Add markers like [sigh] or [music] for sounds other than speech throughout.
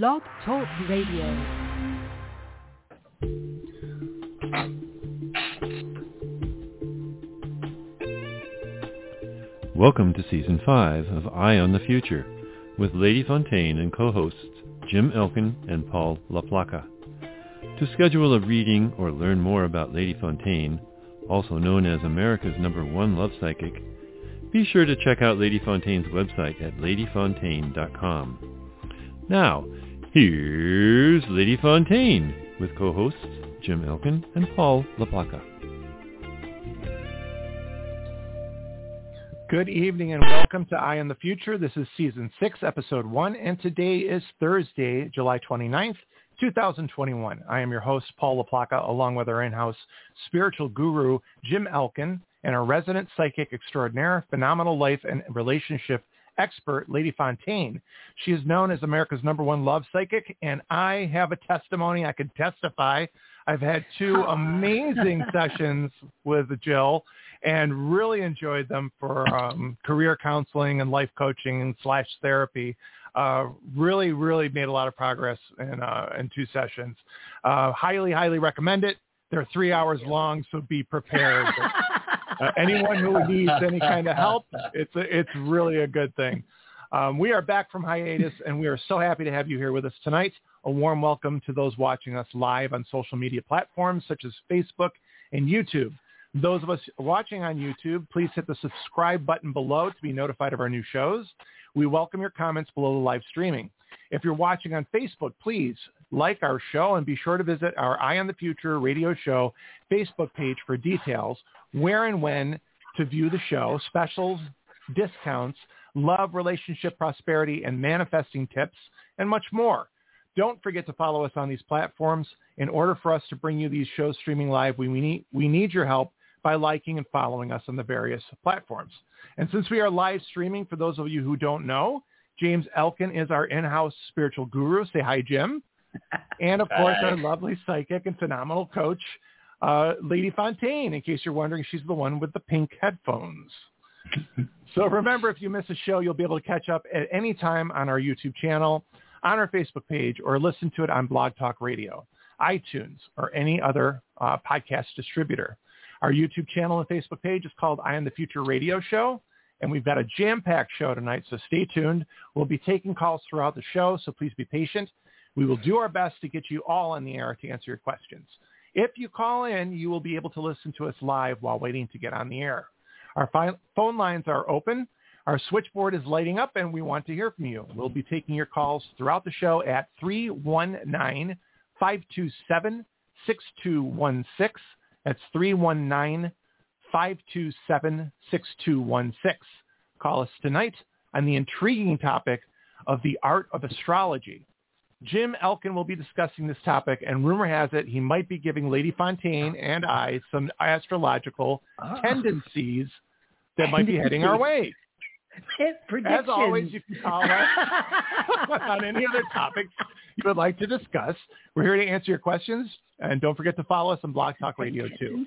Blog Talk Radio. Welcome to Season 5 of Eye on the Future with Lady Fontaine and co-hosts Jim Elkin and Paul LaPlaca. To schedule a reading or learn more about Lady Fontaine, also known as America's number one love psychic, be sure to check out Lady Fontaine's website at ladyfontaine.com. Now, here's Lady Fontaine with co-hosts Jim Elkin and Paul LaPlaca. Good evening and welcome to Eye on the Future. This is Season 6, Episode 1, and today is Thursday, July 29th, 2021. I am your host, Paul LaPlaca, along with our in-house spiritual guru, Jim Elkin, and our resident psychic extraordinaire, phenomenal life and relationship expert, Lady Fontaine. She is known as America's number one love psychic, and I have a testimony I can testify. I've had two [laughs] amazing sessions with Jill and really enjoyed them for um, career counseling and life coaching and slash therapy. Uh, really, really made a lot of progress in, uh, in two sessions. Uh, highly, highly recommend it. They're three hours long, so be prepared. [laughs] uh, anyone who needs any kind of help, it's a, it's really a good thing. Um, we are back from hiatus, and we are so happy to have you here with us tonight. A warm welcome to those watching us live on social media platforms such as Facebook and YouTube. Those of us watching on YouTube, please hit the subscribe button below to be notified of our new shows. We welcome your comments below the live streaming. If you're watching on Facebook, please like our show and be sure to visit our Eye on the Future radio show Facebook page for details where and when to view the show, specials, discounts, love, relationship, prosperity, and manifesting tips, and much more. Don't forget to follow us on these platforms. In order for us to bring you these shows streaming live, we need, we need your help by liking and following us on the various platforms. And since we are live streaming, for those of you who don't know, James Elkin is our in-house spiritual guru. Say hi, Jim. [laughs] And of course, our lovely psychic and phenomenal coach, uh, Lady Fontaine, in case you're wondering, she's the one with the pink headphones. [laughs] so remember, if you miss a show, you'll be able to catch up at any time on our YouTube channel, on our Facebook page, or listen to it on Blog Talk Radio, iTunes, or any other uh, podcast distributor. Our YouTube channel and Facebook page is called Eye on the Future Radio Show, and we've got a jam-packed show tonight, so stay tuned. We'll be taking calls throughout the show, so please be patient. We will do our best to get you all on the air to answer your questions. If you call in, you will be able to listen to us live while waiting to get on the air. Our fi- phone lines are open. Our switchboard is lighting up, and we want to hear from you. We'll be taking your calls throughout the show at 319-527-6216. That's 319-527-6216. Call us tonight on the intriguing topic of the art of astrology. Jim Elkin will be discussing this topic, and rumor has it he might be giving Lady Fontaine and I some astrological Ah. tendencies that might be heading our [laughs] way. Predictions. As always, you can call us [laughs] on any other topics you would like to discuss. We're here to answer your questions, and don't forget to follow us on Blog Talk Radio too.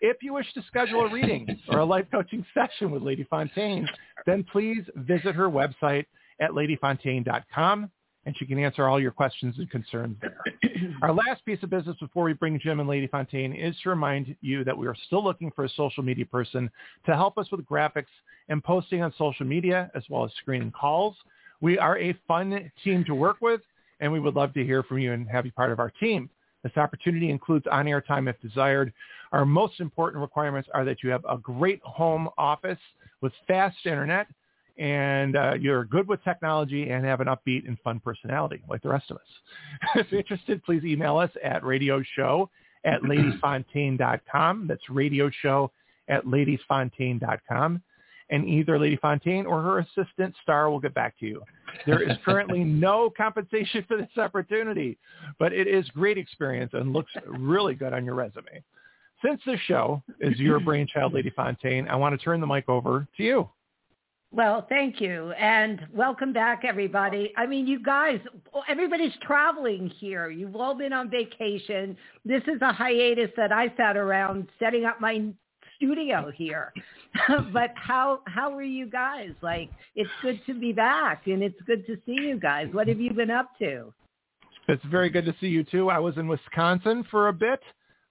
If you wish to schedule a reading or a life coaching session with Lady Fontaine, then please visit her website at ladyfontaine.com and she can answer all your questions and concerns there. [clears throat] Our last piece of business before we bring Jim and Lady Fontaine is to remind you that we are still looking for a social media person to help us with graphics and posting on social media as well as screening calls. We are a fun team to work with and we would love to hear from you and have you part of our team. This opportunity includes on-air time if desired. Our most important requirements are that you have a great home office with fast internet and uh, you're good with technology and have an upbeat and fun personality like the rest of us. [laughs] if you're interested, please email us at radio show at [clears throat] ladyfontaine.com. That's radio show at ladyfontaine.com. And either Lady Fontaine or her assistant, Star, will get back to you. There is currently [laughs] no compensation for this opportunity, but it is great experience and looks really good on your resume. Since this show is your brainchild, Lady Fontaine, I want to turn the mic over to you. Well, thank you. And welcome back, everybody. I mean, you guys, everybody's traveling here. You've all been on vacation. This is a hiatus that I sat around setting up my studio here. [laughs] but how how are you guys? Like, it's good to be back, and it's good to see you guys. What have you been up to? It's very good to see you too. I was in Wisconsin for a bit,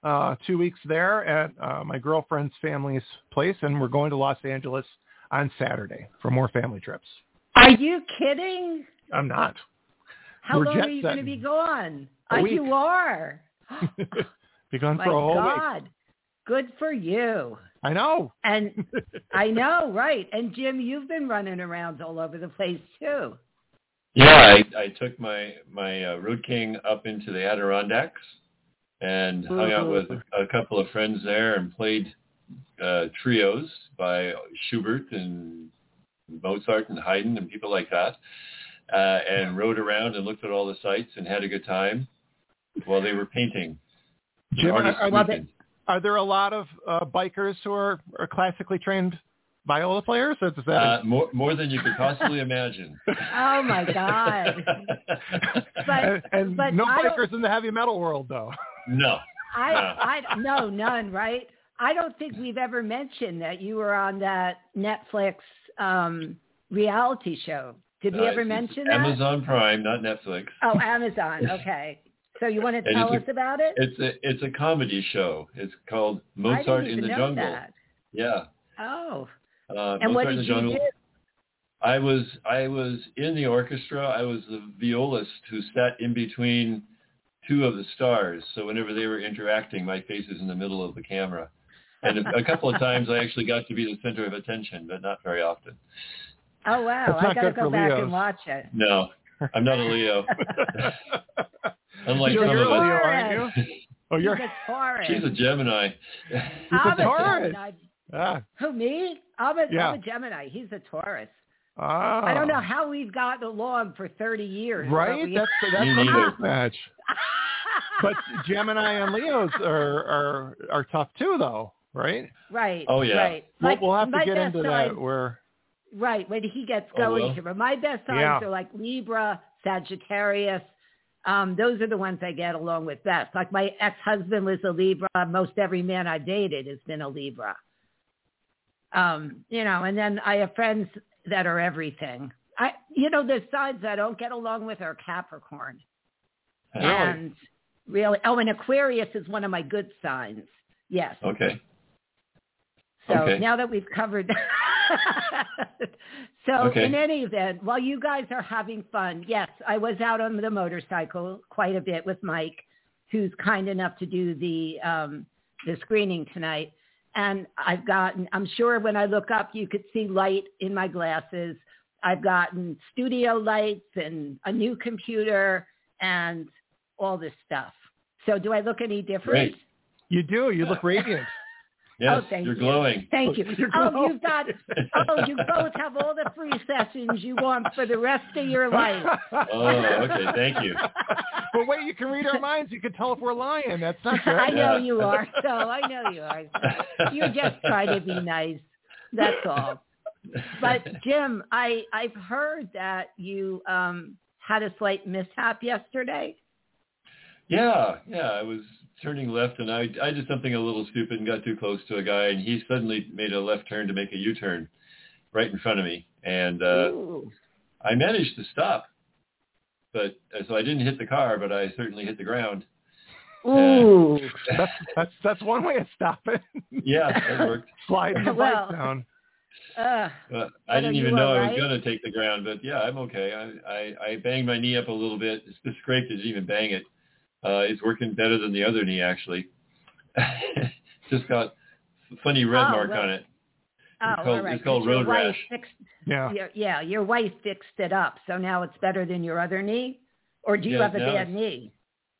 uh, two weeks there at uh, my girlfriend's family's place, and we're going to Los Angeles on Saturday for more family trips. Are you kidding? I'm not. How We're long are you going to be gone? A Uh, week. you are. [laughs] Be gone My for a whole week. Good for you. I know. And [laughs] I know, right. And Jim, you've been running around all over the place too. Yeah, I, I took my my uh, Road King up into the Adirondacks and hung out with a, a couple of friends there and played uh, trios by Schubert and Mozart and Haydn and people like that, uh, and rode around and looked at all the sights and had a good time while they were painting. Jim, are, Artist are, are there a lot of uh, bikers who are, are classically trained viola players? Or is that Uh, more more than you could possibly imagine. [laughs] Oh my God. [laughs] But- and and but no I bikers in the heavy metal world, though. no. I, I, no, none, right? I don't think we've ever mentioned that you were on that Netflix um, reality show. Did we Uh, ever mention that? Amazon Prime, not Netflix. Oh, Amazon. Okay. So you want to [laughs] tell us a- about it? It's a it's a comedy show. It's called Mozart in the Jungle. that. Yeah. Oh. Uh, And what Mozart in did the you Jungle. do? I was I was in the orchestra. I was the violist who sat in between two of the stars. So whenever they were interacting, my face is in the middle of the camera. And a, a couple of times I actually got to be the center of attention, but not very often. Oh wow! That's I gotta good go back Leos. and watch it. No, I'm not a Leo. [laughs] Unlike you're, some you're of a us. Leo, aren't you? Oh, you're. He's a Taurus. She's a Gemini. He's I'm a Taurus. Gemini. Ah, Who me? I'm a, Yeah. I'm a Gemini. He's a Taurus. ah. I don't know how we've gotten along for 30 years. Right? we- That's that's a neither. mismatch. But Gemini and Leos are are are tough too, though, right? right. Oh, yeah. Right. We'll, we'll have to get into signs- that. Where Right. When he gets Oh, going well. here. But my best signs Yeah. are like Libra, Sagittarius. Um, those are the ones I get along with best. Like my ex-husband was a Libra. Most every man I dated has been a Libra. Um, you know, and then I have friends that are everything. I, you know, the signs I don't get along with are Capricorn. Really? And really, oh, and Aquarius is one of my good signs. Yes. Okay. So Okay. now that we've covered that. [laughs] so Okay. in any event, while you guys are having fun, yes, I was out on the motorcycle quite a bit with Mike, who's kind enough to do the um, the screening tonight. And I've gotten, I'm sure when I look up, you could see light in my glasses. I've gotten studio lights and a new computer and all this stuff. So do I look any different? Great. you do, you look [laughs] radiant. Yes, oh, thank you're you. glowing. Thank you. [laughs] You're Oh, glowing. you've got. Oh, you both have all the free sessions you want for the rest of your life. Oh, okay. Thank you. but wait, you can read our minds. You can tell if we're lying. That's not [laughs] good. I know Yeah. you are. So I know you are. So you're just try to be nice. That's all. But Jim, I I've heard that you um had a slight mishap yesterday. Yeah, yeah. I was turning left, and I I did something a little stupid and got too close to a guy, and he suddenly made a left turn to make a U-turn right in front of me, and uh, Ooh. I managed to stop, but uh, so I didn't hit the car, but I certainly hit the ground. Ooh. [laughs] That's that's that's one way of stopping. Yeah, that worked. [laughs] Sliding the Well, bike down. Uh, But But I didn't even know all I was going to take the ground, but yeah, I'm okay. I, I, I banged my knee up a little bit. It's just scraped, didn't even bang it. Uh, it's working better than the other knee, actually. [laughs] just got a funny red Oh, mark well, on it. oh, called- all right. it's called 'cause your road rash. Fixed, Yeah. your, yeah, your wife fixed it up, so now it's better than your other knee. Or do you Yeah, have a bad it's- knee?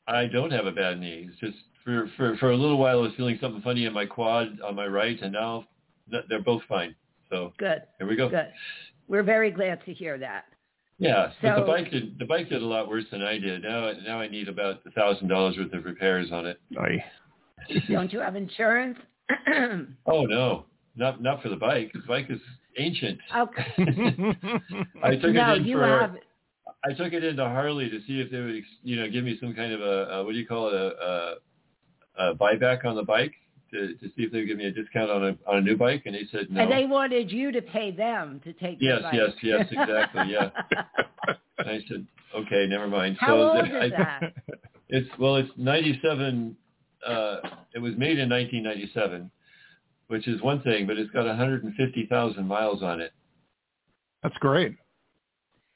I don't have a bad knee. It's just for, for, for a little while I was feeling something funny in my quad on my right, and now they're both fine. So Good, here we go. good. We're very glad to hear that. Yeah, but the bike did the bike did a lot worse than I did. Now now I need about a thousand dollars worth of repairs on it. Aye. Don't you have insurance? [clears throat] Oh no, not not for the bike. The bike is ancient. okay. [laughs] I took no, it in you for have. I took it into Harley to see if they would you know give me some kind of a, a what do you call it a, a, a buyback on the bike to, to see if they would give me a discount on a on a new bike, and they said no. And they wanted you to pay them to take. Yes, bike. yes, yes, yes, [laughs] exactly, yeah. And I said, okay, never mind. How so old I, is that? [laughs] It's well, it's 97. Uh, it was made in 1997, which is one thing, but it's got 150,000 miles on it. That's great.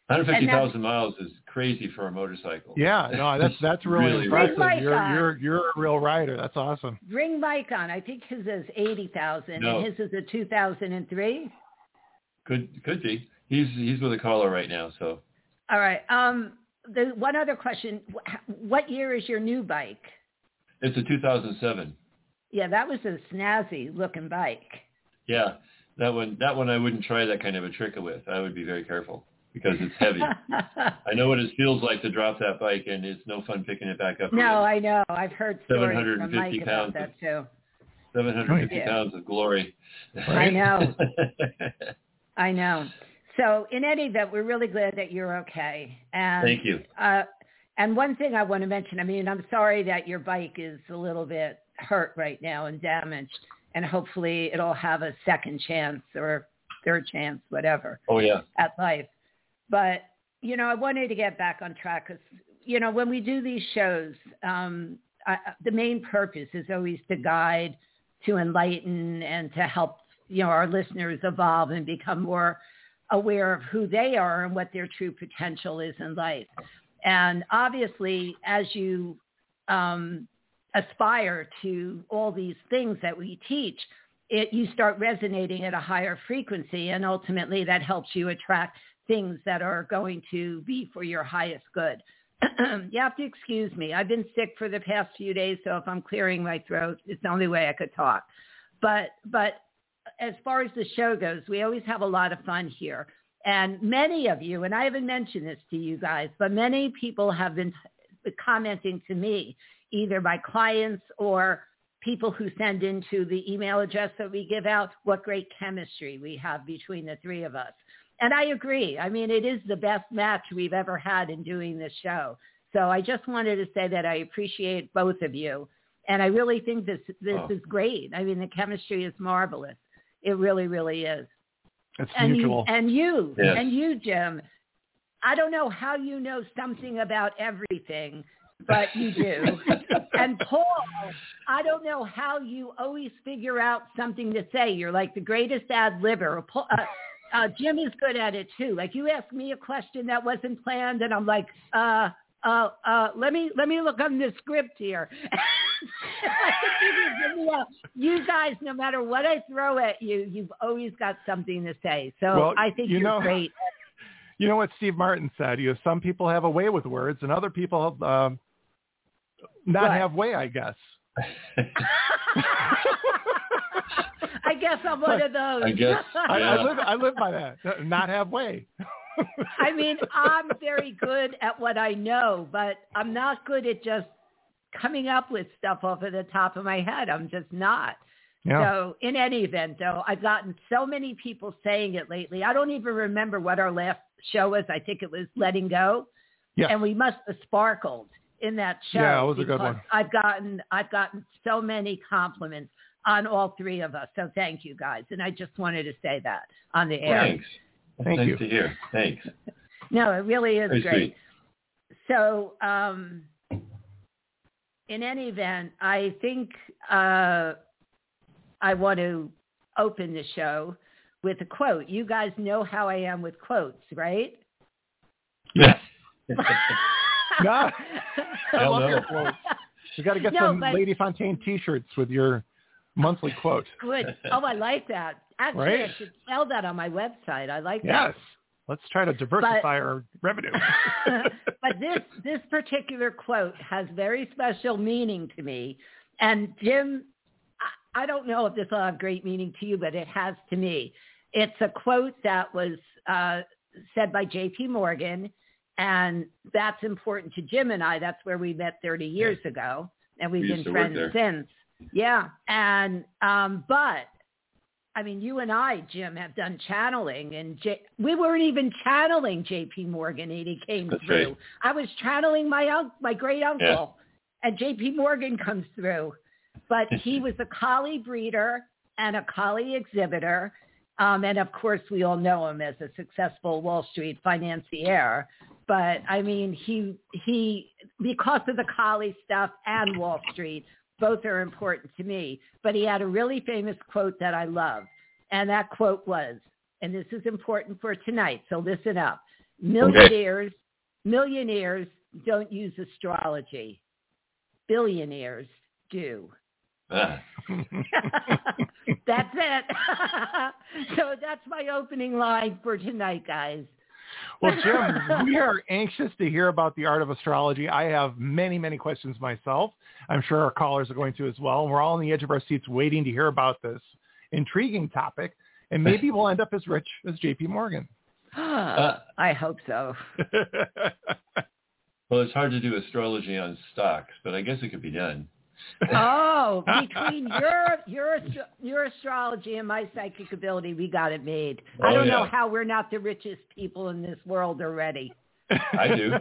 150,000 miles is crazy for a motorcycle. Yeah, no, [laughs] that's that's really, Really, impressive. really. You're Mike you're you're a real rider. That's awesome. Bring Mike on. I think his is eighty thousand, No. and his is a two thousand and three. Could could be. He's he's with a caller right now, so All right. Um, the one other question: What year is your new bike? it's a 2007. Yeah, that was a snazzy looking bike. Yeah, that one that one I wouldn't try that kind of a trick with. I would be very careful because it's heavy. [laughs] I know what it feels like to drop that bike, and it's no fun picking it back up. no, again. I know. I've heard stories from 750 Mike about pounds that too. 750 pounds of glory. I know. [laughs] I know. So in any event, we're really glad that you're okay. And Thank you. Uh, and one thing I want to mention, I mean, I'm sorry that your bike is a little bit hurt right now and damaged, and hopefully it'll have a second chance or third chance, whatever, Oh yeah. at life. But, you know, I wanted to get back on track because, you know, when we do these shows, um, I, the main purpose is always to guide, to enlighten, and to help, you know, our listeners evolve and become more aware of who they are and what their true potential is in life. And obviously, as you um, aspire to all these things that we teach, it, you start resonating at a higher frequency, and ultimately that helps you attract things that are going to be for your highest good. [clears throat] you have to excuse me. I've been sick for the past few days, so if I'm clearing my throat, it's the only way I could talk. But but as far as the show goes, we always have a lot of fun here. And many of you, and I haven't mentioned this to you guys, but many people have been commenting to me, either by clients or people who send into the email address that we give out, what great chemistry we have between the three of us. And I agree. I mean, it is the best match we've ever had in doing this show. So I just wanted to say that I appreciate both of you. And I really think this this Oh. is great. I mean, the chemistry is marvelous. It really, really is. It's And mutual. you, and you, Yes. and you, Jim. I don't know how you know something about everything, but you do. [laughs] and Paul, I don't know how you always figure out something to say. You're like the greatest ad libber. Paul- Uh, uh, Jim is good at it too. Like you ask me a question that wasn't planned, and I'm like, uh, uh, uh, let me let me look on the script here. [laughs] You give me a- you guys, no matter what I throw at you, you've always got something to say. So Well, I think you you're know- great. [laughs] You know what Steve Martin said? You know, some people have a way with words, and other people um, not What? have way. I guess. [laughs] I guess I'm one of those. I guess, [laughs] I, Yeah. I live. I live by that. Not have way. I mean, I'm very good at what I know, but I'm not good at just coming up with stuff off of the top of my head. I'm just not. yeah. So in any event, though, I've gotten so many people saying it lately. I don't even remember what our last show was. I think it was Letting Go. Yeah. And we must have sparkled in that show. Yeah, it was a good one. I've gotten I've gotten so many compliments on all three of us. So thank you guys. And I just wanted to say that on the air. Thanks. Thank nice you. to hear. Thanks. [laughs] No, it really is Very great. sweet. So, um, in any event, I think uh, I want to open the show with a quote. You guys know how I am with quotes, right? Yes. [laughs] [laughs] No. I love your quotes. You got to get No, some but- Lady Fontaine T-shirts with your monthly quote. Good. Oh, I like that. Actually, Right? I should sell that on my website. I like that. Yes. Let's try to diversify our revenue. [laughs] [laughs] but this this particular quote has very special meaning to me. And Jim, I, I don't know if this will have great meaning to you, but it has to me. It's a quote that was uh, said by J.P. Morgan, and that's important to Jim and I. That's where we met 30 years ago, and we've We been used to work friends since. Yeah, and um, but I mean, you and I, Jim, have done channeling, and J- we weren't even channeling J.P. Morgan, and he came That's through. right. I was channeling my un- my great uncle, and J.P. Morgan comes through. but [laughs] he was a collie breeder and a collie exhibitor. Um, and of course, we all know him as a successful Wall Street financier. But I mean, he he because of the collie stuff and Wall Street, both are important to me. But he had a really famous quote that I love, and that quote was, and this is important for tonight, so listen up: millionaires, okay. millionaires don't use astrology, billionaires do. Ah. [laughs] that's it. [laughs] so that's my opening line for tonight, guys. Well, Jim, [laughs] we are anxious to hear about the art of astrology. I have many, many questions myself. I'm sure our callers are going to as well. And we're all on the edge of our seats waiting to hear about this intriguing topic. And maybe we'll end up as rich as JP Morgan. [gasps] uh, I hope so. [laughs] well, it's hard to do astrology on stocks, but I guess it could be done oh, between [laughs] your your your astrology and my psychic ability, we got it made. Oh, I don't yeah. know how we're not the richest people in this world already. I do.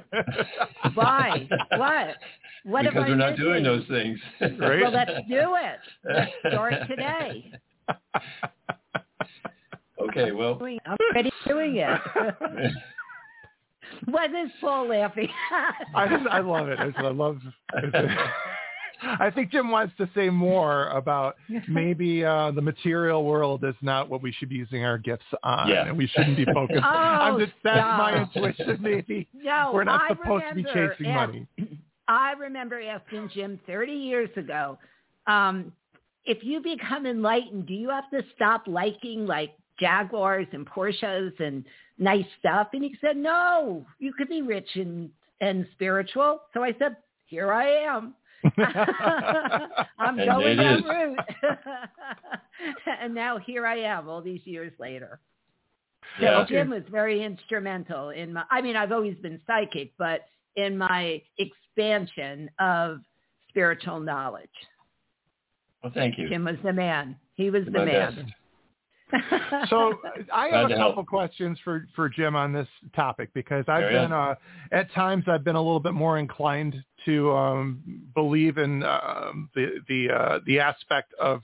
Why? What? What because we're not missing? doing those things. Right? Well, let's do it. Let's start today. Okay, well. I'm already doing it. what is Paul laughing? I, I love it. I love. [laughs] [laughs] I think Jim wants to say more about [laughs] maybe uh, the material world is not what we should be using our gifts on, yeah. and we shouldn't be focused. [laughs] oh, I'm just that's no. my intuition. Maybe no, we're not I supposed to be chasing ask, money. I remember asking Jim 30 years ago, um, if you become enlightened, do you have to stop liking like Jaguars and Porsches and nice stuff? And he said, no, you could be rich and and spiritual. So I said, here I am. [laughs] I'm and going that route. [laughs] and now here I am all these years later. Yeah. So Jim was very instrumental in my, I mean, I've always been psychic, but in my expansion of spiritual knowledge. Well, thank you. Jim was the man. He was the man. Best [laughs] so I have a couple questions for, for Jim on this topic because I've there been uh, at times I've been a little bit more inclined to um, believe in uh, the the uh, the aspect of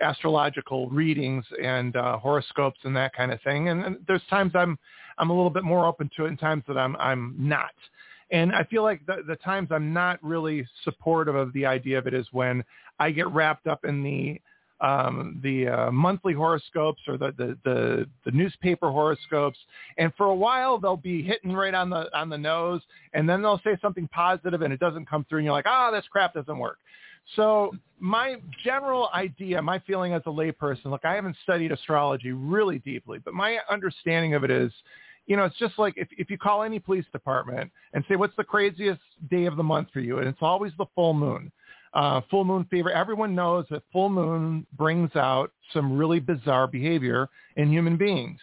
astrological readings and uh, horoscopes and that kind of thing. And, and there's times I'm I'm a little bit more open to it, and times that I'm I'm not. And I feel like the, the times I'm not really supportive of the idea of it is when I get wrapped up in the um, the uh, monthly horoscopes or the, the, the, the, newspaper horoscopes. And for a while, they'll be hitting right on the, on the nose. And then they'll say something positive and it doesn't come through. And you're like, ah, oh, this crap doesn't work. So my general idea, my feeling as a layperson, look, I haven't studied astrology really deeply, but my understanding of it is, you know, it's just like if, if you call any police department and say, what's the craziest day of the month for you? And it's always the full moon uh, full moon fever. Everyone knows that full moon brings out some really bizarre behavior in human beings.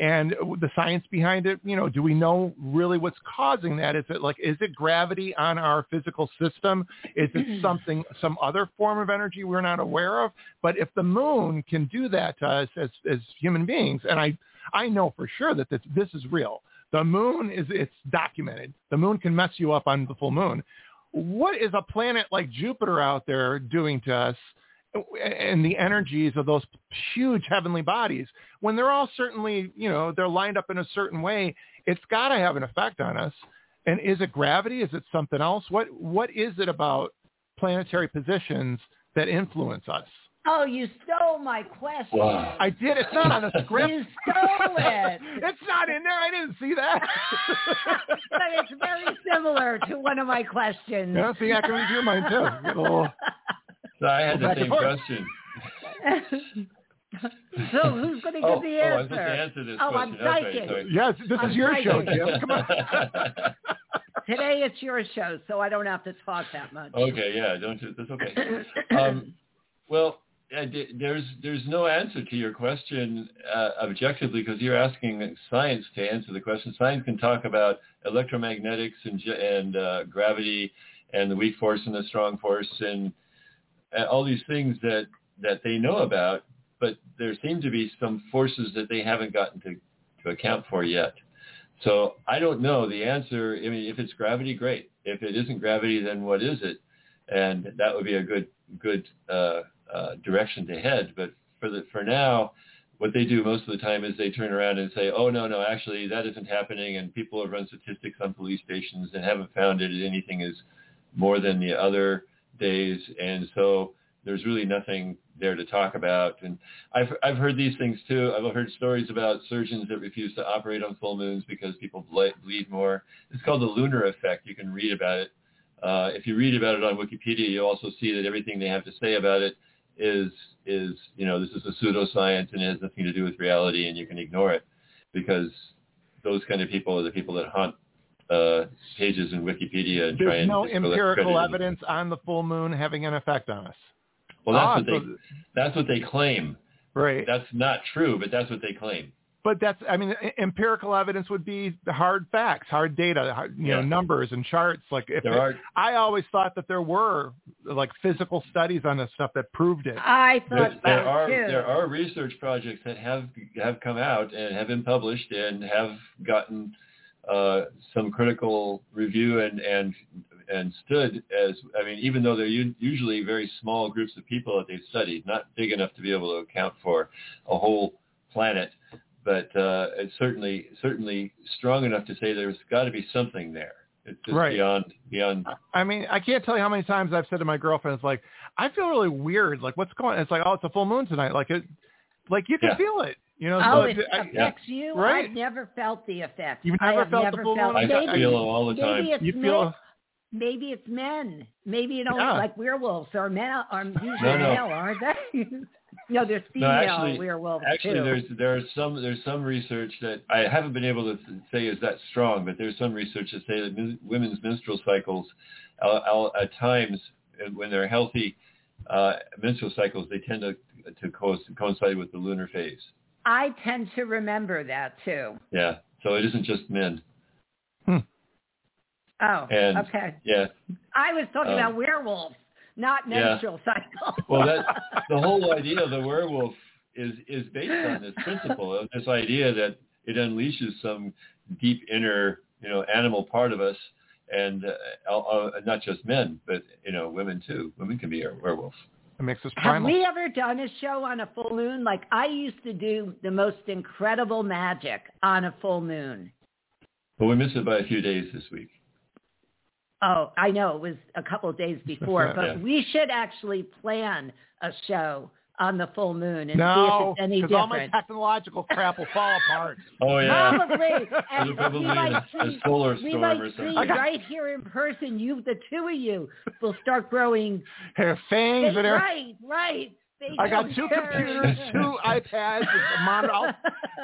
And the science behind it, you know, do we know really what's causing that? Is it like, is it gravity on our physical system? Is it something, some other form of energy we're not aware of? But if the moon can do that to us as, as human beings, and I, I know for sure that this, this is real. The moon is, it's documented. The moon can mess you up on the full moon what is a planet like Jupiter out there doing to us and the energies of those huge heavenly bodies when they're all certainly, you know, they're lined up in a certain way, it's got to have an effect on us. And is it gravity? Is it something else? What what is it about planetary positions that influence us? Oh, you stole my question. Wow. I did. It's not on the [laughs] script. You stole it. [laughs] it's not in there. I didn't see that. [laughs] but it's very similar to one of my questions. Yeah, see, I can read your mind too. Little... So I had the same question. so who's going to give oh, the answer? Oh, I'm supposed to answer this oh, question. I'm psychic. Okay, yes, this I'm is your psychic. show, Jim. Come on. Today it's your show, so I don't have to talk that much. Okay, yeah, don't you? That's okay. Um, well, there's there's no answer to your question uh, objectively because you're asking science to answer the question. Science can talk about electromagnetics and and uh, gravity and the weak force and the strong force and uh, all these things that that they know about, but there seem to be some forces that they haven't gotten to to account for yet. So I don't know the answer. I mean, if it's gravity, great. If it isn't gravity, then what is it? and that would be a good good uh, direction to head. But for the for now, what they do most of the time is they turn around and say, oh, no, no, actually that isn't happening. And people have run statistics on police stations and haven't found it anything is more than the other days. And so there's really nothing there to talk about. And I've, I've heard these things too. I've heard stories about surgeons that refuse to operate on full moons because people bleed more. It's called the lunar effect. You can read about it. Uh, if you read about it on Wikipedia, you'll also see that everything they have to say about it is is you know this is a pseudoscience and it has nothing to do with reality and you can ignore it because those kind of people are the people that hunt uh, pages in Wikipedia and There's try and no empirical evidence on the full moon having an effect on us. Well, that's Ah, what they so- that's what they claim. Right. That's not true, but that's what they claim. But that's, I mean, empirical evidence would be the hard facts, hard data, hard, you know, numbers and charts. Like if There it- are I always thought that there were like physical studies on this stuff that proved it. I there, thought there so are too. there are research projects that have have come out and have been published and have gotten uh, some critical review and and and stood as I mean even though they're u- usually very small groups of people that they've studied, not big enough to be able to account for a whole planet, but uh, it's certainly certainly strong enough to say there's got to be something there. It's just Right. beyond beyond. I mean, I can't tell you how many times I've said to my girlfriend, it's like, I feel really weird. Like, what's going? on? It's like, oh, it's a full moon tonight. Like it, like you can Yeah. feel it. You know, Oh, so it I- affects you. Right. I've never felt the effect. You've I never have felt the never full felt, moon? I Maybe- feel it all the time. Maybe it's you men. Maybe it's men. Maybe you don't Yeah. like werewolves or men are usually No, no. male, aren't they? [laughs] no, there's female actually- werewolves Actually, too. there's there's some there's some research that I haven't been able to say is that strong, but there's some research that say that min- women's menstrual cycles, uh, uh, at times uh, when they're healthy uh, menstrual cycles, they tend to to co- coincide with the lunar phase. I tend to remember that too. Yeah, so it isn't just men. Oh, And- okay. Yeah, I was talking um, about werewolves, not yeah. menstrual cycle. well, that [laughs] the whole idea of the werewolf is is based on this principle of this idea that it unleashes some deep inner you know animal part of us and uh, uh, not just men but you know women too women can be a werewolf it makes us primal. Have primal. we ever done a show on a full moon? Like I used to do the most incredible magic on a full moon. but we missed it by a few days this week Oh, I know it was a couple of days before, but Yeah. we should actually plan a show on the full moon and no, see if it's any because all my technological crap will fall apart. [laughs] oh yeah Probably, [laughs] and probably we might a- a see, solar we might or see something. I [laughs] got- right here in person. You, the two of you, will start growing. Hair fangs and everything. right, right. I got two hair. computers, two iPads, a monitor. I'll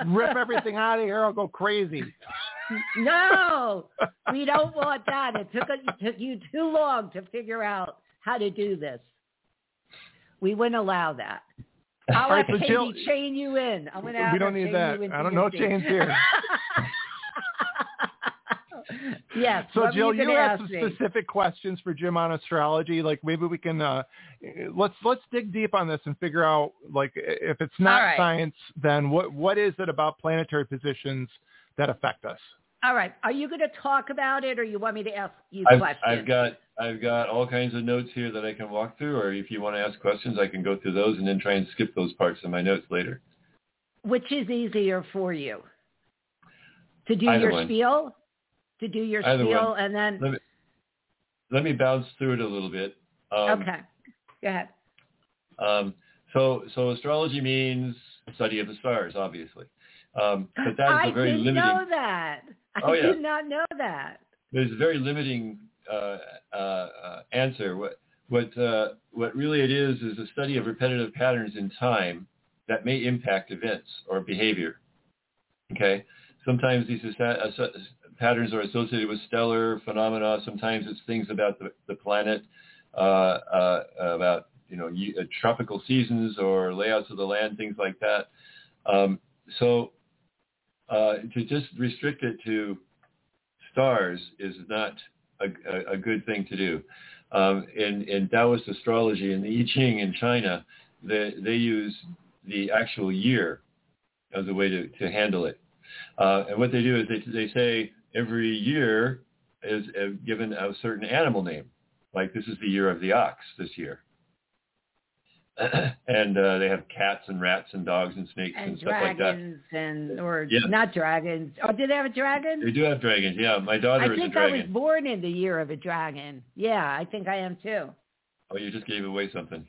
rip everything out of here. I'll go crazy. No, we don't want that. It took, it took you too long to figure out how to do this. We wouldn't allow that. I'll right, have so Jill- chain you in. I'm gonna We don't need that. I don't know chains here. [laughs] [laughs] [laughs] yes. So what Jill, you, you have some me? specific questions for Jim on astrology. Like maybe we can uh, let's let's dig deep on this and figure out like if it's not All right. science, then what what is it about planetary positions that affect us? All right. Are you going to talk about it, or you want me to ask you I've, questions? I've got I've got all kinds of notes here that I can walk through, or if you want to ask questions, I can go through those and then try and skip those parts in my notes later. Which is easier for you? To do Either your one. spiel? To do your Either spiel one. and then Let me let me bounce through it a little bit. Um, okay. Go ahead. Um, so so astrology means study of the stars, obviously, um, but that is I a very didn't limiting. know that. I Oh, yeah. did not know that. there's a very limiting uh, uh, uh, answer. What what uh, what really it is is a study of repetitive patterns in time that may impact events or behavior. Okay, sometimes these patterns are associated with stellar phenomena. Sometimes it's things about the, the planet, uh, uh, about you know uh, tropical seasons or layouts of the land, things like that. Um, so uh, to just restrict it to stars is not a, a, a good thing to do. Um, in, in Taoist astrology, in the I Ching in China, they, they use the actual year as a way to, to handle it. Uh, and what they do is they, they say every year is uh, given a certain animal name. like this is the year of the ox this year. [clears throat] and uh, they have cats and rats and dogs and snakes and, and stuff like that. dragons and or Yeah. not dragons. Oh, did they have a dragon? They do have dragons. Yeah, my daughter I is a dragon. I think I was born in the year of a dragon. Yeah, I think I am too. Oh, you just gave away something.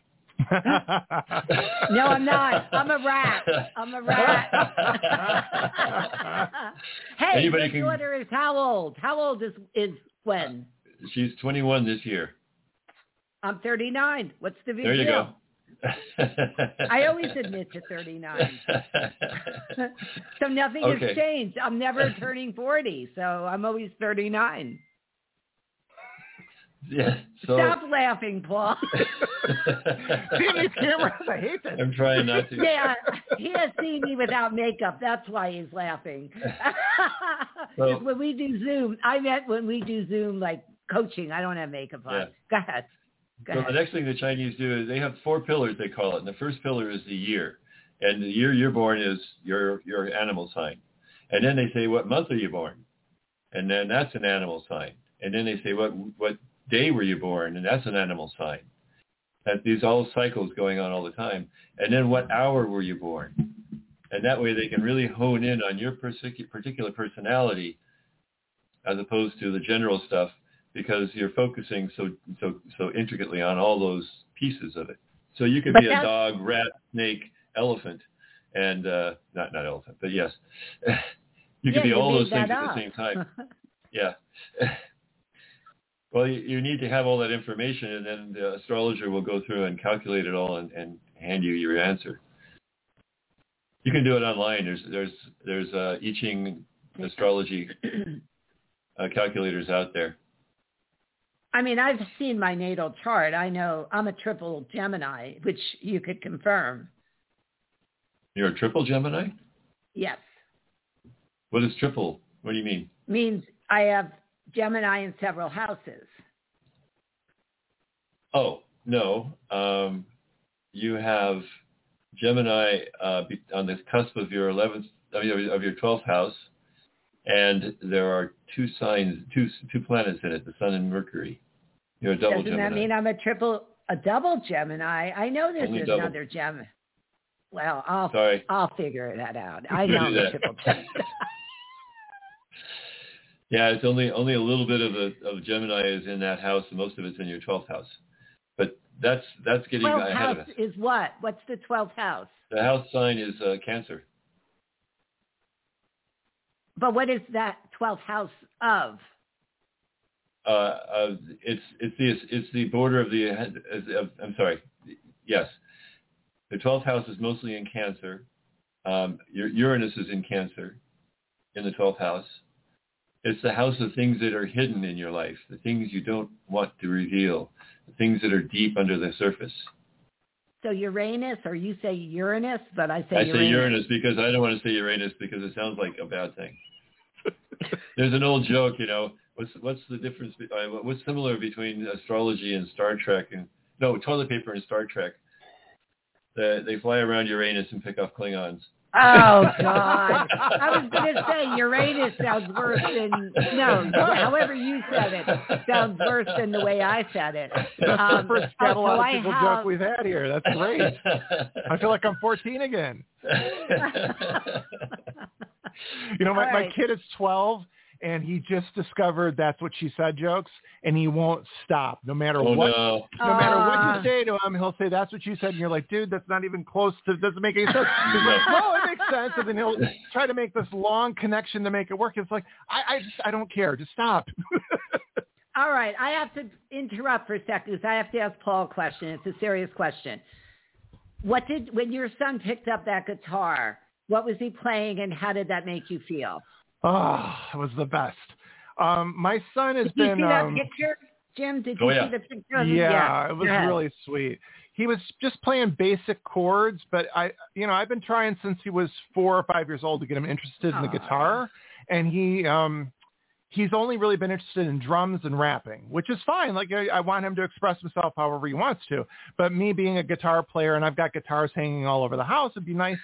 No, I'm not. I'm a rat. I'm a rat. [laughs] hey, Anybody can- daughter is how old? How old is is Gwen? Uh, she's 21 this year. I'm 39. What's the big There you deal? go. I always admit to 39. [laughs] so nothing Okay. has changed. I'm never turning 40, so I'm always 39. Yeah. So Stop laughing, Paul. [laughs] These cameras? I hate this. I'm trying not to. yeah, he has seen me without makeup. That's why he's laughing. [laughs] Well- when we do Zoom, I meant when we do Zoom like coaching, I don't have makeup on. Yeah. Go ahead. Go So ahead. the next thing the Chinese do is they have four pillars they call it, and the first pillar is the year, and the year you're born is your your animal sign, and then they say what month are you born, and then that's an animal sign, and then they say what what day were you born, and that's an animal sign. That these all cycles going on all the time, and then what hour were you born, and that way they can really hone in on your particular personality, as opposed to the general stuff because you're focusing so so so intricately on all those pieces of it. So you could But be a dog, rat, snake, elephant, and uh, not not elephant, but yes, [laughs] you could Yeah, be all those things at the same time. [laughs] Yeah. [laughs] well, you, you need to have all that information, and then the astrologer will go through and calculate it all and, and hand you your answer. You can do it online. There's there's there's uh, I Ching astrology uh, calculators out there. I mean, I've seen my natal chart. I know I'm a triple Gemini, which you could confirm. You're a triple Gemini? Yes. What is triple? What do you mean? Means I have Gemini in several houses. Oh, no. Um, you have Gemini uh, on the cusp of your 11th, I mean, of your 12th house, and there are two signs, two two planets in it, the Sun and Mercury. You're a double Gemini. Doesn't Gemini. that mean I'm a triple, a double Gemini? I know there's Only another Gemini. Well, I'll Sorry. I'll figure that out. I know I'm a triple Gemini. [laughs] Yeah, it's only only a little bit of the of Gemini is in that house, and most of it's in your 12th house. But that's that's getting Twelfth ahead house of us. is what? What's the twelfth house? The house sign is uh, Cancer. But what is that twelfth house of? uh, uh, it's it's the it's the border of the of, I'm sorry, yes, the twelfth house is mostly in Cancer. Um, Uranus is in Cancer, in the twelfth house. It's the house of things that are hidden in your life, the things you don't want to reveal, the things that are deep under the surface. So Uranus, or you say Uranus, but I say I Uranus. say Uranus because I don't want to say Uranus because it sounds like a bad thing. [laughs] There's an old joke, you know. What's what's the difference? uh, What's similar between astrology and Star Trek and no toilet paper and Star Trek? The, they fly around Uranus and pick off Klingons. Oh [laughs] God! I was going to say Uranus sounds worse than no. However you said it sounds worse than the way I said it. That's Um, the first oh, so have- joke we've had here. That's great. [laughs] I feel like I'm 14 again. [laughs] You know, my, All my kid is 12, and he just discovered that's what she said jokes, and he won't stop no matter oh what. no! No matter what Ah. you say to him, he'll say, that's what you said. And you're like, dude, that's not even close to, doesn't make any sense. [laughs] He's like, no, it makes sense. And then he'll try to make this long connection to make it work. It's like, I, I just, I don't care. Just stop. [laughs] All right, I have to interrupt for a second because I have to ask Paul a question. It's a serious question. What did when your son picked up that guitar? What was he playing, and how did that make you feel? Oh, it was the best. Um, my son has Did you been, see that um, picture, Jim? Did Oh, you yeah. see the picture? Of yeah, it was go ahead. really sweet. He was just playing basic chords, but I, you know, I've been trying since he was four or five years old to get him interested in the guitar, and he, um, he's only really been interested in drums and rapping, which is fine. Like I, I want him to express himself however he wants to. But me being a guitar player and I've got guitars hanging all over the house, it'd be nice,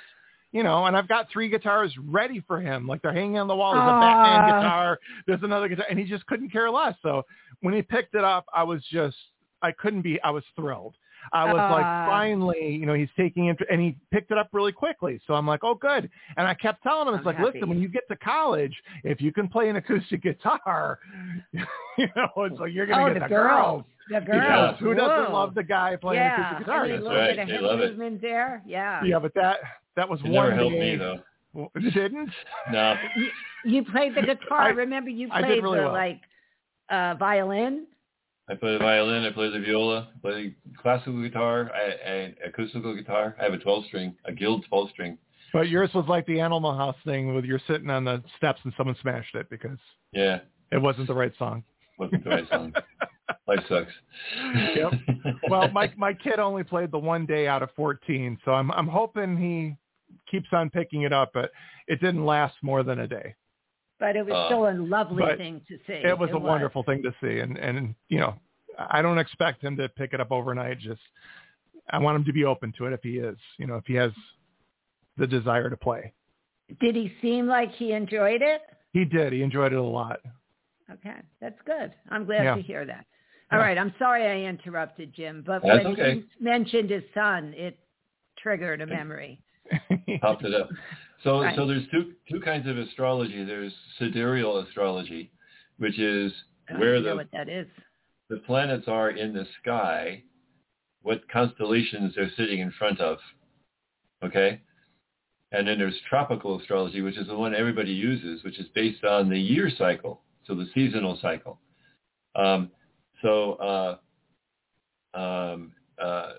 you know. And I've got three guitars ready for him, like they're hanging on the wall. There's a Batman Aw. guitar, there's another guitar, and he just couldn't care less. So when he picked it up, I was just I couldn't be. I was thrilled. I was uh, like, finally, you know, he's taking it, and he picked it up really quickly. So I'm like, oh, good. And I kept telling him, it's like, happy. listen, when you get to college, if you can play an acoustic guitar, [laughs] you know, it's like you're gonna oh, get the, the girls. The girls. Who doesn't love the guy playing yeah. acoustic guitar? Yeah, right. they hip love movement it. there. Yeah. Yeah, but that that was it one never helped me though. Well, [laughs] it didn't. No. You, you played the [laughs] guitar. I, Remember, you I played did really the well. like uh violin. I play the violin. I play the viola. I play classical guitar. I, I acoustical guitar. I have a 12 string, a Guild 12 string. But yours was like the Animal House thing, with you're sitting on the steps and someone smashed it because Yeah, it wasn't the right song. wasn't the right song. [laughs] Life sucks. Yep. [laughs] Well, my my kid only played the one day out of 14, so I'm I'm hoping he keeps on picking it up, but it didn't last more than a day. But it was Uh, still a lovely thing to see. It was a wonderful thing to see, and and you know, I don't expect him to pick it up overnight. Just I want him to be open to it if he is, you know, if he has the desire to play. Did he seem like he enjoyed it? He did. He enjoyed it a lot. Okay, that's good. I'm glad Yeah. to hear that. All Yeah. right, I'm sorry I interrupted Jim, but That's when okay. you mentioned his son, it triggered a memory. [laughs] Popped it up. So, Right. so there's two two kinds of astrology. There's sidereal astrology, which is where the what that is. the planets are in the sky, what constellations they're sitting in front of. Okay? And then there's tropical astrology, which is the one everybody uses, which is based on the year cycle, so the seasonal cycle. Um, so, uh, um, uh,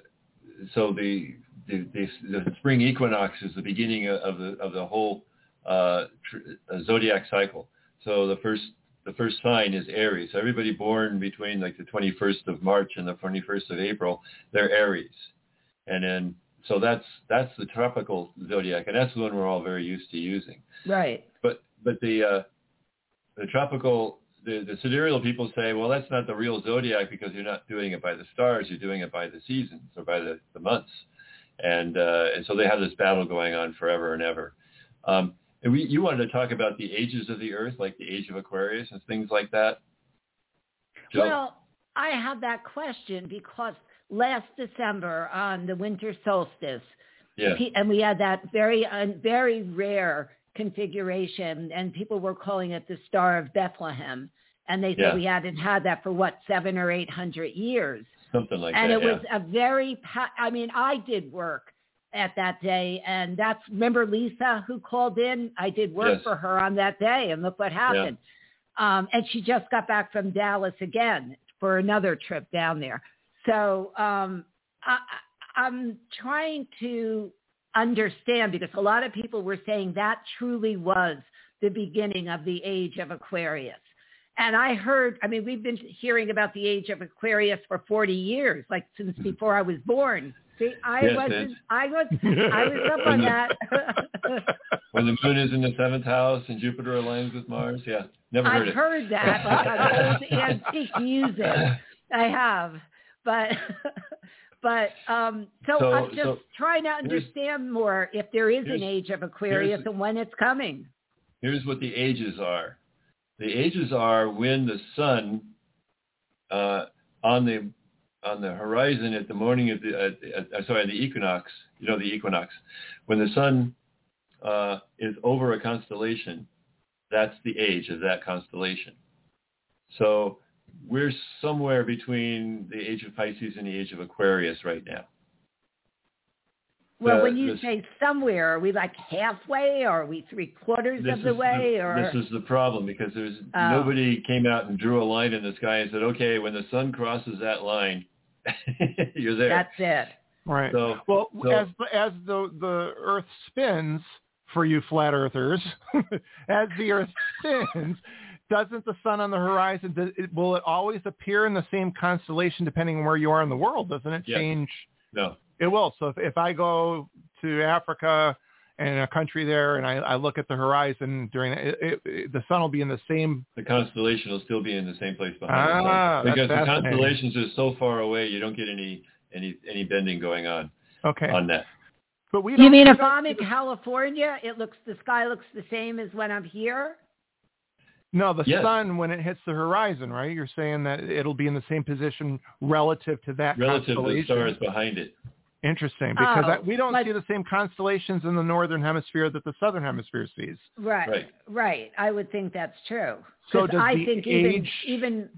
so the, the the the spring equinox is the beginning of the of the whole uh, tr- uh, zodiac cycle. So the first the first sign is Aries. So everybody born between like the 21st of March and the 21st of April, they're Aries. And then so that's that's the tropical zodiac, and that's the one we're all very used to using. Right. But but the uh, the tropical the, the sidereal people say, well, that's not the real zodiac because you're not doing it by the stars, you're doing it by the seasons or by the, the months, and uh, and so they have this battle going on forever and ever. Um, and we, you wanted to talk about the ages of the Earth, like the age of Aquarius and things like that. Jill? Well, I have that question because last December on the winter solstice, yeah, and we had that very un- very rare configuration, and people were calling it the Star of Bethlehem, and they said Yeah. we hadn't had that for what seven or eight hundred years, something like and that. it yeah. was a very. I mean, I did work at that day, and that's remember Lisa who called in. I did work Yes. for her on that day, and look what happened. Um, and she just got back from Dallas again for another trip down there. So um, I- I'm trying to understand because a lot of people were saying that truly was the beginning of the age of Aquarius. And I heard, I mean, we've been hearing about the age of Aquarius for 40 years, like since before I was born. See, I Yes, wasn't. I was, [laughs] I was up on that. [laughs] when the moon is in the seventh house and Jupiter aligns with Mars. Yeah, never heard I've it. heard that, on old [laughs] antique music. I have, but but um, so, So- I'm just so trying to understand more if there is an age of Aquarius and when it's coming. Here's what the ages are. The ages are when the sun uh, on the on the horizon at the morning of the at, uh, sorry the equinox. You know the equinox when the sun uh, is over a constellation. That's the age of that constellation. So we're somewhere between the age of Pisces and the age of Aquarius right now. Well, The- when you this- say somewhere, are we like halfway, or are we three quarters of the is way, or this is the problem because there's Oh. nobody came out and drew a line in the sky and said, okay, when the sun crosses that line, [laughs] you're there. that's it? Right. So, Well, so- as the, as the the Earth spins, for you flat earthers, [laughs] as the Earth spins, doesn't the sun on the horizon does it, will it always appear in the same constellation depending on where you are in the world? Doesn't it Yes. change? no, It will. So if, if I go to Africa and a country there, and I, I look at the horizon during it, it, it, the sun will be in the same. the constellation will still be in the same place behind Ah, sun. that's because the constellations are so far away, you don't get any any any bending going on Okay. on that. But we You don't- mean we if don't I'm in California, it looks the sky looks the same as when I'm here? No, the Yes. sun when it hits the horizon, right? You're saying that it'll be in the same position relative to that relative to the constellation. stars behind it. Interesting, because Oh, I, we don't but- see the same constellations in the northern hemisphere that the southern hemisphere sees. Right, Right. right. I would think that's true. So 'Cause does I the think even age- even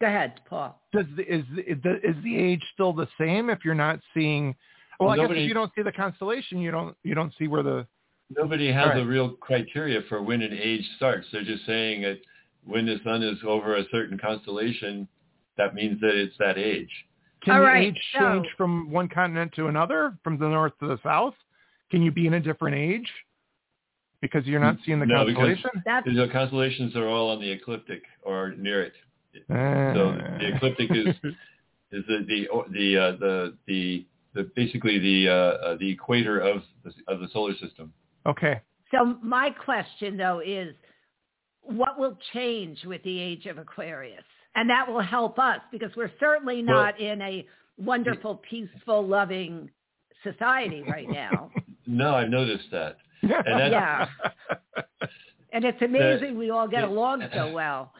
go ahead, Paul. Does the, is the, is the- is the age still the same if you're not seeing? Well, I guess if you don't see the constellation, you don't you don't see where the Nobody has Right. a real criteria for when an age starts. They're just saying that when the sun is over a certain constellation, that means that it's that age. Can All the right, age so- change from one continent to another, from the north to the south? Can you be in a different age because you're not seeing the No, constellation? That's The constellations are all on the ecliptic or near it. So the ecliptic is [laughs] is the the the uh, the, the the basically the uh, uh, the equator of the, of the solar system. okay. so. My question though is, what will change with the age of Aquarius, and that will help us because we're certainly Well- not in a wonderful, peaceful, loving society right now. [laughs] No, I've noticed that. that's- yeah, and it's amazing we all get the- along so [laughs] well.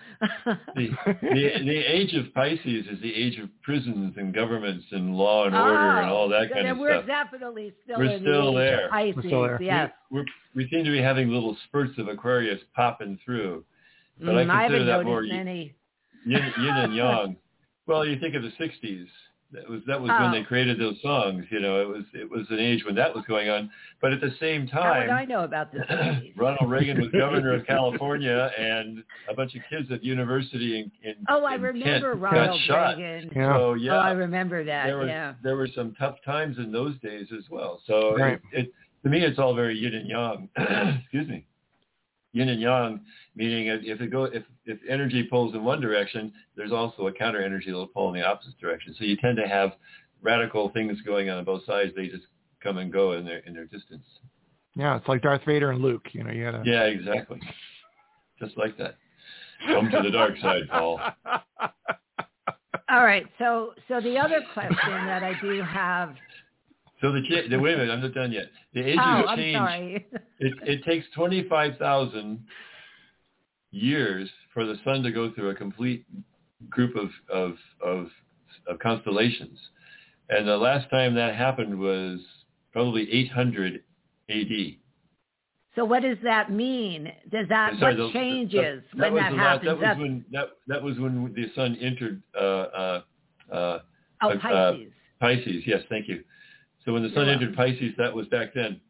The, the the age of Pisces is the age of prisons and governments and law and order and all that so kind then of we're stuff. definitely still We're in still the age there. of Pisces. We're still there. Yes. We're, we seem to be having little spurts of Aquarius popping through, but Mm, I I consider haven't that more noticed yin, yin, yin and [laughs] yang. Well, you think of the '60s. That was that was Oh. when they oh. created those songs. You know, it was it was an age when that was going on. But at the same How would I know about this? [clears throat] Ronald Reagan was governor of [laughs] California, and a bunch of kids at university in, in Oh, I in remember Kent Ronald got shot. Reagan. Yeah. So yeah, Oh, I remember that. there were yeah. there were some tough times in those days as well. So Right. it, it to me it's all very yin and yang. [clears throat] Excuse me, yin and yang meaning if if it go if if energy pulls in one direction, there's also a counter energy that'll pull in the opposite direction. So you tend to have radical things going on on both sides. They just come and go in their in their distance. Yeah, it's like Darth Vader and Luke. You know, you gotta. Yeah, exactly. Just like that. Come to the dark side, Paul. All right. So, so the other question that I do have. So the, cha- the wait a minute, I'm not done yet. The ages Oh, I'm change. sorry. It, it takes 25,000 years for the sun to go through a complete group of, of, of, of constellations. And the last time that happened was probably 800 AD. So, what does that mean? Does that Sorry, what the- changes that, that when that happens? That was when that, that was when the sun entered uh, uh, uh, oh, uh, Pisces. Pisces, yes, thank you. So when the sun You're entered Pisces, that was back then.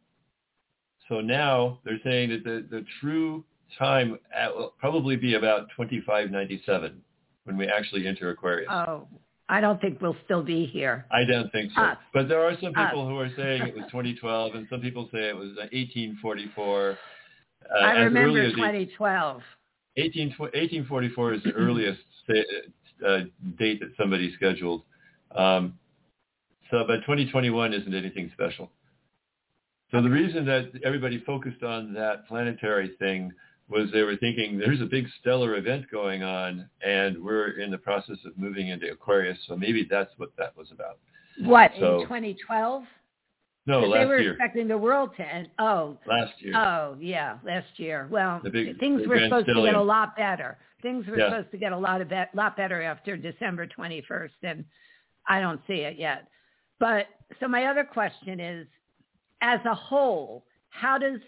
So now they're saying that the, the true time at, will probably be about 2597 when we actually enter Aquarius. oh, I don't think we'll still be here. I don't think so. Us. But there are some Us. people who are saying it was 2012, and some people say it was uh, 1844. Uh, I remember early as 2012. 18, 1844 is the earliest uh, date that somebody scheduled. Um, so, but 2021 isn't anything special. So the reason that everybody focused on that planetary thing was they were thinking there's a big stellar event going on, and we're in the process of moving into Aquarius. So maybe that's what that was about. What So- in 2012? No, last year. they were year. expecting the world to end. Oh, Last year. Oh yeah, last year. Well, big- things were supposed to get a lot better. Things were Yeah. supposed to get a lot of be- lot better after December 21st, and I don't see it yet. But so my other question is, as a whole, how does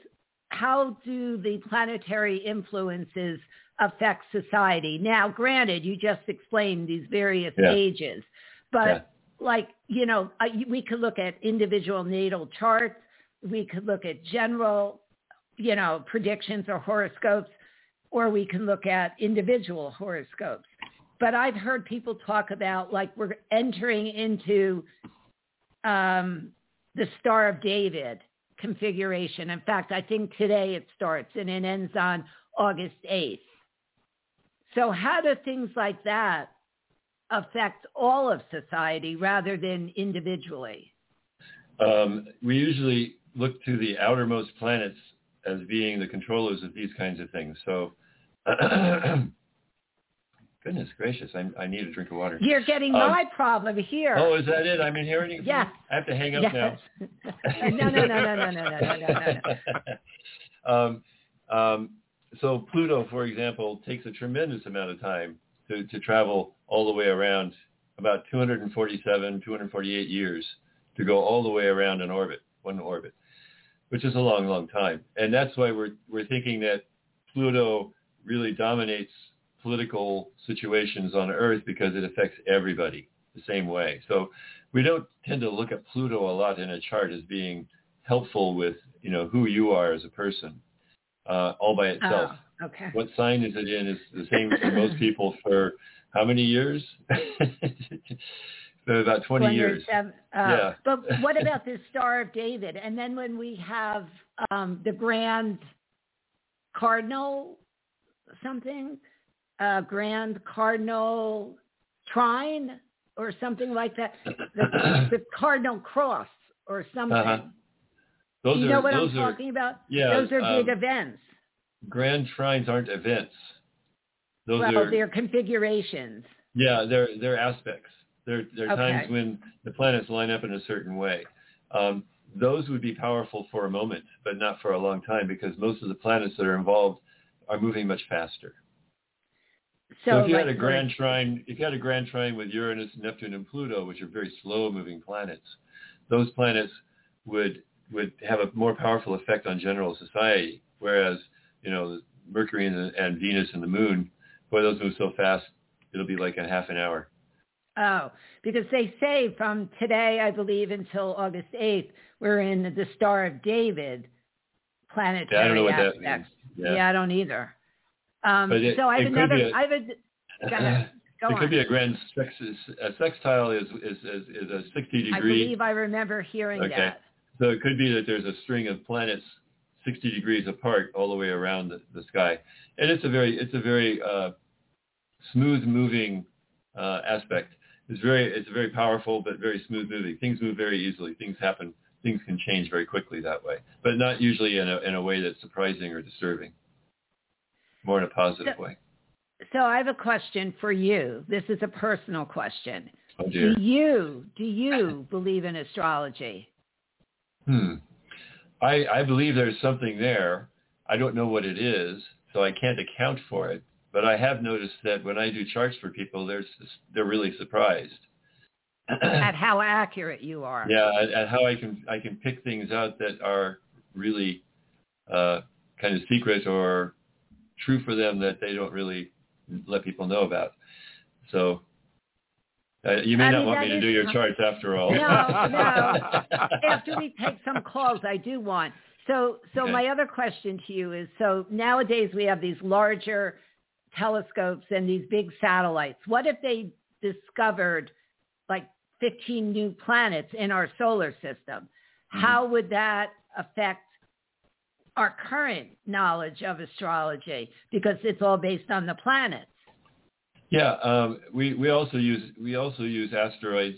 how do the planetary influences affect society? Now, granted, you just explained these various Yeah. ages, but Yeah. like you know, uh, we could look at individual natal charts. We could look at general, you know, predictions or horoscopes, or we can look at individual horoscopes. But I've heard people talk about like we're entering into um, the Star of David configuration. In fact, I think today it starts and it ends on August 8th. So how do things like that affect all of society rather than individually? Um, we usually look to the outermost planets as being the controllers of these kinds of things. So, [clears throat] goodness gracious, I, I need a drink of water. You're getting Um, my problem here. Oh, is that it? I'm inheriting. Yes. I have to hang up yes. now. [laughs] no, no, no, no, no, no, no, no, no, no. [laughs] um, um, so Pluto, for example, takes a tremendous amount of time to, to travel all the way around, about 247, 248 years to go all the way around an orbit, one orbit, which is a long, long time. And that's why we're, we're thinking that Pluto really dominates political situations on Earth because it affects everybody the same way. So we don't tend to look at Pluto a lot in a chart as being helpful with, you know, who you are as a person uh, all by itself. Oh, okay. What sign is it in is the same for most [clears throat] people for how many years? [laughs] for about 20 years. Uh, yeah. but [laughs] what about the Star of David? And then when we have um, the Grand Cardinal something, uh, Grand Cardinal Trine or something like that, the, [coughs] the Cardinal Cross or something. Uh-huh. Those you are, know what I'm are, talking about? Yeah, Those are big um, events. Grand trines aren't events. Those well, are they're configurations. yeah, they're they're aspects. They're they're Okay. times when the planets line up in a certain way. Um, those would be powerful for a moment, but not for a long time because most of the planets that are involved are moving much faster. So, So if you like, had a grand trine, if you had a grand trine with Uranus, Neptune, and Pluto, which are very slow-moving planets, those planets would would have a more powerful effect on general society. Whereas, you know, Mercury and, the, and Venus and the Moon, boy, those move so fast, it'll be like a half an hour. Oh, because they say from today, I believe, until August 8th, we're in the Star of David planetary Yeah, I don't know what that means. Yeah. I don't either. Um, But it- so I have another. a- I have a. Go ahead. [laughs] Go it on. could be a grand sex, a sextile is, is, is, is a 60 degree. I believe I remember hearing Okay. that. So it could be that there's a string of planets 60 degrees apart all the way around the, the sky, and it's a very it's a very uh, smooth moving uh, aspect. It's very it's very powerful but very smooth moving. Things move very easily. Things happen. Things can change very quickly that way, but not usually in a in a way that's surprising or disturbing. More in a positive So- way. So I have a question for you. This is a personal question. Oh. Do you do you believe in astrology? Hmm. I, I believe there's something there. I don't know what it is, so I can't account for it. But I have noticed that when I do charts for people, they're they're really surprised. [clears throat] At how accurate you are? yeah, at, at how I can I can pick things out that are really uh, kind of secret or true for them that they don't really let people know about. So uh, you may I not mean, want me to do your com- charts after all. No, no. [laughs] After we take some calls, I do want. So, so Okay. my other question to you is: so nowadays we have these larger telescopes and these big satellites. What if they discovered like 15 new planets in our solar system? Mhm. How would that affect our current knowledge of astrology? Because it's all based on the planets. Yeah, um, we we also use we also use asteroids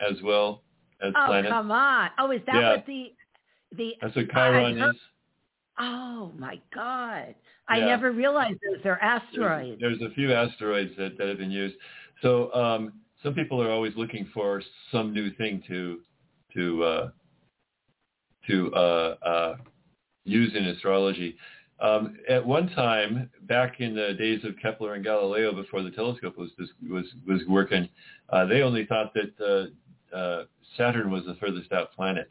as well as Oh, planets. come on! Oh, is that Yeah. what the the That's what Chiron heard- is. Oh my God. I Yeah. never realized those are There's, asteroids. there's a few asteroids that, that have been used. So um, some people are always looking for some new thing to to uh, to uh, uh, use in astrology. Um, at one time, back in the days of Kepler and Galileo, before the telescope was was was working, uh, they only thought that uh, uh, Saturn was the furthest out planet.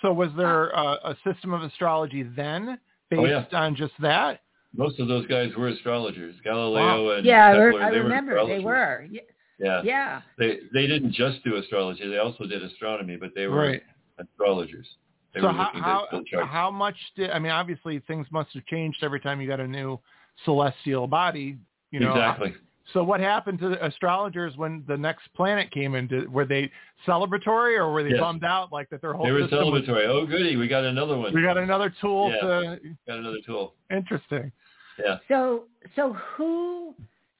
So was there uh, a system of astrology then based Oh, yeah. on just that? Most of those guys were astrologers. Galileo and Yeah, I, Kepler, re- I they remember were they were. Y- Yeah. Yeah. They they didn't just do astrology. They also did astronomy, but they were Right. astrologers. They so how how, at the charts. how much did I mean? Obviously, things must have changed every time you got a new celestial body. You know, exactly. So what happened to the astrologers when the next planet came in? Did, were they celebratory or were they Yes. bummed out like that their whole They were system was- celebratory. Oh, goody, we got another one. we got another tool Yeah. to Got another tool. interesting. Yeah. So so who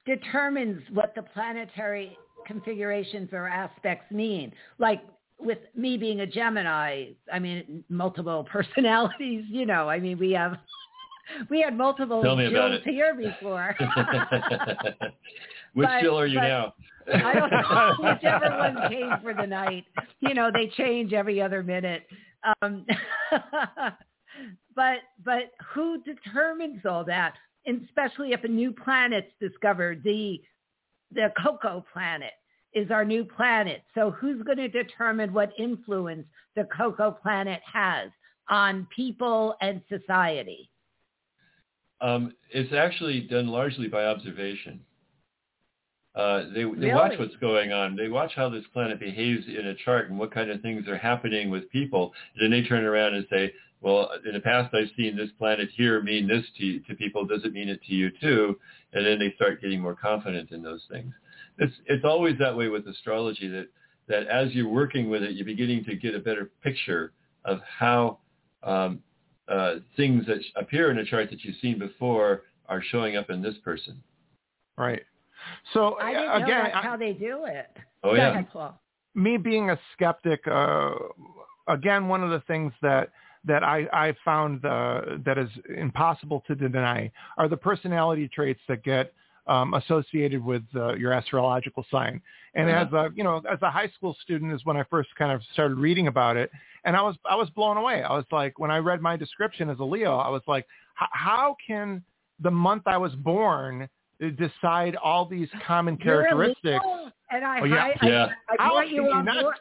determines what the planetary configurations or aspects mean? Like with me being a Gemini, I mean multiple [laughs] personalities, you know, I mean we have [laughs] we had multiple Tell me about Jills it. here [laughs] before. Which But- still are you now? I don't know. Whichever one came for the night. You know, they change every other minute. Um, but but who determines all that? And especially if a new planet's discovered, the the Coco planet is our new planet. So who's going to determine what influence the Coco planet has on people and society? Um, it's actually done largely by observation. Uh, they they Really? watch what's going on. They watch how this planet behaves in a chart and what kind of things are happening with people. And then they turn around and say, "Well, in the past, I've seen this planet here mean this to to people. Does it mean it to you too?" And then they start getting more confident in those things. It's it's always that way with astrology. That that as you're working with it, you're beginning to get a better picture of how um, uh, things that appear in a chart that you've seen before are showing up in this person. Right. So I didn't again, know that's I- how they do it. Oh Go yeah. me being a skeptic, uh, again, one of the things that that I, I found uh, that is impossible to deny are the personality traits that get um, associated with uh, your astrological sign. And as a you know, as a high school student is when I first kind of started reading about it, and I was I was blown away. I was like, when I read my description as a Leo, I was like, "H- how can the month I was born decide all these common characteristics? And I, Oh, yeah. I, I, Yeah. I How brought you you on not- board.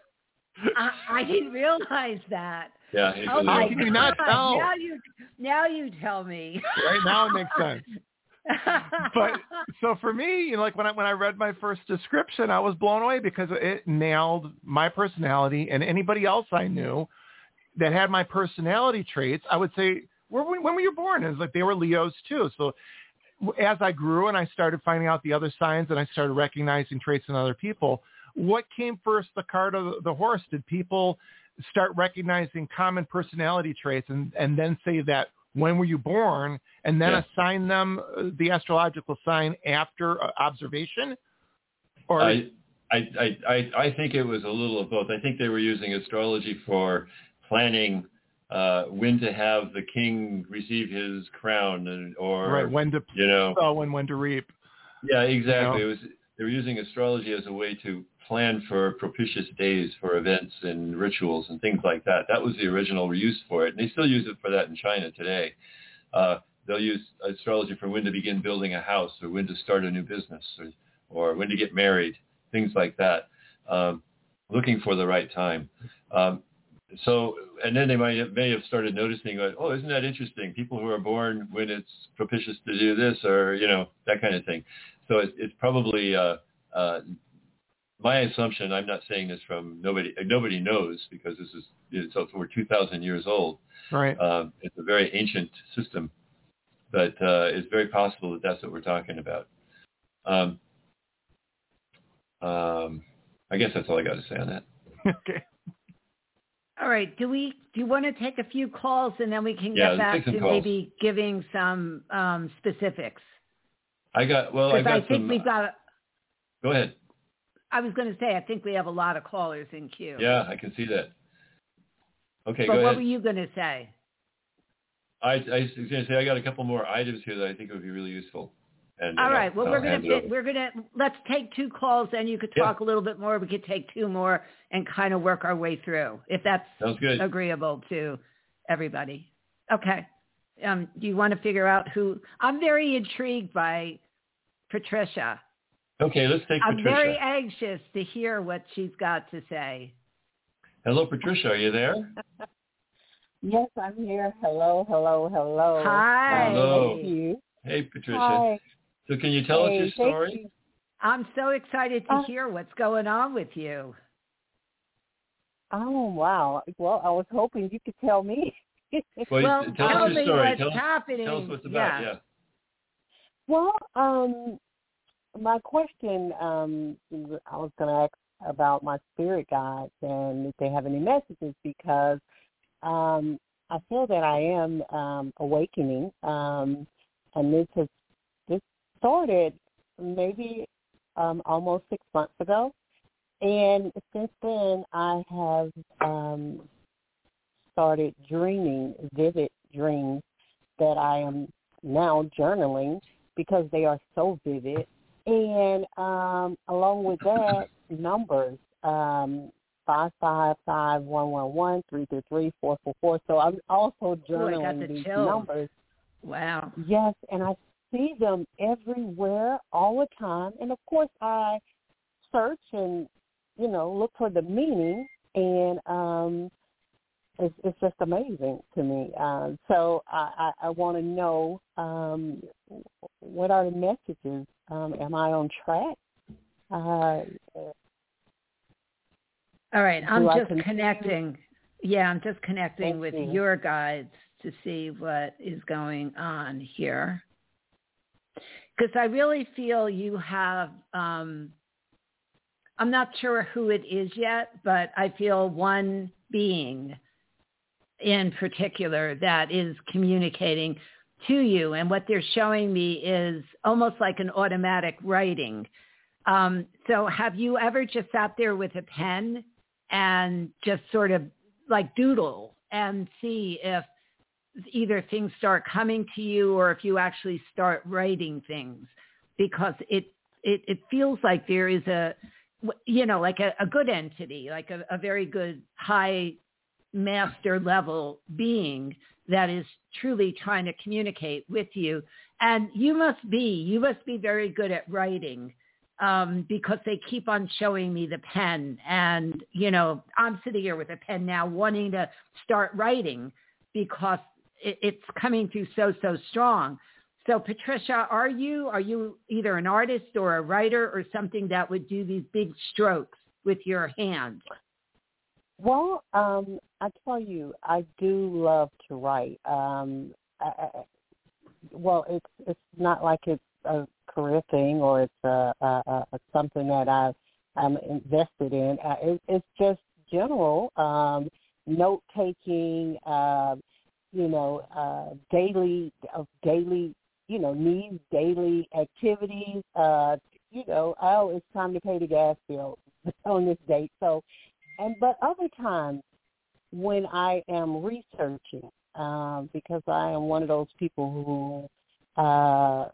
I, I didn't realize that. Yeah. Oh How my little- you not God. tell? Now you, now you tell me. Right now it makes sense. [laughs] but [laughs] so for me, you know, like when I when I read my first description, I was blown away because it nailed my personality and anybody else I knew that had my personality traits. I would say, where, when were you born? And it's like they were Leos too. So as I grew and I started finding out the other signs and I started recognizing traits in other people, what came first, the cart or the, the horse? Did people start recognizing common personality traits and, and then say that when were you born and then Yeah. assign them uh, the astrological sign after uh, observation? Or I, I, I, I think it was a little of both. I think they were using astrology for planning uh, when to have the king receive his crown, and, or right when to you know, sow and when to reap. yeah, exactly. You It was they were using astrology as a way to plan for propitious days for events and rituals and things like that. That was the original use for it, and they still use it for that in China today. Uh, they'll use astrology for when to begin building a house, or when to start a new business, or, or when to get married, things like that. Um, looking for the right time. Um, so, and then they might have, may have started noticing, like, oh, isn't that interesting? People who are born when it's propitious to do this, or you know, that kind of thing. So it, it's probably uh, uh, my assumption. I'm not saying this from nobody. Nobody knows because this is it's over 2,000 years old. Right. Um, it's a very ancient system, but uh, it's very possible that that's what we're talking about. Um, um, I guess that's all I got to say on that. [laughs] okay. All right. Do we? Do you want to take a few calls and then we can Yeah, get back to calls. maybe giving some um, specifics? I got well. I got I think some. we've got. Go ahead. I was going to say I think we have a lot of callers in queue. Yeah, I can see that. Okay, But what ahead. were you going to say? I, I was going to say I got a couple more items here that I think would be really useful. And, All uh, right. Well, I'll we're going to we're going to let's take two calls, and you could Yeah. talk a little bit more. We could take two more and kind of work our way through, if that's agreeable to everybody. Okay. Um, do you want to figure out who? I'm very intrigued by Patricia. Okay, let's take I'm Patricia. very anxious to hear what she's got to say. Hello, Patricia. Are you there? [laughs] Yes, I'm here. Hello, hello, hello. Hi. Hello. Thank you. Hey, Patricia. Hi. So can you tell us your story? you. I'm so excited to Uh, hear what's going on with you. Oh wow. Well, I was hoping you could tell me. Well, well, tell us tell your me story. what's Tell happening. tell us what's about. Yeah. Yeah. well, um, my question, um, I was going to ask about my spirit guides and if they have any messages because um, I feel that I am um, awakening, um, and this has this started maybe um, almost six months ago, and since then I have um, started dreaming vivid dreams that I am now journaling because they are so vivid. And um, along with that, numbers, um, five five five one one one three three three four four four. So I'm also journaling Ooh, the these chills. numbers. Wow. Yes, and I see them everywhere all the time. And of course, I search and you know look for the meaning, and um, it's, it's just amazing to me. Um, so I, I, I want to know um, what are the messages? Um, am I on track? Uh, All right, I'm just continue? connecting. Yeah, I'm just connecting Thank with you. your guides to see what is going on here. Because I really feel you have, um, I'm not sure who it is yet, but I feel one being in particular that is communicating to you. And what they're showing me is almost like an automatic writing. Um, so have you ever just sat there with a pen and just sort of like doodle and see if either things start coming to you or if you actually start writing things because it it, it feels like there is a you know like a, a good entity like a, a very good high master level being that is truly trying to communicate with you and you must be you must be very good at writing um, because they keep on showing me the pen. And, you know, I'm sitting here with a pen now wanting to start writing because it, it's coming through so, so strong. So Patricia, are you, are you either an artist or a writer or something that would do these big strokes with your hand? Well, um, I tell you, I do love to write. Um, I, I, well, it's it's not like it's a career thing or it's a, a, a something that I I'm invested in. Uh, it, it's just general um, note taking. Uh, you know, uh, daily of daily, you know, needs, daily activities. Uh, you know, oh, it's time to pay the gas bill [laughs] on this date. So, and but other times when I am researching, um, because I am one of those people who uh,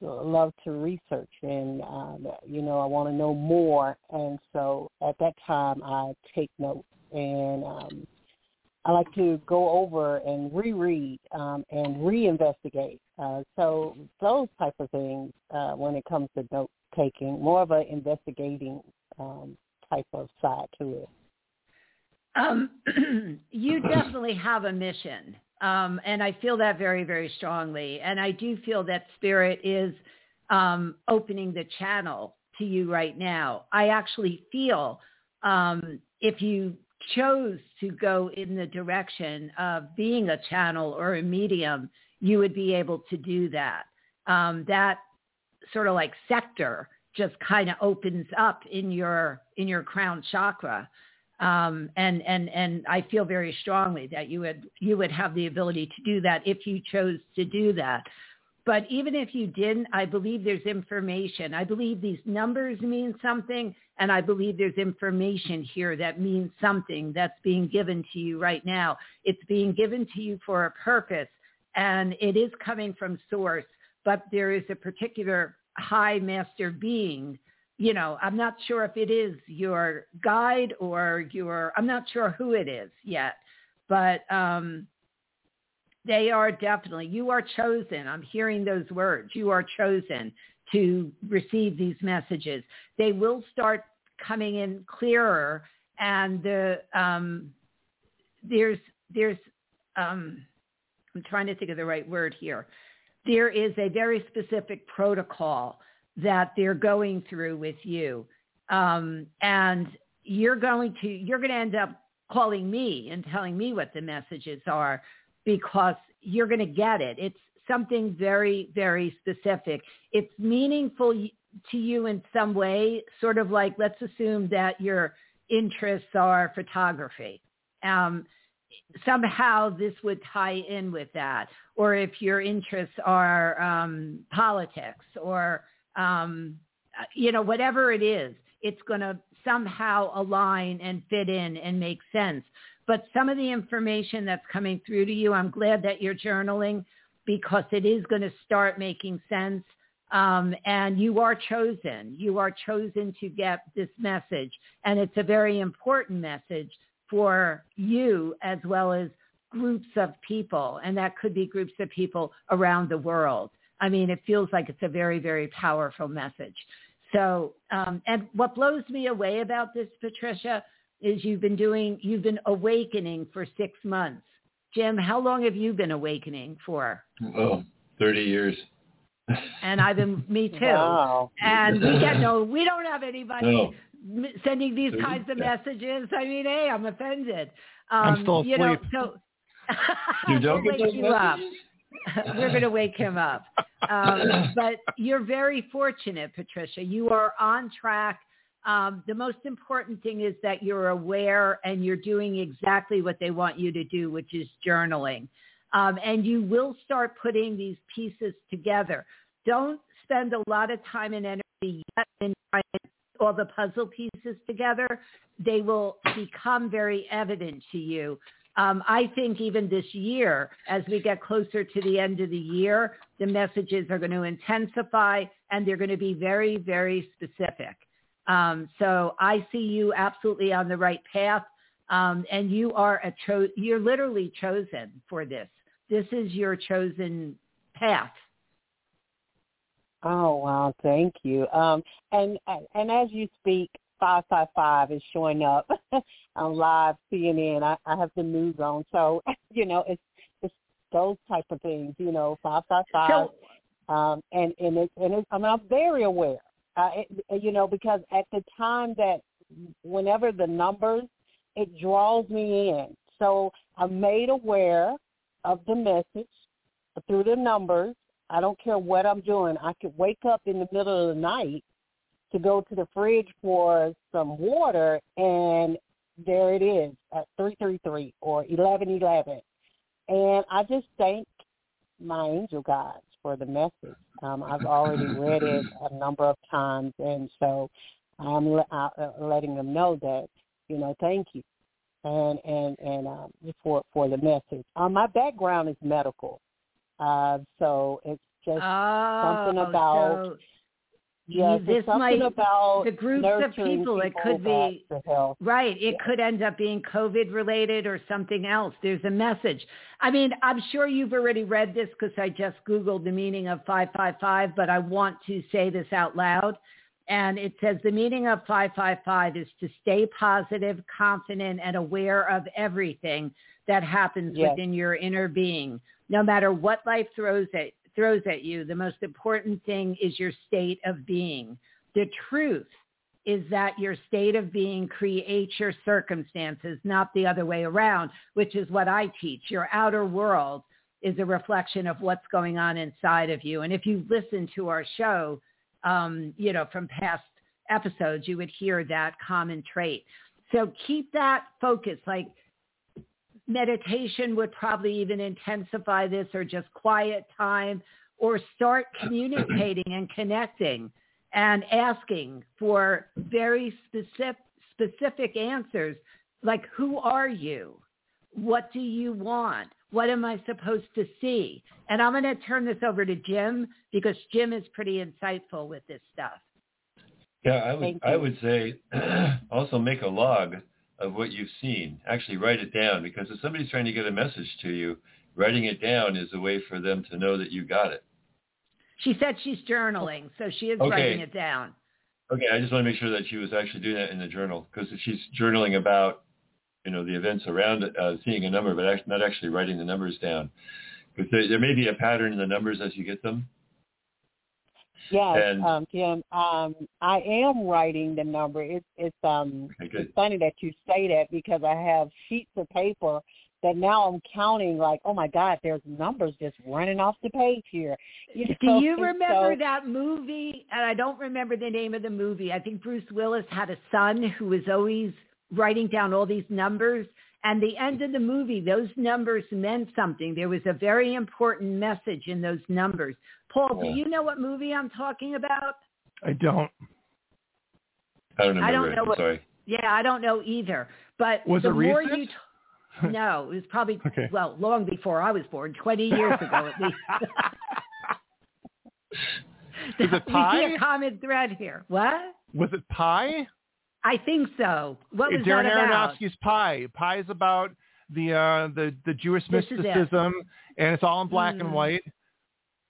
love to research and um, you know I want to know more, and so at that time I take notes and um, I like to go over and reread um, and reinvestigate. Uh, so those type of things uh, when it comes to note taking, more of an investigating um, type of side to it. Um, [clears throat] you definitely have a mission. Um, and I feel that very, very strongly. And I do feel that spirit is um, opening the channel to you right now. I actually feel um, if you chose to go in the direction of being a channel or a medium, you would be able to do that. Um, that sort of like sector just kind of opens up in your in your crown chakra. Um, and and and I feel very strongly that you would you would have the ability to do that if you chose to do that. But even if you didn't, I believe there's information. I believe these numbers mean something, and I believe there's information here that means something that's being given to you right now. It's being given to you for a purpose, and it is coming from source, but there is a particular high master being you know, I'm not sure if it is your guide or your, I'm not sure who it is yet, but um, they are definitely, you are chosen. I'm hearing those words. You are chosen to receive these messages. They will start coming in clearer and the, um, there's, there's, um, I'm trying to think of the right word here. There is a very specific protocol that they're going through with you. Um, and you're going to, you're going to end up calling me and telling me what the messages are because you're going to get it. It's something very, very specific. It's meaningful to you in some way, sort of like, let's assume that your interests are photography. Um, somehow this would tie in with that. Or if your interests are um, politics or um, you know, whatever it is, it's going to somehow align and fit in and make sense. But some of the information that's coming through to you, I'm glad that you're journaling because it is going to start making sense. Um, and you are chosen. You are chosen to get this message. And it's a very important message for you as well as groups of people. And that could be groups of people around the world. I mean, it feels like it's a very, very powerful message. So, um, and what blows me away about this, Patricia, is you've been doing, you've been awakening for six months. Jim, how long have you been awakening for? Oh, 30 years. and I've been, me [laughs] too. Wow. And we get no, we don't have [laughs] anybody no. sending these kinds of messages. I mean, hey, I'm offended. Um, I'm still asleep. You know, so you don't [laughs] we'll get those you messages? up. [laughs] We're going to wake him up. Um, but you're very fortunate, Patricia. You are on track. Um, the most important thing is that you're aware and you're doing exactly what they want you to do, which is journaling. Um, and you will start putting these pieces together. Don't spend a lot of time and energy yet in trying all the puzzle pieces together. They will become very evident to you um, I think even this year, as we get closer to the end of the year, the messages are going to intensify and they're going to be very, very specific. Um, so I see you absolutely on the right path. Um, and you are a cho- you're literally chosen for this. This is your chosen path. Oh wow, thank you. Um, and and as you speak, 555 is showing up [laughs] on live CNN. I, I have the news on, so [laughs] you know it's it's those type of things. You know, 555, so, um, and and it and it, I mean, I'm very aware. Uh, it, you know, because at the time that whenever the numbers, it draws me in. So I'm made aware of the message through the numbers. I don't care what I'm doing. I could wake up in the middle of the night to go to the fridge for some water, and there it is at 333 or 1111. And I just thank my angel guides for the message. Um, I've already read it a number of times, and so I'm le- uh, letting them know that, you know, thank you, and and and um, for for the message. Um, my background is medical, uh, so it's just oh, something about. So Yes, this might about the groups of people. It could be right. It yeah. could end up being COVID related or something else. There's a message. I mean, I'm sure you've already read this because I just googled the meaning of 555, but I want to say this out loud. And it says the meaning of 555 is to stay positive, confident, and aware of everything that happens yes. within your inner being, no matter what life throws at throws at you, the most important thing is your state of being. The truth is that your state of being creates your circumstances, not the other way around, which is what I teach. Your outer world is a reflection of what's going on inside of you. And if you listen to our show, um, you know, from past episodes, you would hear that common trait. So keep that focus. Like meditation would probably even intensify this or just quiet time or start communicating and connecting and asking for very specific specific answers like who are you? What do you want? What am i supposed to see? And i'm going to turn this over to jim because jim is pretty insightful with this stuff. Yeah i would i would say [clears throat] also make a log of what you've seen. Actually write it down because if somebody's trying to get a message to you, writing it down is a way for them to know that you got it. She said she's journaling, so she is okay. writing it down. Okay, I just want to make sure that she was actually doing that in the journal because she's journaling about, you know, the events around uh, seeing a number, but not actually writing the numbers down. Because there, there may be a pattern in the numbers as you get them. Yes, And- um, Jim. Um, I am writing the number. It's it's um Okay, it's funny that you say that because I have sheets of paper that now I'm counting like, oh my God, there's numbers just running off the page here. You Do know, you remember so- that movie? And I don't remember the name of the movie. I think Bruce Willis had a son who was always writing down all these numbers. And the end of the movie, those numbers meant something. There was a very important message in those numbers. Paul, do you know what movie I'm talking about? I don't. I don't remember I don't know I'm what- sorry. Yeah, I don't know either. But Was the it more recent? you t- no, it was probably [laughs] Okay. well long before I was born, twenty years ago at least. [laughs] [laughs] Is it we see a common thread here. What? Was it Pi? I think so. What was Darren that about? Aronofsky's Pi. Pi is about the uh, the the Jewish This is it. mysticism, and it's all in black and Mm. white.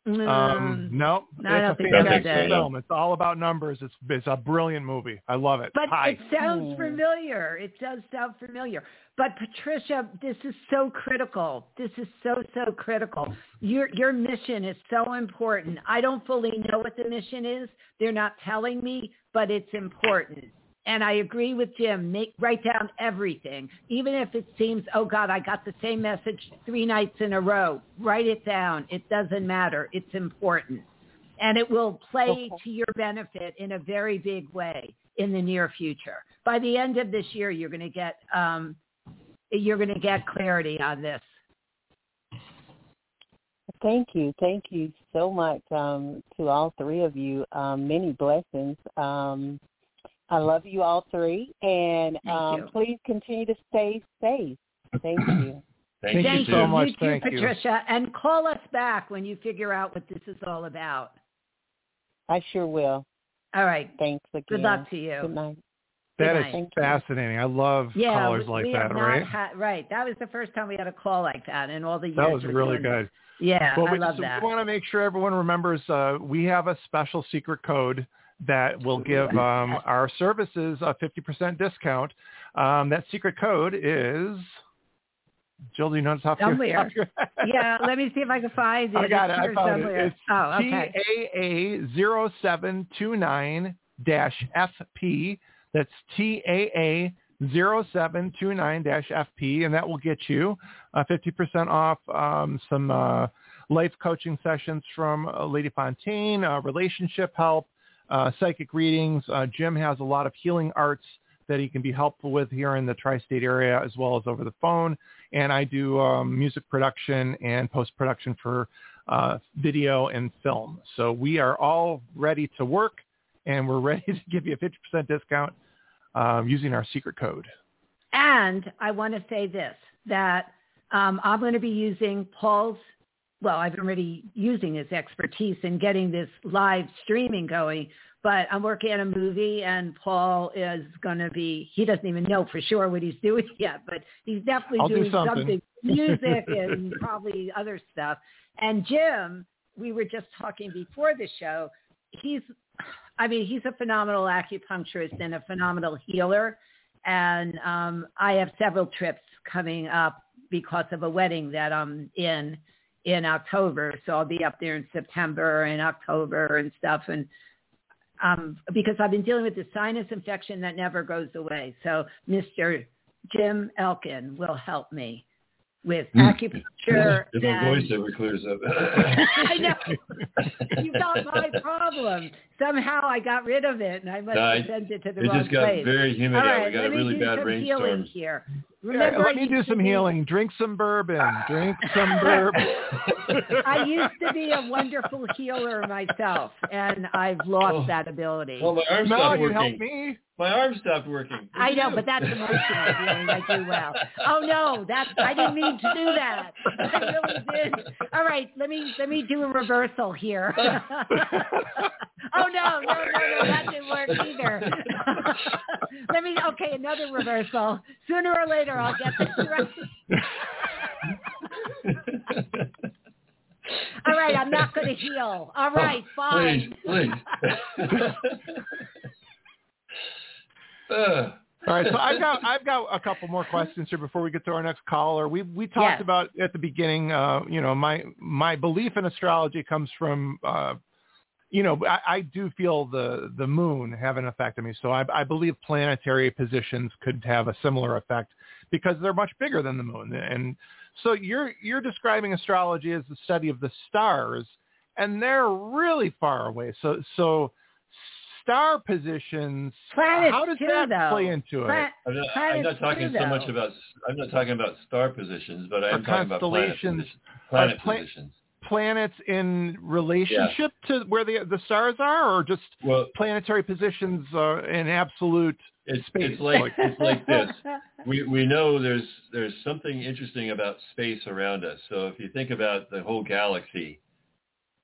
Um, Mm. no, No, I don't it's a think that's fantastic it. film. It's all about numbers. It's it's a brilliant movie. I love it. But Pi. it sounds Hmm. familiar. It does sound familiar. But Patricia, this is so critical. This is so so critical. Your your mission is so important. I don't fully know what the mission is. They're not telling me, but it's important. And I agree with Jim. Make write down everything, even if it seems, oh God, I got the same message three nights in a row. Write it down. It doesn't matter. It's important, and it will play Okay. to your benefit in a very big way in the near future. By the end of this year, you're going to get um, you're going to get clarity on this. Thank you. Thank you so much um, to all three of you. Um, many blessings. I love you all three. And um, you. please continue to stay safe. Thank you. [clears throat] Thank, Thank you, you too. so much. You too, Thank you. Patricia, and call us back when you figure out what this is all about. I sure will. All right. Thanks again. Good luck to you. Good night. That Good is night. You. fascinating. I love Yeah, callers we- like we that, right? had- right. That was the first time we had a call like that in all the years. That was really doing this. good. Yeah, Well, I we, love so that. we want to make sure everyone remembers uh, we have a special secret code that will give um, our services a 50% discount. Um, that secret code is, Jill, do you know off your, Somewhere. off your yeah, let me see if I can find it. I got it. I found somewhere. it. It's oh, okay. TAA0729-FP. That's TAA 0729-FP, and that will get you uh, 50% off um, some uh, life coaching sessions from uh, Lady Fontaine, uh, relationship help, uh, psychic readings. Uh, Jim has a lot of healing arts that he can be helpful with here in the tri-state area as well as over the phone. And I do um, music production and post-production for uh, video and film. So we are all ready to work, and we're [laughs] ready to give you a 50% discount um, using our secret code. And I want to say this, that um, I'm going to be using Paul's, well, I've been already using his expertise in getting this live streaming going, but I'm working on a movie and Paul is going to be, he doesn't even know for sure what he's doing [laughs] yet, but he's definitely I'll do doing something. music [laughs] and probably other stuff. And Jim, we were just talking before the show, he's, I mean, he's a phenomenal acupuncturist and a phenomenal healer. And um, I have several trips coming up because of a wedding that I'm in in October. So I'll be up there in September and October and stuff. And um, because I've been dealing with the sinus infection that never goes away. So Mr. Jim Elkin will help me with acupuncture. If my voice ever clears [laughs] up. I know. You got my [laughs] problem. Somehow I got rid of it, and I must No, have it- sent it to the It wrong just got place. very humid All out. We got a let me really do bad some healing rainstorm. Here. Yeah, let me do to some be- healing. Drink some bourbon. Drink some [laughs] bourbon. I used to be a wonderful healer myself, and I've lost Oh. that ability. Well, my arm no, stopped you help working. me. My arm stopped working. What I know, do? but that's emotional healing. I do well. Oh no, that's I didn't mean to do that. I really did. All right, let me let me do a reversal here. [laughs] oh no, no, no, no, that didn't work either. [laughs] let me okay, another reversal. Sooner or later, I'll get this [laughs] right. All right, I'm not going to heal. All right, fine. Please, [laughs] please. uh, All right, so I've got I've got a couple more questions here before we get to our next caller. We we talked Yes. about at the beginning, uh, you know, my my belief in astrology comes from, uh, you know, I, I do feel the the moon have an effect on me. So I, I believe planetary positions could have a similar effect because they're much bigger than the moon. And so you're you're describing astrology as the study of the stars, and they're really far away. So so star positions. Planets how does too, that though. play into it? I'm not, I'm not talking too, so much about. I'm not talking about star positions, but I'm talking about planet constellations. positions. Planet pla- positions. planets in relationship to where the the stars are, or just Well, planetary positions uh, in absolute it's space? it's like it's like [laughs] this. We we know there's there's something interesting about space around us. So if you think about the whole galaxy,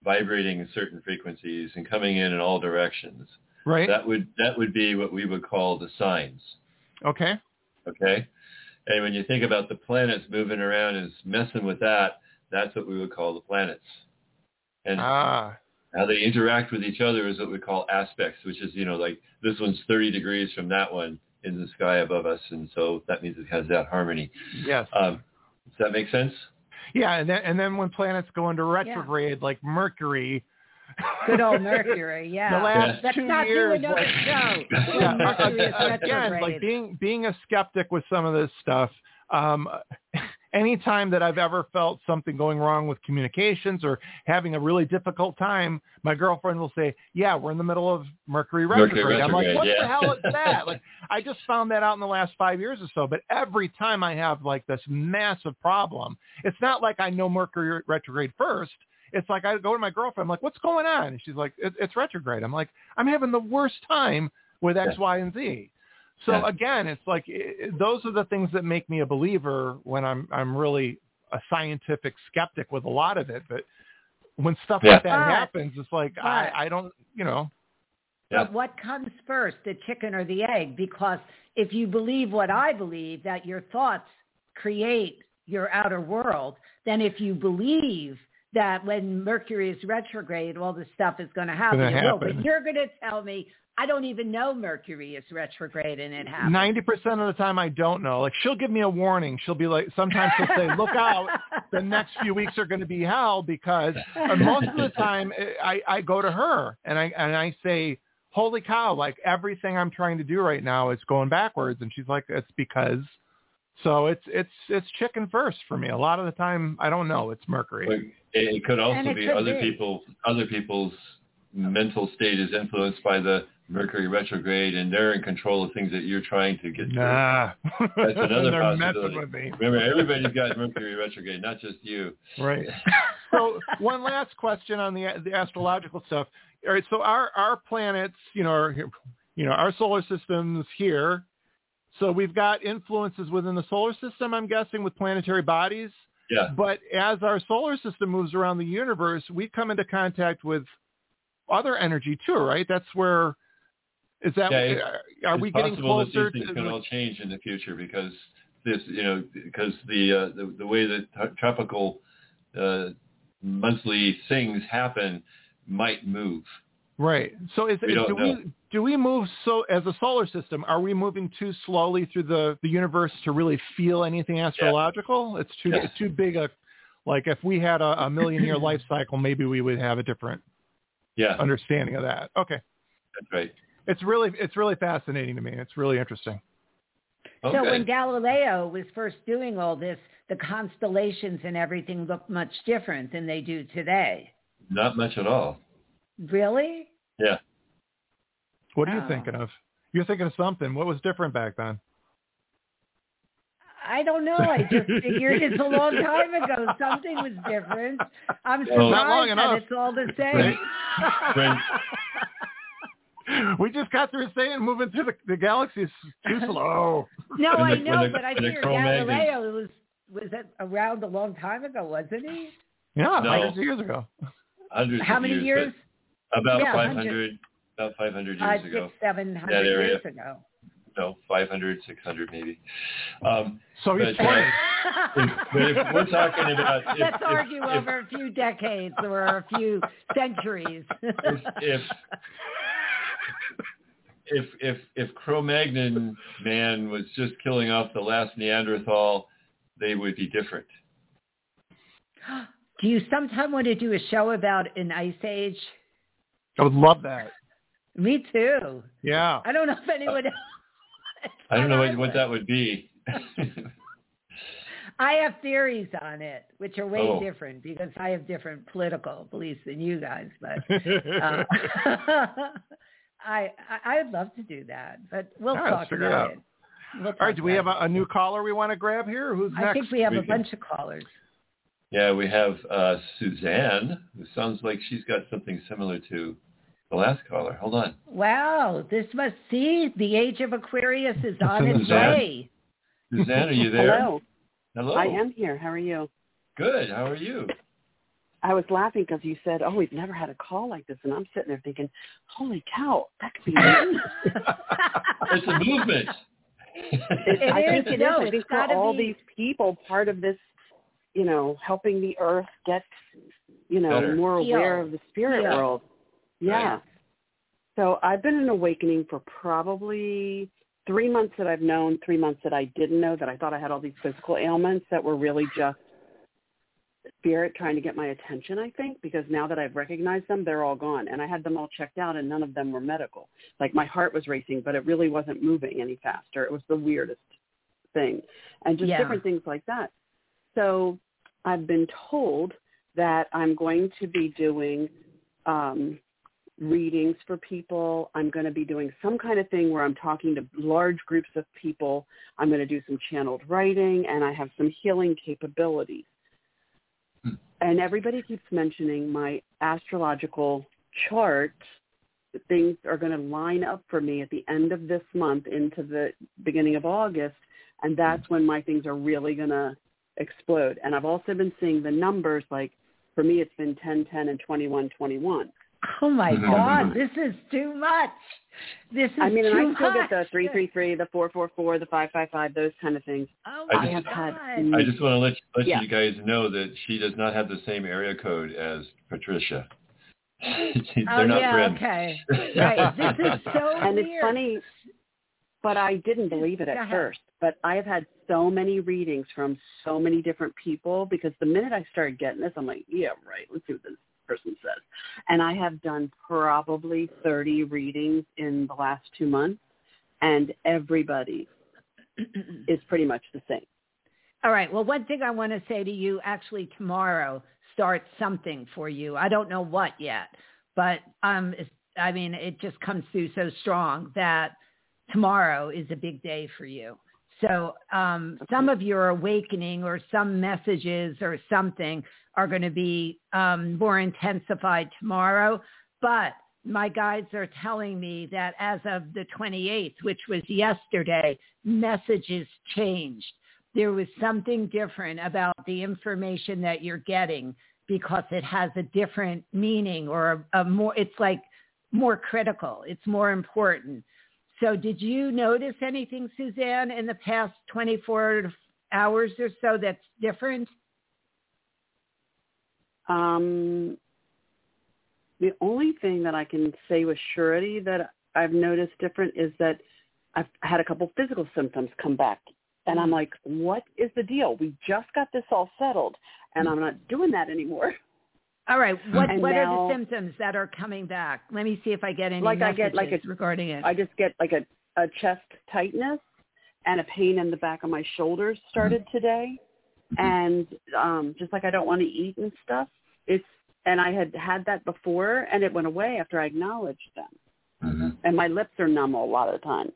vibrating in certain frequencies and coming in in all directions. Right. That would that would be what we would call the signs. okay. Okay. And when you think about the planets moving around and messing with that, that's what we would call the planets. And Ah. How they interact with each other is what we call aspects, which is, you know, like this one's 30 degrees from that one in the sky above us. And so that means it has that harmony. Yes. Um, does that make sense? Yeah, and then and then when planets go into retrograde, like Mercury, Good old Mercury, [laughs] yeah. the last Let's two not years, do another like, show. [laughs] yeah, Mercury is again, like being being a skeptic with some of this stuff. Um, anytime that I've ever felt something going wrong with communications or having a really difficult time, my girlfriend will say, "Yeah, we're in the middle of Mercury Mercury retrograde." I'm like, "What yeah. the hell is [laughs] that?" Like, I just found that out in the last five years or so. But every time I have like this massive problem, it's not like I know Mercury retrograde first. It's like I go to my girlfriend, I'm like, "What's going on?" And she's like, "It's retrograde." I'm like, "I'm having the worst time with X, Yeah. Y, and Z." So Yeah. again, it's like i those are the things that make me a believer when I'm I'm really a scientific skeptic with a lot of it. But when stuff Yeah. like that But- happens, it's like I but- I don't you know Yeah. But what comes first, the chicken or the egg? Because if you believe what I believe, that your thoughts create your outer world, then if you believe that when Mercury is retrograde, all this stuff is going to happen, Gonna it will. But you're going to tell me, I don't even know Mercury is retrograde and it happens. ninety percent of the time I don't know. Like she'll give me a warning. She'll be like sometimes she'll say, "Look out, the next few weeks are going to be hell," because and [laughs] most of the time I I go to her and I and I say. Holy cow! Like everything I'm trying to do right now is going backwards, and she's like, "It's because." So it's it's it's chicken first for me. A lot of the time, I don't know. It's Mercury. But it, it could also it be could other be. people other people's mental state is influenced by the Mercury retrograde, and they're in control of things that you're trying to get. through. Nah, That's [laughs] another They're messing possibility. with me. Remember, everybody's got Mercury retrograde, not just you. Right. [laughs] so one last question on the the astrological stuff. All right. So our our planets, you know, are, you know, our solar system's here. So we've got influences within the solar system. I'm guessing with planetary bodies. Yeah. But as our solar system moves around the universe, we come into contact with other energy too, right? That's where is that Yeah, it's- are it's we getting possible closer that these things to can all change in the future because this, you know, because the uh, the, the way that t- tropical uh, monthly things happen might move. Right. So is We it, don't know. we do we move so as a solar system? Are we moving too slowly through the the universe to really feel anything astrological? It's too Yeah. it's too big a like if we had a, a million year [clears throat] life cycle, maybe we would have a different Yeah, understanding of that. Okay. that's right. It's really it's really fascinating to me. It's really interesting. Okay. So when Galileo was first doing all this, the constellations and everything looked much different than they do today. Not much at all. Really? Yeah. What are you Oh. thinking of? You're thinking of something. What was different back then? I don't know. I just figured it's a long time ago. Something was different. I'm Well- Not long surprised that enough. it's all the same. When- [laughs] we just got through saying moving through the, the galaxy is too [laughs] slow. no, When I know, the- but I when the figured Cro-Magnons- Galileo was was it around a long time ago, wasn't he? Yeah, No. hundreds of years ago. hundreds How many years? years? About Yeah, 500, about 500 Uh, years six, ago. seven That hundred area. years ago. No, 500, 600 maybe. Um, So But, uh, if, but if we're talking about if, Let's if- argue if- over a few decades or a few centuries. if if if if Cro-Magnon man was just killing off the last Neanderthal, they would be different. [gasps] do you sometime want to do a show about an ice age? I would love that. Me too. Yeah. I don't know if anyone. I don't know what, what that would be. [laughs] I have theories on it, which are way Oh. different because I have different political beliefs than you guys. But [laughs] uh, [laughs] I, I I'd love to do that, but we'll All right, let's talk figure it about out. it. We'll All right. Do we have a, a new caller we want to grab here? Who's it. next? I think we have We a can- bunch of callers. yeah, we have uh, Suzanne, who sounds like she's got something similar to the last caller. Hold on. Wow, this must see the age of Aquarius is on its Suzanne. way. Suzanne, are you [laughs] there? Hello. Hello. I am here. How are you? Good. How are you? I was laughing because you said, "Oh, we've never had a call like this," and I'm sitting there thinking, "Holy cow, that could be." [laughs] it's a movement. It, I is, think it no, is. I think for all be... these people, part of this, you know, helping the earth get, you know, Better. more Heal. aware of the spirit Heal. world. Yeah. Right. So I've been in awakening for probably three months that I've known, three months that I didn't know that I thought I had all these physical ailments that were really just spirit trying to get my attention, I think, because now that I've recognized them, they're all gone. And I had them all checked out and none of them were medical. Like my heart was racing, but it really wasn't moving any faster. It was the weirdest thing. And just Yeah. different things like that. So I've been told that I'm going to be doing um, readings for people. I'm going to be doing some kind of thing where I'm talking to large groups of people. I'm going to do some channeled writing, and I have some healing capabilities. And everybody keeps mentioning my astrological chart. Things are going to line up for me at the end of this month into the beginning of August, and that's when my things are really going to explode. And I've also been seeing the numbers like for me it's been 10 10 and 21 21. Oh my Mhm. God, this is too much. This is I mean, and too I still much. get the 333, the 444, the 555, those kind of things. Oh I my just- have had God. I just want to let let Yeah. you guys know that she does not have the same area code as Patricia. [laughs] They're oh not yeah, friends. okay. [laughs] Right. This is so and weird. it's funny, but I didn't believe it at first. But I have had so many readings from so many different people because the minute I started getting this, I'm like, yeah, right. Let's see what this person says. And I have done probably 30 readings in the last two months, and everybody [clears throat] is pretty much the same. All right. Well, one thing I want to say to you actually tomorrow starts something for you. I don't know what yet, but um, it's- I mean, it just comes through so strong that tomorrow is a big day for you. So um, some of your awakening or some messages or something are going to be um, more intensified tomorrow. But my guides are telling me that as of the 28th, which was yesterday, messages changed. There was something different about the information that you're getting because it has a different meaning or a, a more it's like more critical. It's more important so did you notice anything suzanne in the past 24 hours or so that's different Um, the only thing that I can say with surety that I've noticed different is that I've had a couple physical symptoms come back. And I'm like, what is the deal? We just got this all settled, and I'm not doing that anymore. [laughs] all right what And what are the symptoms that are coming back let me see if i get any Like I get like a- regarding it I just get like a, a chest tightness and a pain in the back of my shoulders started today. And um, just like I don't want to eat and stuff. It's and I had had that before, and it went away after I acknowledged them. Mhm. and my lips are numb a lot of the time.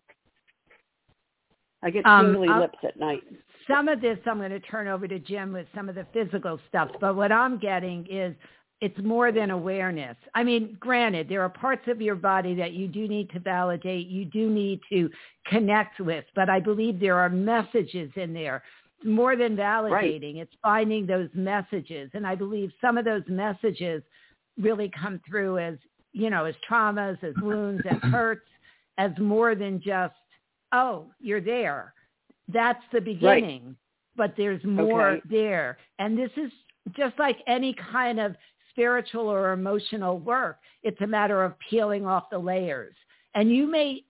I get Um, tingly I'll- lips at night. some of this I'm going to turn over to Jim with some of the physical stuff, but what I'm getting is it's more than awareness. I mean, granted, there are parts of your body that you do need to validate, you do need to connect with, but I believe there are messages in there. It's more than validating. It's finding those messages. And I believe some of those messages really come through as, you know, as traumas, as wounds, as hurts, as more than just, oh, you're there that's the beginning but there's more Okay. there and this is just like any kind of spiritual or emotional work it's a matter of peeling off the layers and you may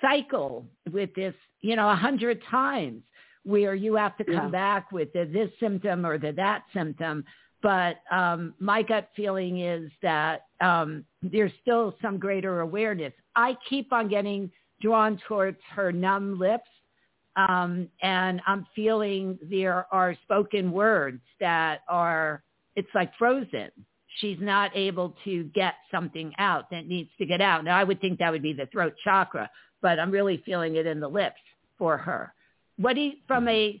cycle with this you know a hundred times where you have to come Yeah. back with the, this symptom or the that symptom but um, my gut feeling is that um, there's still some greater awareness i keep on getting drawn towards her numb lips um, and I'm feeling there are spoken words that are, it's like frozen. She's not able to get something out that needs to get out. Now, I would think that would be the throat chakra, but I'm really feeling it in the lips for her. What do you, from a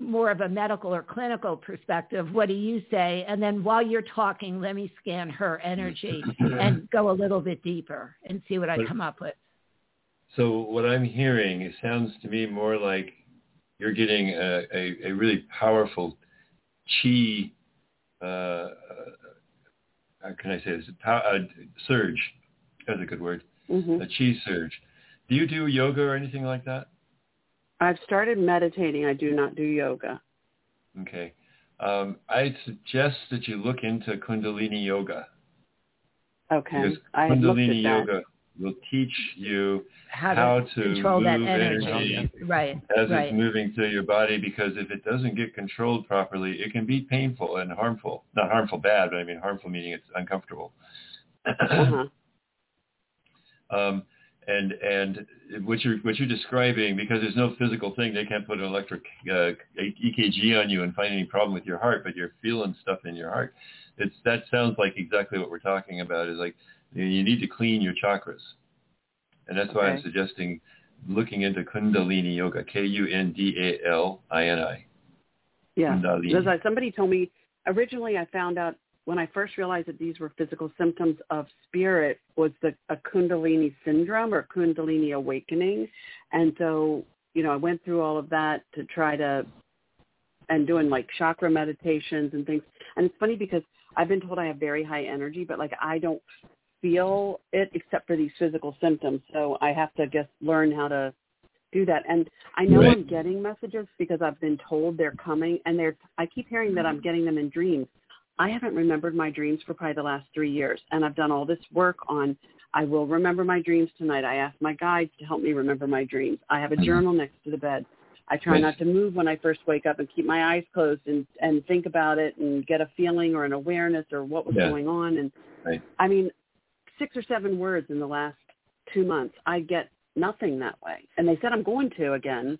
more of a medical or clinical perspective, what do you say? And then while you're talking, let me scan her energy [clears throat] and go a little bit deeper and see what I come up with. So what I'm hearing, it sounds to me more like you're getting a, a, a really powerful chi uh, how can I say this? Pow- uh, surge. That's a good word. hmm A chi surge. Do you do yoga or anything like that? I've started meditating. I do not do yoga. Okay. Um, I'd suggest that you look into Kundalini yoga Okay. because I looked Kundalini at that. yoga will teach you How, how to, to control that energy. energy Right. as right. it's moving through your body because if it doesn't get controlled properly, it can be painful and harmful. Not harmful bad, but I mean harmful meaning it's uncomfortable. Uh-huh. [clears throat] um, and and what you're what you're describing because there's no physical thing they can't put an electric uh, EKG on you and find any problem with your heart but you're feeling stuff in your heart it's that sounds like exactly what we're talking about is like you, you need to clean your chakras and that's why I'm suggesting looking into Kundalini yoga K U N D A L I N I Yeah. Kundalini. Because I, somebody told me originally I found out when I first realized that these were physical symptoms of spirit was the a Kundalini syndrome or Kundalini awakening, and so you know I went through all of that to try to and doing like chakra meditations and things. And it's funny because I've been told I have very high energy, but like I don't feel it except for these physical symptoms. So I have to just learn how to do that. And I know Right. I'm getting messages because I've been told they're coming and they're I keep hearing that I'm getting them in dreams. I haven't remembered my dreams for probably the last three years and I've done all this work on I will remember my dreams tonight. I ask my guides to help me remember my dreams. I have a Mhm. journal next to the bed. I try not to move when I first wake up and keep my eyes closed and and think about it and get a feeling or an awareness or what was Yeah. going on and Right. I mean six or seven words in the last two months. I get nothing that way. And they said I'm going to again.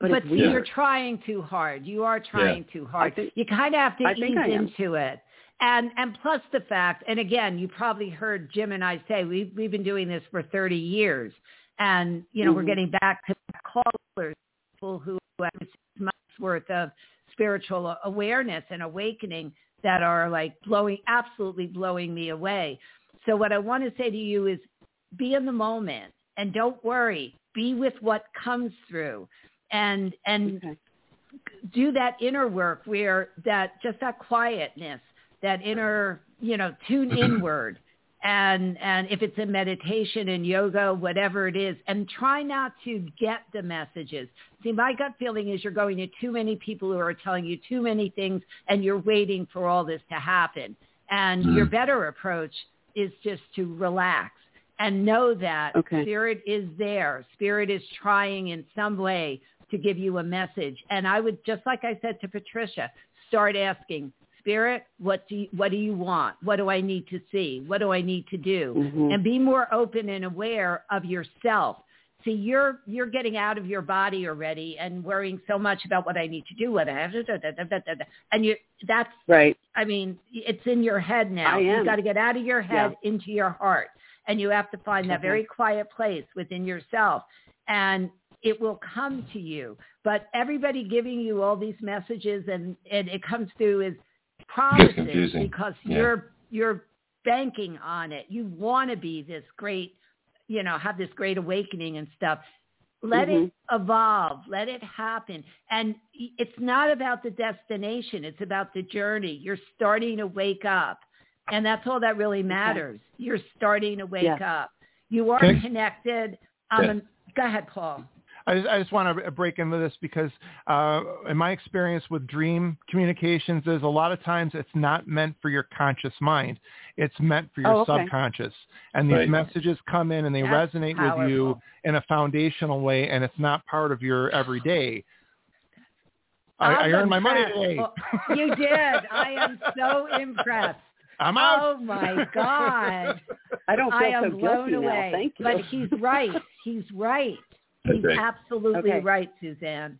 But, But it's see, you're trying too hard. You are trying too hard. Think- you kind of have to I ease think I am. into it. And and plus the fact, and again, you probably heard Jim and I say we've we've been doing this for 30 years, and you know we're Mhm. getting back to callers, people who have six months worth of spiritual awareness and awakening that are like blowing, absolutely blowing me away. So what I want to say to you is, be in the moment and don't worry. Be with what comes through, and and Okay. do that inner work where that just that quietness, that inner, you know, tune [clears throat] inward. And and if it's in meditation and yoga, whatever it is, and try not to get the messages. See, my gut feeling is you're going to too many people who are telling you too many things, and you're waiting for all this to happen. And Mhm. your better approach is just to relax and know that Okay. spirit is there. Spirit is trying in some way to give you a message. And I would, just like I said to Patricia, start asking, Spirit, what do you, what do you want? What do I need to see? What do I need to do? Mhm. And be more open and aware of yourself. See, you're you're getting out of your body already and worrying so much about what I need to do, what I have to do, da, da, da, da, da. and you that's Right. I mean, it's in your head now. I You've got to get out of your head into your heart. And you have to find that mm-hmm. very quiet place within yourself. And it will come to you. But everybody giving you all these messages and, and it comes through is promises confusing. because Yeah. you're you're banking on it. You want to be this great, you know, have this great awakening and stuff. Let it evolve. Let it happen. And it's not about the destination. It's about the journey. You're starting to wake up. And that's all that really matters. You're starting to wake Yes. up. You are Okay. connected. Um, Yeah. Go ahead, Paul. I just, I just want to break into this because uh, in my experience with dream communications is a lot of times it's not meant for your conscious mind. It's meant for your Oh, okay. subconscious. And these Right. messages come in and they That's resonate with you in a foundational way and it's not part of your everyday. I, I earned my money today. Oh, [laughs] you did. I am so impressed. I'm out. Oh my God. I don't feel I am so blown guilty away. now. Thank you. But he's right. He's right. That's He's right. absolutely Okay. right, Suzanne.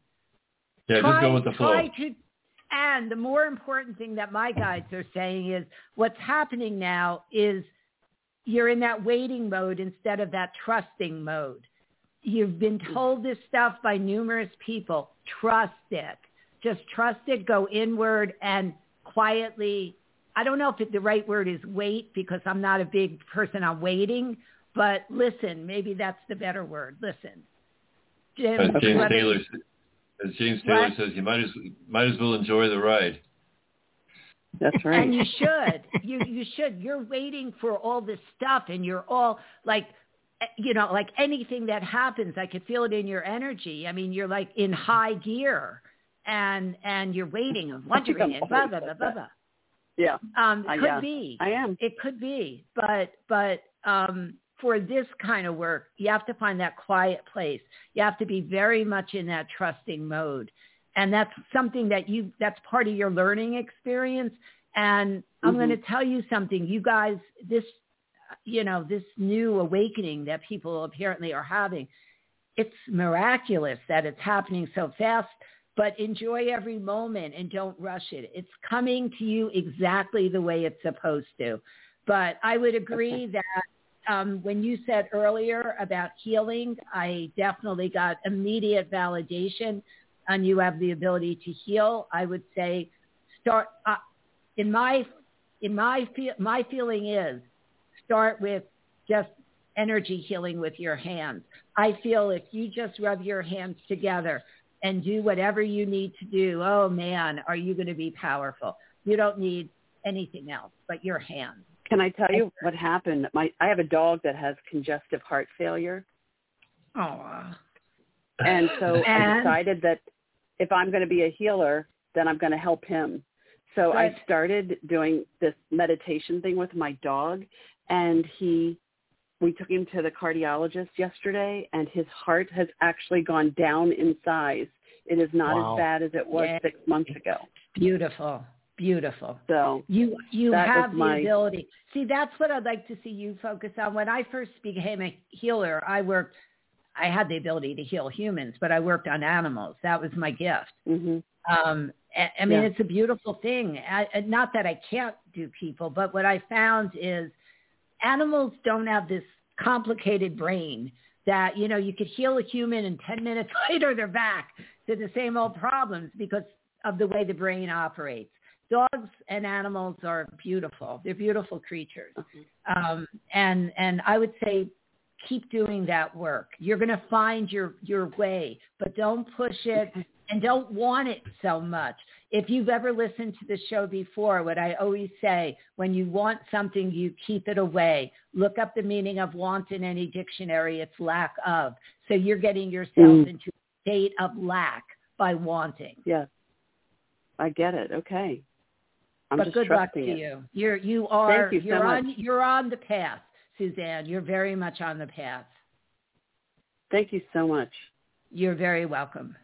Yeah, try, just go with the flow. To, and the more important thing that my guides are saying is what's happening now is you're in that waiting mode instead of that trusting mode. You've been mm-hmm. told this stuff by numerous people. Trust it. Just trust it. Go inward and quietly. I don't know if it, the right word is wait because I'm not a big person on waiting, but listen. Maybe that's the better word. Listen. Jim, As James whether- Taylor, as James Taylor What? says, you might as might as well enjoy the ride. That's right. And you should. You you should. You're waiting for all this stuff, and you're all like, you know, like anything that happens, I could feel it in your energy. I mean, you're like in high gear, and and you're waiting and wondering and blah blah blah blah blah. Yeah. Um, Uh, could yeah, be. I am. It could be, but but um, for this kind of work, you have to find that quiet place. You have to be very much in that trusting mode, and that's something that you that's part of your learning experience. And I'm Mhm. going to tell you something, you guys. This you know this new awakening that people apparently are having. It's miraculous that it's happening so fast but enjoy every moment and don't rush it. It's coming to you exactly the way it's supposed to. But I would agree that um, when you said earlier about healing, I definitely got immediate validation and you have the ability to heal. I would say start uh, in my in my fe- my feeling is start with just energy healing with your hands. I feel if you just rub your hands together and do whatever you need to do, oh man, are you going to be powerful? You don't need anything else but your hands. Can I tell you what happened? My I have a dog that has congestive heart failure, Oh, and so I decided that if I'm going to be a healer, then I'm going to help him. So I started doing this meditation thing with my dog, and he, we took him to the cardiologist yesterday, and his heart has actually gone down in size. It is not Wow. as bad as it was Yay. six months ago. beautiful, beautiful. So You you have the my- ability. See, that's what I'd like to see you focus on. When I first became a healer, I worked. I had the ability to heal humans, but I worked on animals. That was my gift. hmm Um, I, I mean, Yeah. it's a beautiful thing. I, not that I can't do people, but what I found is animals don't have this complicated brain that, you know, you could heal a human and 10 minutes [laughs] later they're back to the same old problems because of the way the brain operates. Dogs and animals are beautiful. They're beautiful creatures. Um, and, and I would say keep doing that work. You're going to find your, your way, but don't push it and don't want it so much. If you've ever listened to the show before, what I always say, when you want something, you keep it away. Look up the meaning of want in any dictionary. It's lack of. So you're getting yourself Mm. into a state of lack by wanting. Yes, I get it. Okay, I'm but good luck to it. you. You're you are you so you're on much. you're on the path, Suzanne. You're very much on the path. Thank you so much. You're very welcome.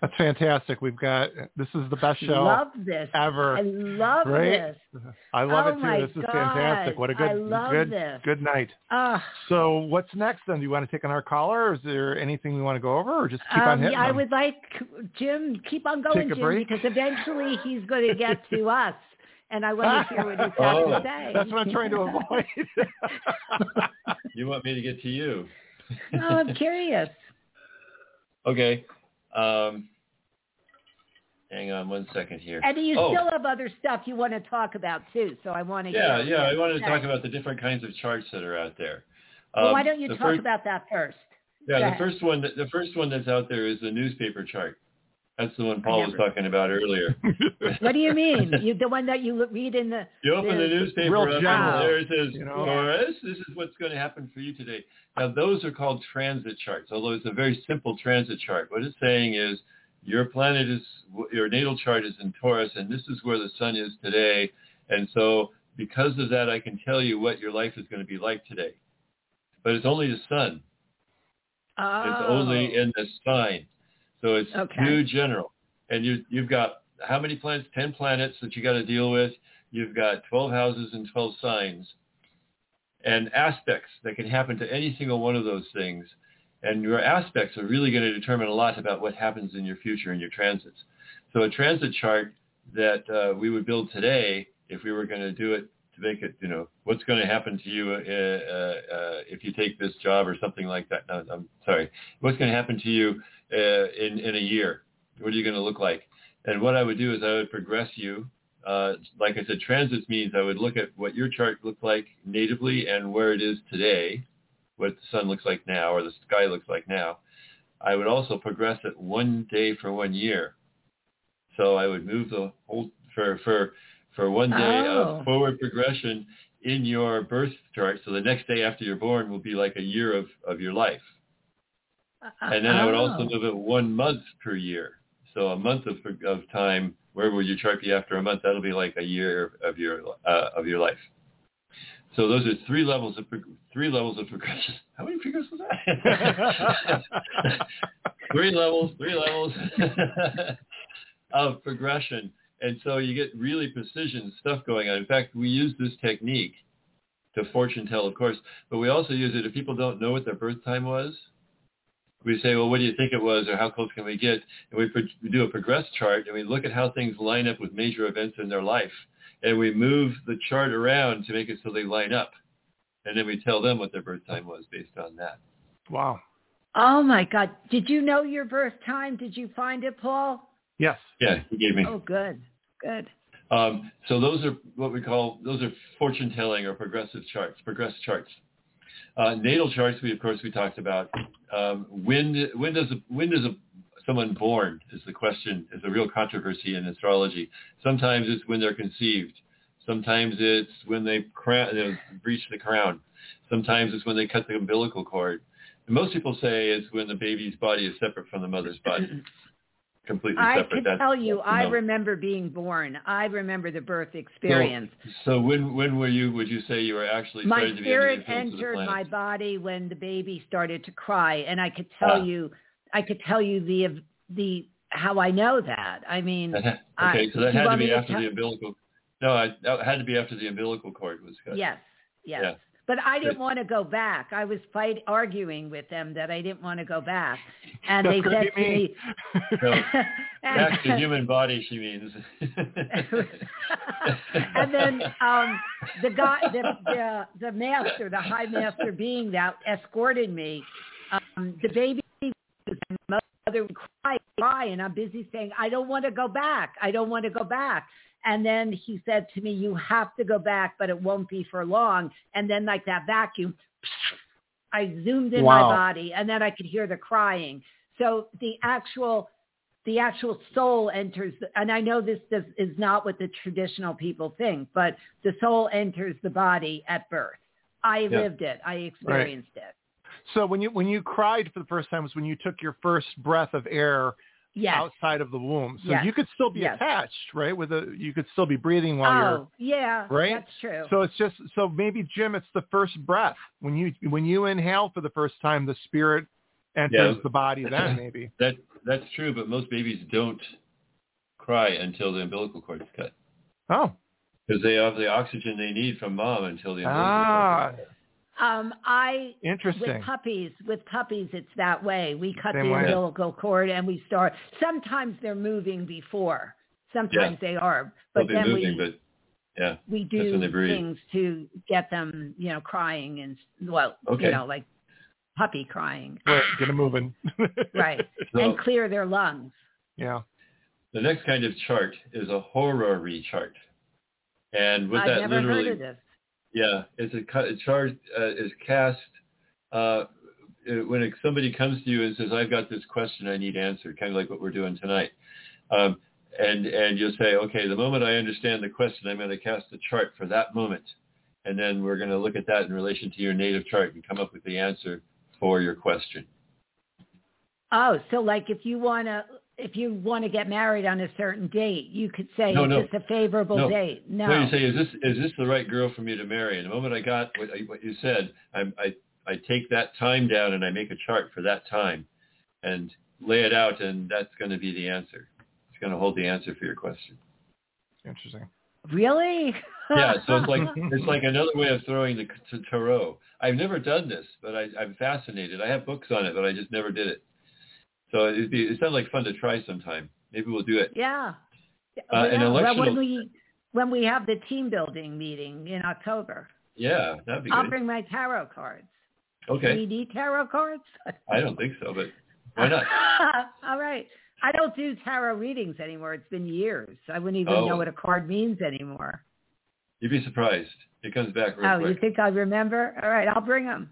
That's fantastic. We've got this is the best show love this. ever. I love right? this. I love Oh it too. my This is fantastic. What a good I love good this. good night. Ah. So what's next then? Do you want to take on our caller? Or is there anything we want to go over, or just keep on Um, hitting? yeah, I would like Jim keep on going, Take a Jim, break? because eventually he's going to get to us, and I want to hear what he's got Oh. to say. That's what I'm trying to avoid. [laughs] You want me to get to you? no, I'm curious. Okay. Um, hang on one second here. And you Oh. still have other stuff you want to talk about too, so I want to. Yeah, yeah. I wanted to talk about the different kinds of charts that are out there. Well, Um, why don't you talk first, about that first? Yeah, the first one. that- The first one that's out there is the newspaper chart. That's the one Paul was talking about earlier. [laughs] What do you mean? You the one that you read in the? You open the the- newspaper Real up and general, there it says, you know? Taurus, this is what's going to happen for you today. Now, those are called transit charts, although it's a very simple transit chart. What it's saying is your planet is, your natal chart is in Taurus, and this is where the sun is today. And so because of that, I can tell you what your life is going to be like today. But it's only the sun. Oh. It's only oh. in the sign. So it's Okay. too general. And you, you've got how many planets? 10 planets that you got to deal with. You've got 12 houses and 12 signs and aspects that can happen to any single one of those things. And your aspects are really going to determine a lot about what happens in your future and your transits. So a transit chart that uh, we would build today, if we were going to do it to make it, you know, what's going to happen to you uh, uh, uh, if you take this job or something like that. No, I'm sorry. What's going to happen to you in, in a year? What are you going to look like? And what I would do is I would progress you. Uh, like I said, transits means I would look at what your chart looked like natively and where it is today, what the sun looks like now or the sky looks like now. I would also progress it one day for one year. So I would move the whole for for for one day Oh. of forward progression in your birth chart. So the next day after you're born will be like a year of of your life. And then I would also Oh. move it one month per year. So a month of of time, where will your chart be after a month? That'll be like a year of your uh, of your life. So those are three levels of three levels of progression. [laughs] How many figures was that? [laughs] three levels, three levels [laughs] of progression. And so you get really precision stuff going on. In fact, we use this technique to fortune tell, of course, but we also use it if people don't know what their birth time was. We say, well, what do you think it was, or how close can we get? And we, pro- we do a progress chart, and we look at how things line up with major events in their life, and we move the chart around to make it so they line up, and then we tell them what their birth time was based on that. wow. Oh my God! Did you know your birth time? Did you find it, Paul? Yes. Yeah, he gave me. Oh, good, good. Um, so those are what we call those are fortune telling or progressive charts, progress charts. Uh, natal charts, we of course we talked about. Um, when when does when does a, someone born is the question is a real controversy in astrology. Sometimes it's when they're conceived. Sometimes it's when they crown, know, breach the crown. Sometimes it's when they cut the umbilical cord. And most people say it's when the baby's body is separate from the mother's body, [clears throat] completely I separate. can That's- tell you, that's I remember being born. I remember the birth experience. So when when were you? Would you say you were actually my starting to be spirit influence of the entered my body when the baby started to cry, and I could tell Ah. you, I could tell you the the how I know that. I mean, [laughs] I- okay, so that had to be to after tell- the umbilical. No, I, that had to be after the umbilical cord was cut. yes, yes. Yeah. But I didn't want to go back. I was fight arguing with them that I didn't want to go back, and they said be to me. me, and- Back to human body, she means. [laughs] and then um, the guy, the, the the master, the high master being that escorted me, um, the baby, my mother would cry, cry, and I'm busy saying, I don't want to go back. I don't want to go back. And then he said to me, you have to go back, but it won't be for long. And then like that vacuum, [laughs] I zoomed in Wow. my body, and then I could hear the crying. So the actual the actual soul enters, and I know this does, is not what the traditional people think, but the soul enters the body at birth. I Yeah. lived it. I experienced it. So when you when you cried for the first time was when you took your first breath of air Yes. outside of the womb. So Yes. you could still be Yes. attached, right? With a you could still be breathing while you're oh, yeah. right? That's true. So it's just so maybe Jim, it's the first breath when you when you inhale for the first time, the spirit enters Yeah. the body. Then maybe. that that's true, but most babies don't cry until the umbilical cord is cut Oh, because they have the oxygen they need from mom until the umbilical ah, cord. Is cut. um, I with puppies, with puppies, it's that way. We cut Same the way. umbilical cord and we start. Sometimes they're moving before. Sometimes they are, They'll but be then moving, we but yeah, we do things to get them, you know, crying and well, Okay. you know, like puppy crying, Right, them moving. [laughs] right, So and clear their lungs. yeah. the next kind of chart is a horary chart, and what I've that never literally heard of this. Yeah, it's a, a chart uh, is cast uh, when somebody comes to you and says, "I've got this question I need answered," kind of like what we're doing tonight, um, and and you'll say, "Okay, the moment I understand the question, I'm going to cast a chart for that moment, and then we're going to look at that in relation to your native chart and come up with the answer for your question." Oh, so like if you wanna if you want to get married on a certain date, you could say No, is no. this a favorable No. date? No. So you say, "Is this is this the right girl for me to marry?" And the moment I got what, I- what you said, I, I I take that time down and I make a chart for that time, and lay it out, and that's going to be the answer. It's going to hold the answer for your question. Interesting. really? Yeah, so it's like [laughs] it's like another way of throwing the tarot. I've never done this, but I, I'm fascinated. I have books on it, but I just never did it. So it'd be, it sounds like fun to try sometime. Maybe we'll do it. yeah. Uh, an Well, well, when we when we have the team building meeting in October, Yeah, that'd be I'll good. bring my tarot cards. Okay, 3D tarot cards? I don't think so, but why not? [laughs] All right. I don't do tarot readings anymore. It's been years. I wouldn't even Oh. know what a card means anymore. You'd be surprised. It comes back real Oh, you think I remember? All right, I'll bring them.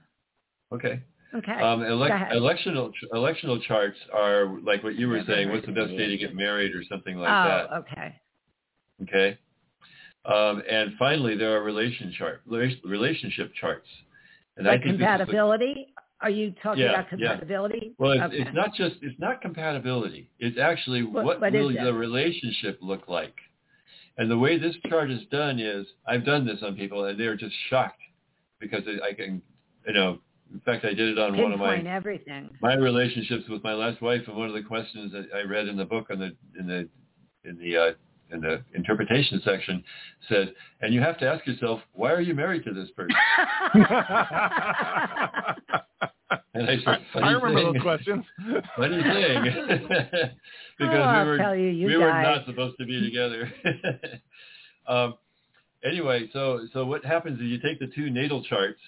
Okay. Okay. Um, elec electional electional charts are like what you were Never saying. What's the best day to get married or something like oh, that? okay. Okay. Um, and finally, there are relation chart, relationship charts. And like compatibility? Are you talking yeah, about compatibility? Yeah. Well, it's, okay. it's, not just it's not compatibility. It's actually what, what, what really the relationship look like. And the way this chart is done is I've done this on people and they're just shocked because I can, you know, in fact, I did it on one of my everything. my relationships with my last wife, and one of the questions that I read in the book on the in the in the uh, in the interpretation section said, and you have to ask yourself, why are you married to this person? [laughs] and I said, I remember thing. those questions. [laughs] funny thing, [laughs] because oh, we were you, we guys. were not supposed to be together. um, anyway, so so what happens is you take the two natal charts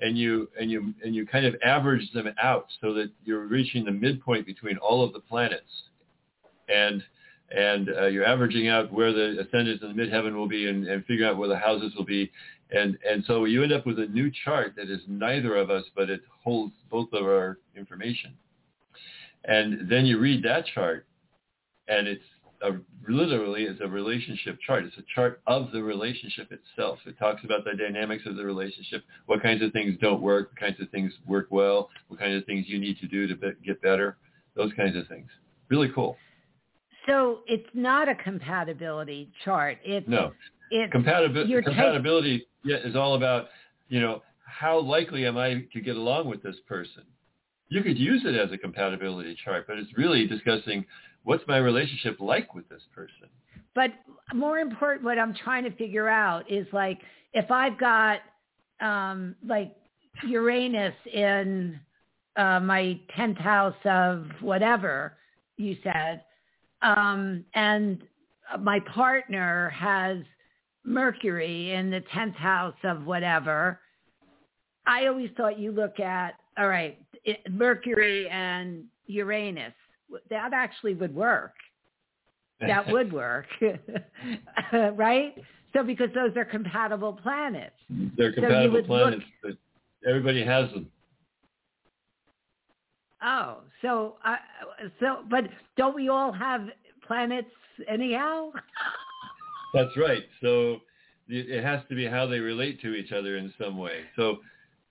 and you and you and you kind of average them out so that you're reaching the midpoint between all of the planets, and and uh, you're averaging out where the ascendants and the midheaven will be and, and figuring out where the houses will be. And, and so you end up with a new chart that is neither of us, but it holds both of our information. And then you read that chart, and it's a, literally is a relationship chart. It's a chart of the relationship itself. It talks about the dynamics of the relationship, what kinds of things don't work, what kinds of things work well, what kinds of things you need to do to be, get better, those kinds of things. Really cool. So it's not a compatibility chart. It's no. It's, Compatibi- compatibility is all about, you know, how likely am I to get along with this person? You could use it as a compatibility chart, but it's really discussing what's my relationship like with this person. But more important, what I'm trying to figure out is like if I've got um, like Uranus in uh, my tenth house of whatever you said, um, and my partner has Mercury in the 10th house of whatever. I always thought you look at, all right, it, Mercury and Uranus. That actually would work. That [laughs] would work. [laughs] right? So because those are compatible planets. They're compatible so planets, look, but everybody has them. Oh, so uh, so, but don't we all have planets anyhow? [laughs] That's right. So it has to be how they relate to each other in some way. So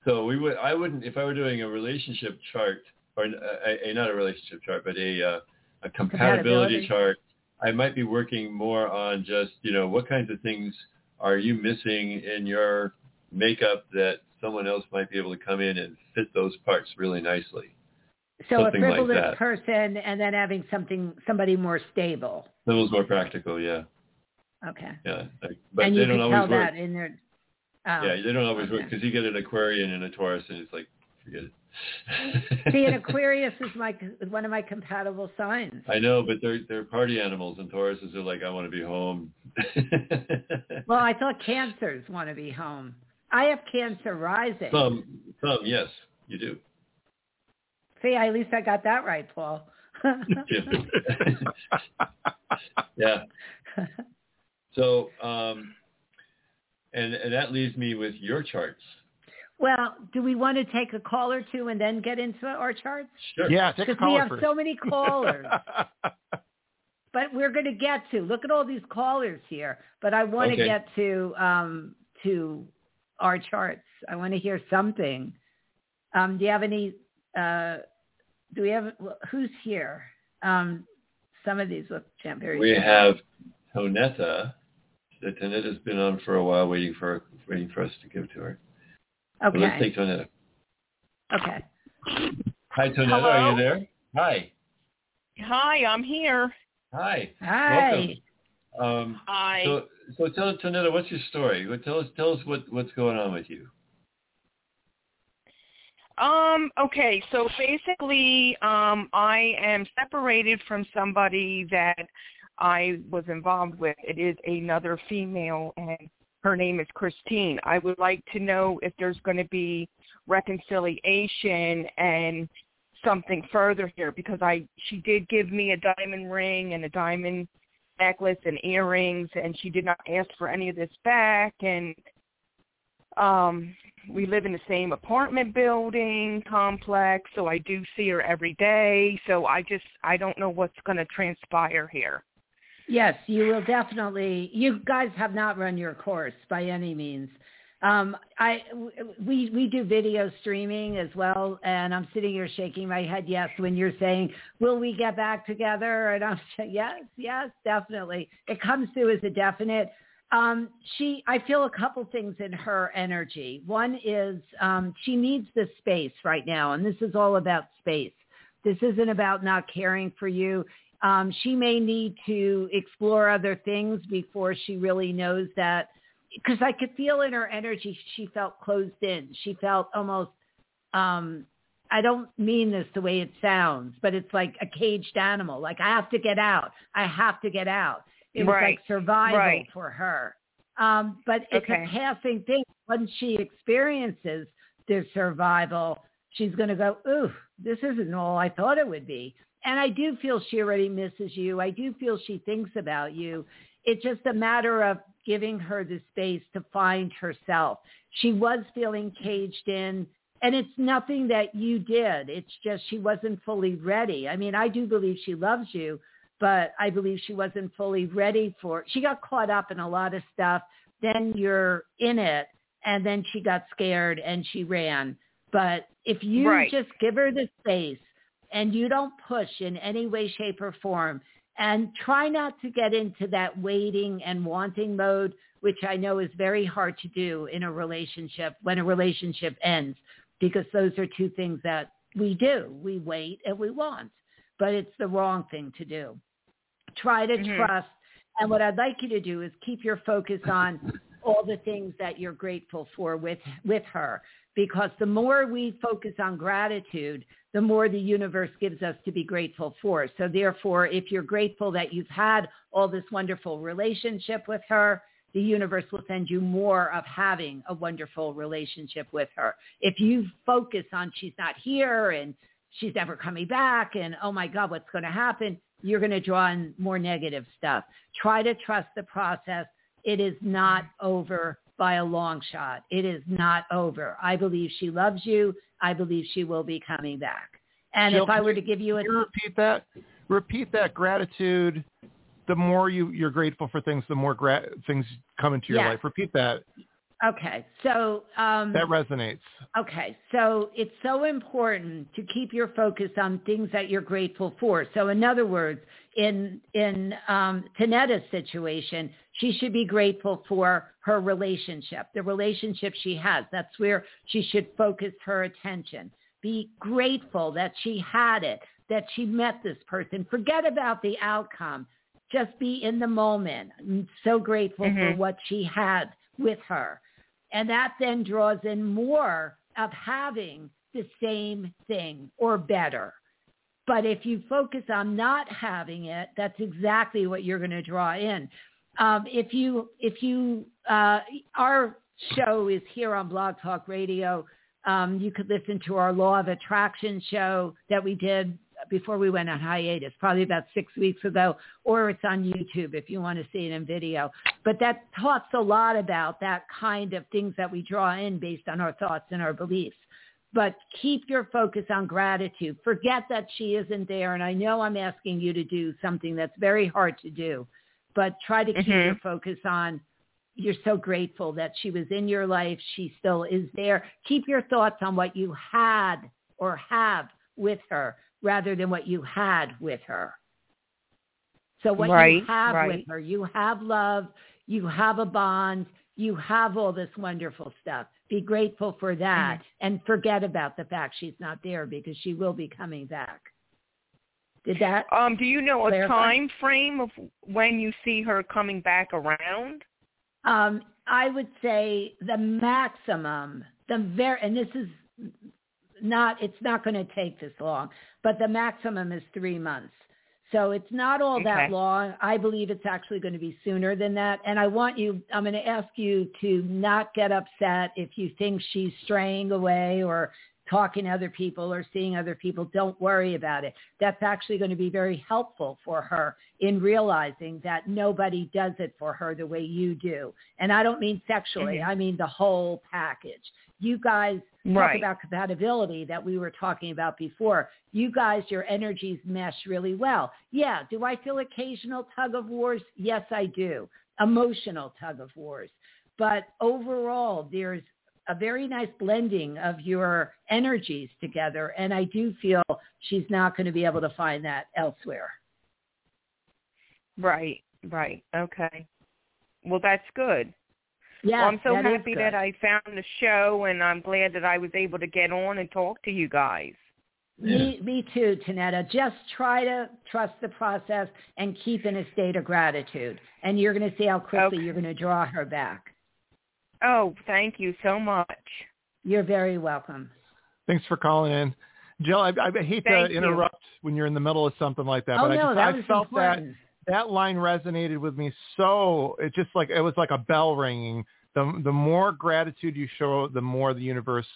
so we would I wouldn't if I were doing a relationship chart or a, a not a relationship chart but a uh, a compatibility, compatibility chart. I might be working more on just you know what kinds of things are you missing in your makeup that someone else might be able to come in and fit those parts really nicely. So something a frivolous like person and then having something somebody more stable. That was more practical, yeah. Okay. Yeah, like, but and they you don't always tell work. that in their. Oh, yeah, they don't always okay. work because you get an Aquarian and a Taurus, and it's like forget it. See, an [laughs] Aquarius is my one of my compatible signs. I know, but they're they're party animals, and Tauruses are like, I want to be home. [laughs] well, I thought Cancers want to be home. I have Cancer rising. Some, some, yes, you do. See, at least I got that right, Paul. [laughs] yeah. So, um, and, and that leaves me with your charts. Well, do we want to take a call or two and then get into our charts? Sure. Yeah, take a Because we have first. so many callers. [laughs] but we're going to get to look at all these callers here. But I want okay. to get to um, to our charts. I want to hear something. Um, do you have any? Uh, do we have who's here? Um, some of these look very. We have Tonetta. Tonetta's been on for a while, waiting for waiting for us to give to her. Okay. So let's take Tonetta. Okay. Hi, Tonetta. Hello? Are you there? Hi. Hi, I'm here. Hi. Hi. Welcome. Um, Hi. So, so tell Tonetta, what's your story? Tell us, tell us what, what's going on with you. Um, okay, so basically, um, I am separated from somebody that I was involved with. It is another female, and her name is Christine. I would like to know if there's going to be reconciliation and something further here because I she did give me a diamond ring and a diamond necklace and earrings and she did not ask for any of this back and um we live in the same apartment building complex, so I do see her every day. So I just I don't know what's going to transpire here. Yes, you will definitely. You guys have not run your course by any means. Um, I we we do video streaming as well, and I'm sitting here shaking my head. Yes, when you're saying, "Will we get back together?" and I'm [laughs] saying, "Yes, yes, definitely." It comes through as a definite. Um, she, I feel a couple things in her energy. One is um, she needs the space right now, and this is all about space. This isn't about not caring for you. Um, she may need to explore other things before she really knows that because I could feel in her energy she felt closed in. She felt almost um I don't mean this the way it sounds, but it's like a caged animal. Like I have to get out. I have to get out. It was right. like survival right. for her. Um, but it's okay. a passing thing. Once she experiences this survival, she's going to go, ooh, this isn't all I thought it would be. And I do feel she already misses you. I do feel she thinks about you. It's just a matter of giving her the space to find herself. She was feeling caged in and it's nothing that you did. It's just she wasn't fully ready. I mean, I do believe she loves you, but I believe she wasn't fully ready for She got caught up in a lot of stuff. Then you're in it and then she got scared and she ran. But if you Right. just give her the space and you don't push in any way, shape, or form, and try not to get into that waiting and wanting mode, which I know is very hard to do in a relationship when a relationship ends, because those are two things that we do. We wait and we want, but it's the wrong thing to do. Try to Mhm. trust. And what I'd like you to do is keep your focus on all the things that you're grateful for with with her because the more we focus on gratitude the more the universe gives us to be grateful for. So therefore if you're grateful that you've had all this wonderful relationship with her the universe will send you more of having a wonderful relationship with her. If you focus on she's not here and she's never coming back and oh my god what's going to happen? You're going to draw in more negative stuff. Try to trust the process. It is not over by a long shot. It is not over. I believe she loves you. I believe she will be coming back. And Jill, if I were to give you a repeat that? Repeat that gratitude. The more you, you're grateful for things, the more gra- things come into your Yeah. life. Repeat that. Okay, so um, That resonates. Okay, so it's so important to keep your focus on things that you're grateful for. So in other words, in in um, Tanetta's situation, she should be grateful for her relationship, the relationship she has. That's where she should focus her attention. Be grateful that she had it, that she met this person. Forget about the outcome. Just be in the moment. I'm so grateful for Mhm. what she had with her. And that then draws in more of having the same thing or better. But if you focus on not having it, that's exactly what you're going to draw in. Um, if you, if you, uh, our show is here on Blog Talk Radio. Um, you could listen to our Law of Attraction show that we did before we went on hiatus, probably about six weeks ago, or it's on YouTube if you want to see it in video. But that talks a lot about that kind of things that we draw in based on our thoughts and our beliefs. But keep your focus on gratitude. Forget that she isn't there. And I know I'm asking you to do something that's very hard to do, but try to keep Mhm. your focus on you're so grateful that she was in your life. She still is there. Keep your thoughts on what you had or have with her rather than what you had with her. So what you have right. with her, you have love, you have a bond, you have all this wonderful stuff. Be grateful for that and forget about the fact she's not there because she will be coming back. Did that? Um, do you know a time frame of when you see her coming back around? Um, I would say the maximum, the very, and this is not, it's not going to take this long, but the maximum is three months. So it's not all that long. I believe it's actually going to be sooner than that. And I want you, I'm going to ask you to not get upset if you think she's straying away or talking to other people or seeing other people. Don't worry about it. That's actually going to be very helpful for her in realizing that nobody does it for her the way you do. And I don't mean sexually. Mm-hmm. I mean the whole package. You guys right. talk about compatibility that we were talking about before. You guys, your energies mesh really well. Yeah. Do I feel occasional tug of wars? Yes, I do. Emotional tug of wars. But overall, there's a very nice blending of your energies together. And I do feel she's not going to be able to find that elsewhere. Right, right. Okay. Well, that's good. Yeah, well, I'm so happy that I found the show, and I'm glad that I was able to get on and talk to you guys. Me, me too, Tanetta. Just try to trust the process and keep in a state of gratitude, and you're going to see how quickly okay. you're going to draw her back. Oh, thank you so much. You're very welcome. Thanks for calling in. Jill, I, I hate thank to interrupt you. when you're in the middle of something like that, oh, but no, I just that I felt important. that that line resonated with me so it just like it was like a bell ringing. The the more gratitude you show, the more the universe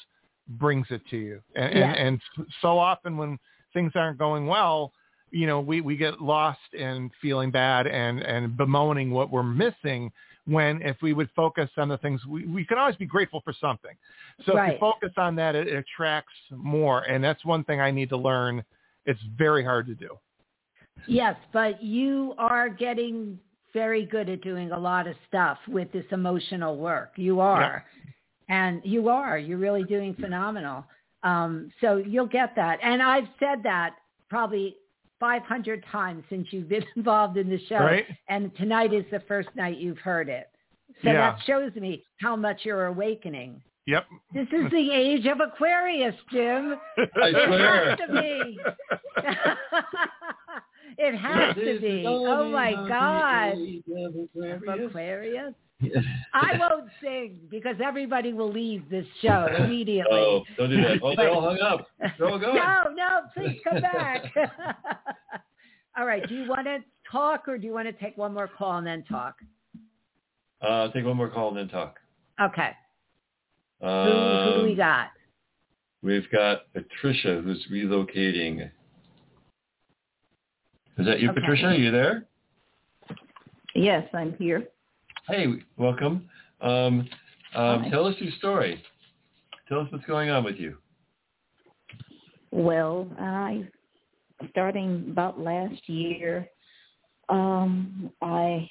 brings it to you. And yeah. and, and so often when things aren't going well, you know, we, we get lost in feeling bad and, and bemoaning what we're missing when if we would focus on the things we, we can always be grateful for something. So right. if you focus on that, it, it attracts more. And that's one thing I need to learn. It's very hard to do. Yes, but you are getting very good at doing a lot of stuff with this emotional work. You are. And you are. You're really doing phenomenal. Um, so you'll get that. And I've said that probably 500 times since you've been [laughs] involved in the show. Right. And tonight is the first night you've heard it. So Yeah. that shows me how much you're awakening. Yep. This is the age of Aquarius, Jim. I swear. to be. [laughs] [laughs] it has to be. Oh my God. Aquarius. I [laughs] won't sing because everybody will leave this show [laughs] immediately. Oh, don't do that. Oh, they all hung up. [laughs] They're all gone. No, no, please come back. all right. Do you want to talk or do you want to take one more call and then talk? Uh, take one more call and then talk. Okay. Um, Who, who do we got? We've got Patricia who's relocating. Is that you, Okay. Patricia? Are you there? Yes, I'm here. Hey, welcome. Um, um, tell us your story. Tell us what's going on with you. Well, I starting about last year, um, I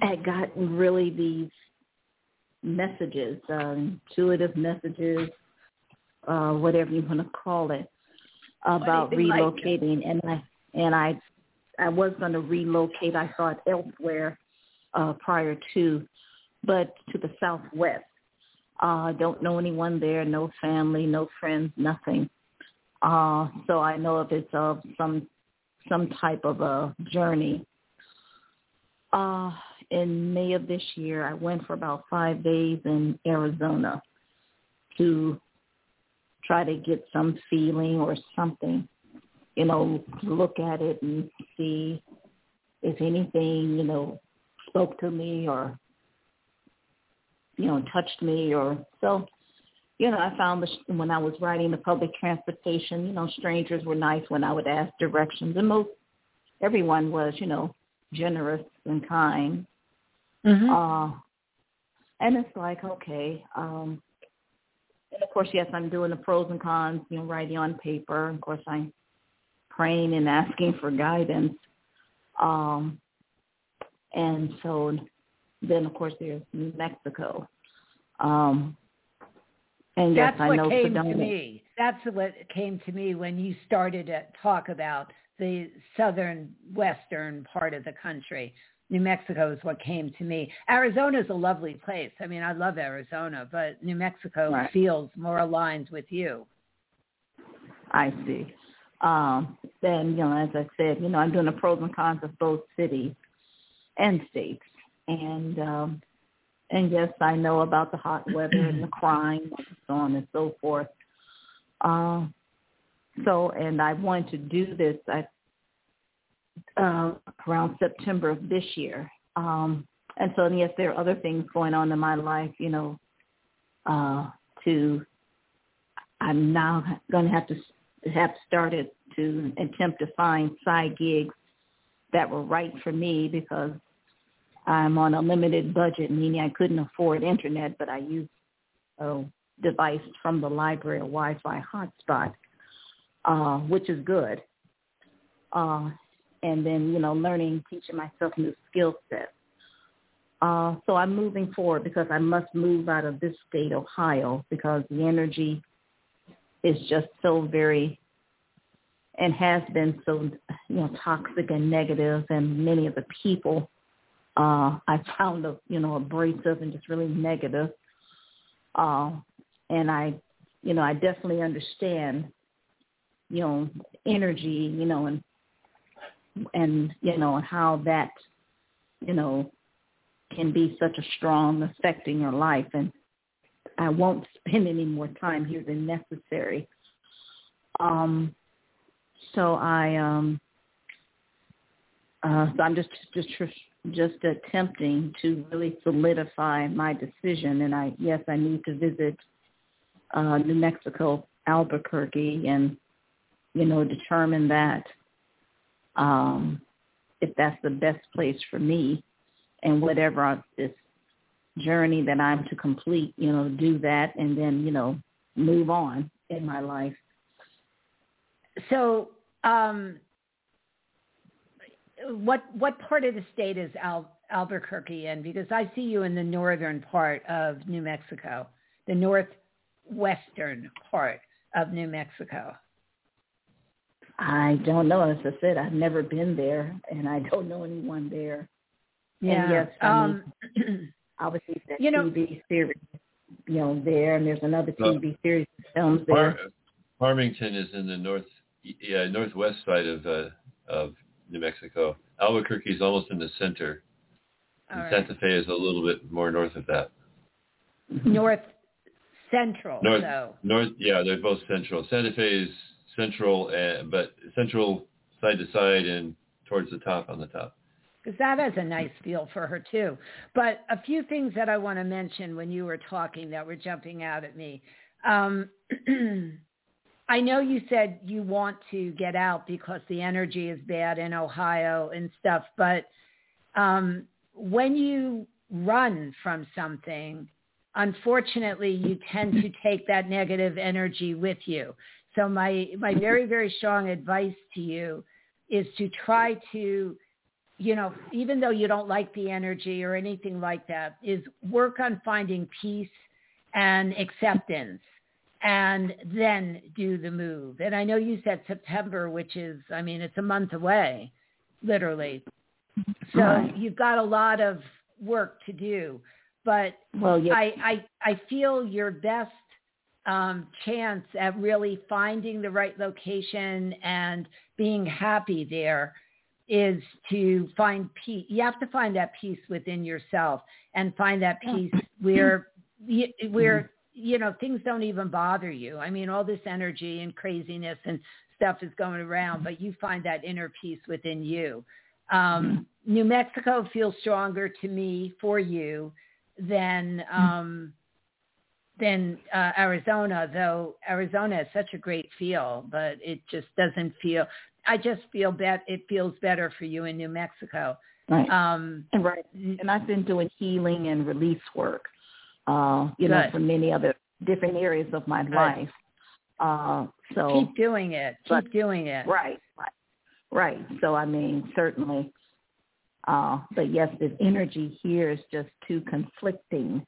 had gotten really these messages, uh, intuitive messages, uh, whatever you want to call it, about Anything like relocating, and I and I I was going to relocate. I thought elsewhere uh, prior to, but to the southwest. Uh, don't know anyone there, no family, no friends, nothing. Uh, so I know if it's uh, some some type of a journey. Uh, in May of this year, I went for about five days in Arizona to try to get some feeling or something, you know, look at it and see if anything, you know, spoke to me or, you know, touched me or so. You know, I found the, when I was riding the public transportation, you know, strangers were nice when I would ask directions, and most everyone was, you know, generous and kind. Mm-hmm. Uh, and it's like, okay. Um, and of course, yes, I'm doing the pros and cons, you know, writing on paper. Of course, I'm praying and asking for guidance. Um, and so then, of course, there's New Mexico. Um, and yes, That's I what know came to me. That's what came to me when you started to talk about the southern western part of the country. New Mexico is what came to me. Arizona is a lovely place. I mean, I love Arizona, but New Mexico Right. feels more aligned with you. I see. Um, then, you know, as I said, you know, I'm doing the pros and cons of both cities and states. And um and yes, I know about the hot weather and the crime and so on and so forth. Um so and I wanted to do this I uh around September of this year. Um and so and yes, there are other things going on in my life, you know, uh to I'm now going to have to have started to attempt to find side gigs that were right for me because I'm on a limited budget, meaning I couldn't afford internet, but I use a device from the library, a Wi-Fi hotspot, uh, which is good. Uh, and then, you know, learning, teaching myself new skill sets. Uh, so I'm moving forward because I must move out of this state, Ohio, because the energy is just so very and has been so you know toxic and negative and many of the people uh I found a you know abrasive and just really negative. Uh and I you know I definitely understand you know energy you know and and you know how that you know can be such a strong affecting your life. And I won't spend any more time here than necessary. Um, so I um, uh, so I'm just just just attempting to really solidify my decision, and I yes I need to visit uh, New Mexico, Albuquerque, and you know determine that um, if that's the best place for me, and whatever this journey that I'm to complete, you know, do that and then, you know, move on in my life. So, um, what what part of the state is Al- Albuquerque in? Because I see you in the northern part of New Mexico, the northwestern part of New Mexico. I don't know. As I said, I've never been there, and I don't know anyone there. Yeah. And yes, I mean, um, [clears throat] obviously that You know- TV series, you know, there, and there's another Well, TV series that films there. Far, Farmington is in the north, yeah, northwest side of uh, of New Mexico. Albuquerque is almost in the center, all and right. Santa Fe is a little bit more north of that. North Central, North, though. north, yeah, they're both central. Santa Fe is central, uh, but central side to side and towards the top on the top. Because that has a nice feel for her too. But a few things that I want to mention when you were talking that were jumping out at me. Um, [clears throat] I know you said you want to get out because the energy is bad in Ohio and stuff, but um, when you run from something, unfortunately, you tend to take that negative energy with you. So my my very very strong advice to you is to try to you know, even though you don't like the energy or anything like that, is work on finding peace and acceptance and then do the move. And I know you said September, which is, I mean, it's a month away, literally. So Right. you've got a lot of work to do. But Well, yeah, I, I, I feel your best um, chance at really finding the right location and being happy there is to find peace. You have to find that peace within yourself and find that peace where [clears throat] where you know things don't even bother you. I mean, all this energy and craziness and stuff is going around, but you find that inner peace within you. Um, New Mexico feels stronger to me for you than um, than uh, Arizona, though Arizona has such a great feel, but it just doesn't feel. I just feel that it feels better for you in New Mexico. right. Um, And right. And I've been doing healing and release work, uh, you know, Good. for many other different areas of my Good. life. Uh, so keep doing it. Keep but- doing it. right, right, right. So I mean, certainly. Uh, but yes, the energy here is just too conflicting,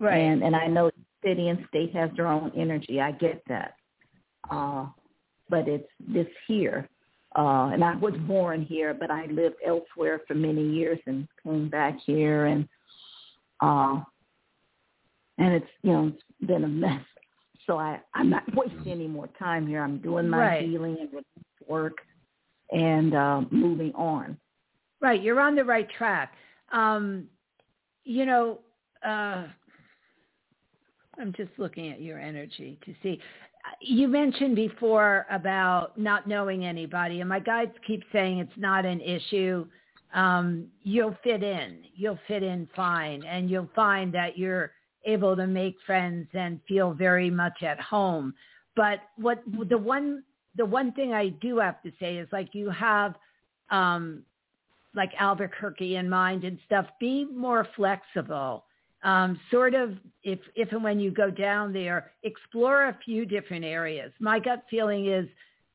Right. and and I know city and state has their own energy. I get that. Uh, but it's this here. Uh, and I was born here, but I lived elsewhere for many years and came back here and, uh, and it's, you know, it's been a mess. So I, I'm not wasting any more time here. I'm doing my Right. healing and work and, uh, moving on. Right, you're on the right track. Um, you know, uh, I'm just looking at your energy to see. You mentioned before about not knowing anybody, and my guides keep saying it's not an issue. Um, you'll fit in. You'll fit in fine, and you'll find that you're able to make friends and feel very much at home. But what the one the one thing I do have to say is like you have um like Albuquerque in mind and stuff, be more flexible. Um, sort of if if and when you go down there, explore a few different areas. My gut feeling is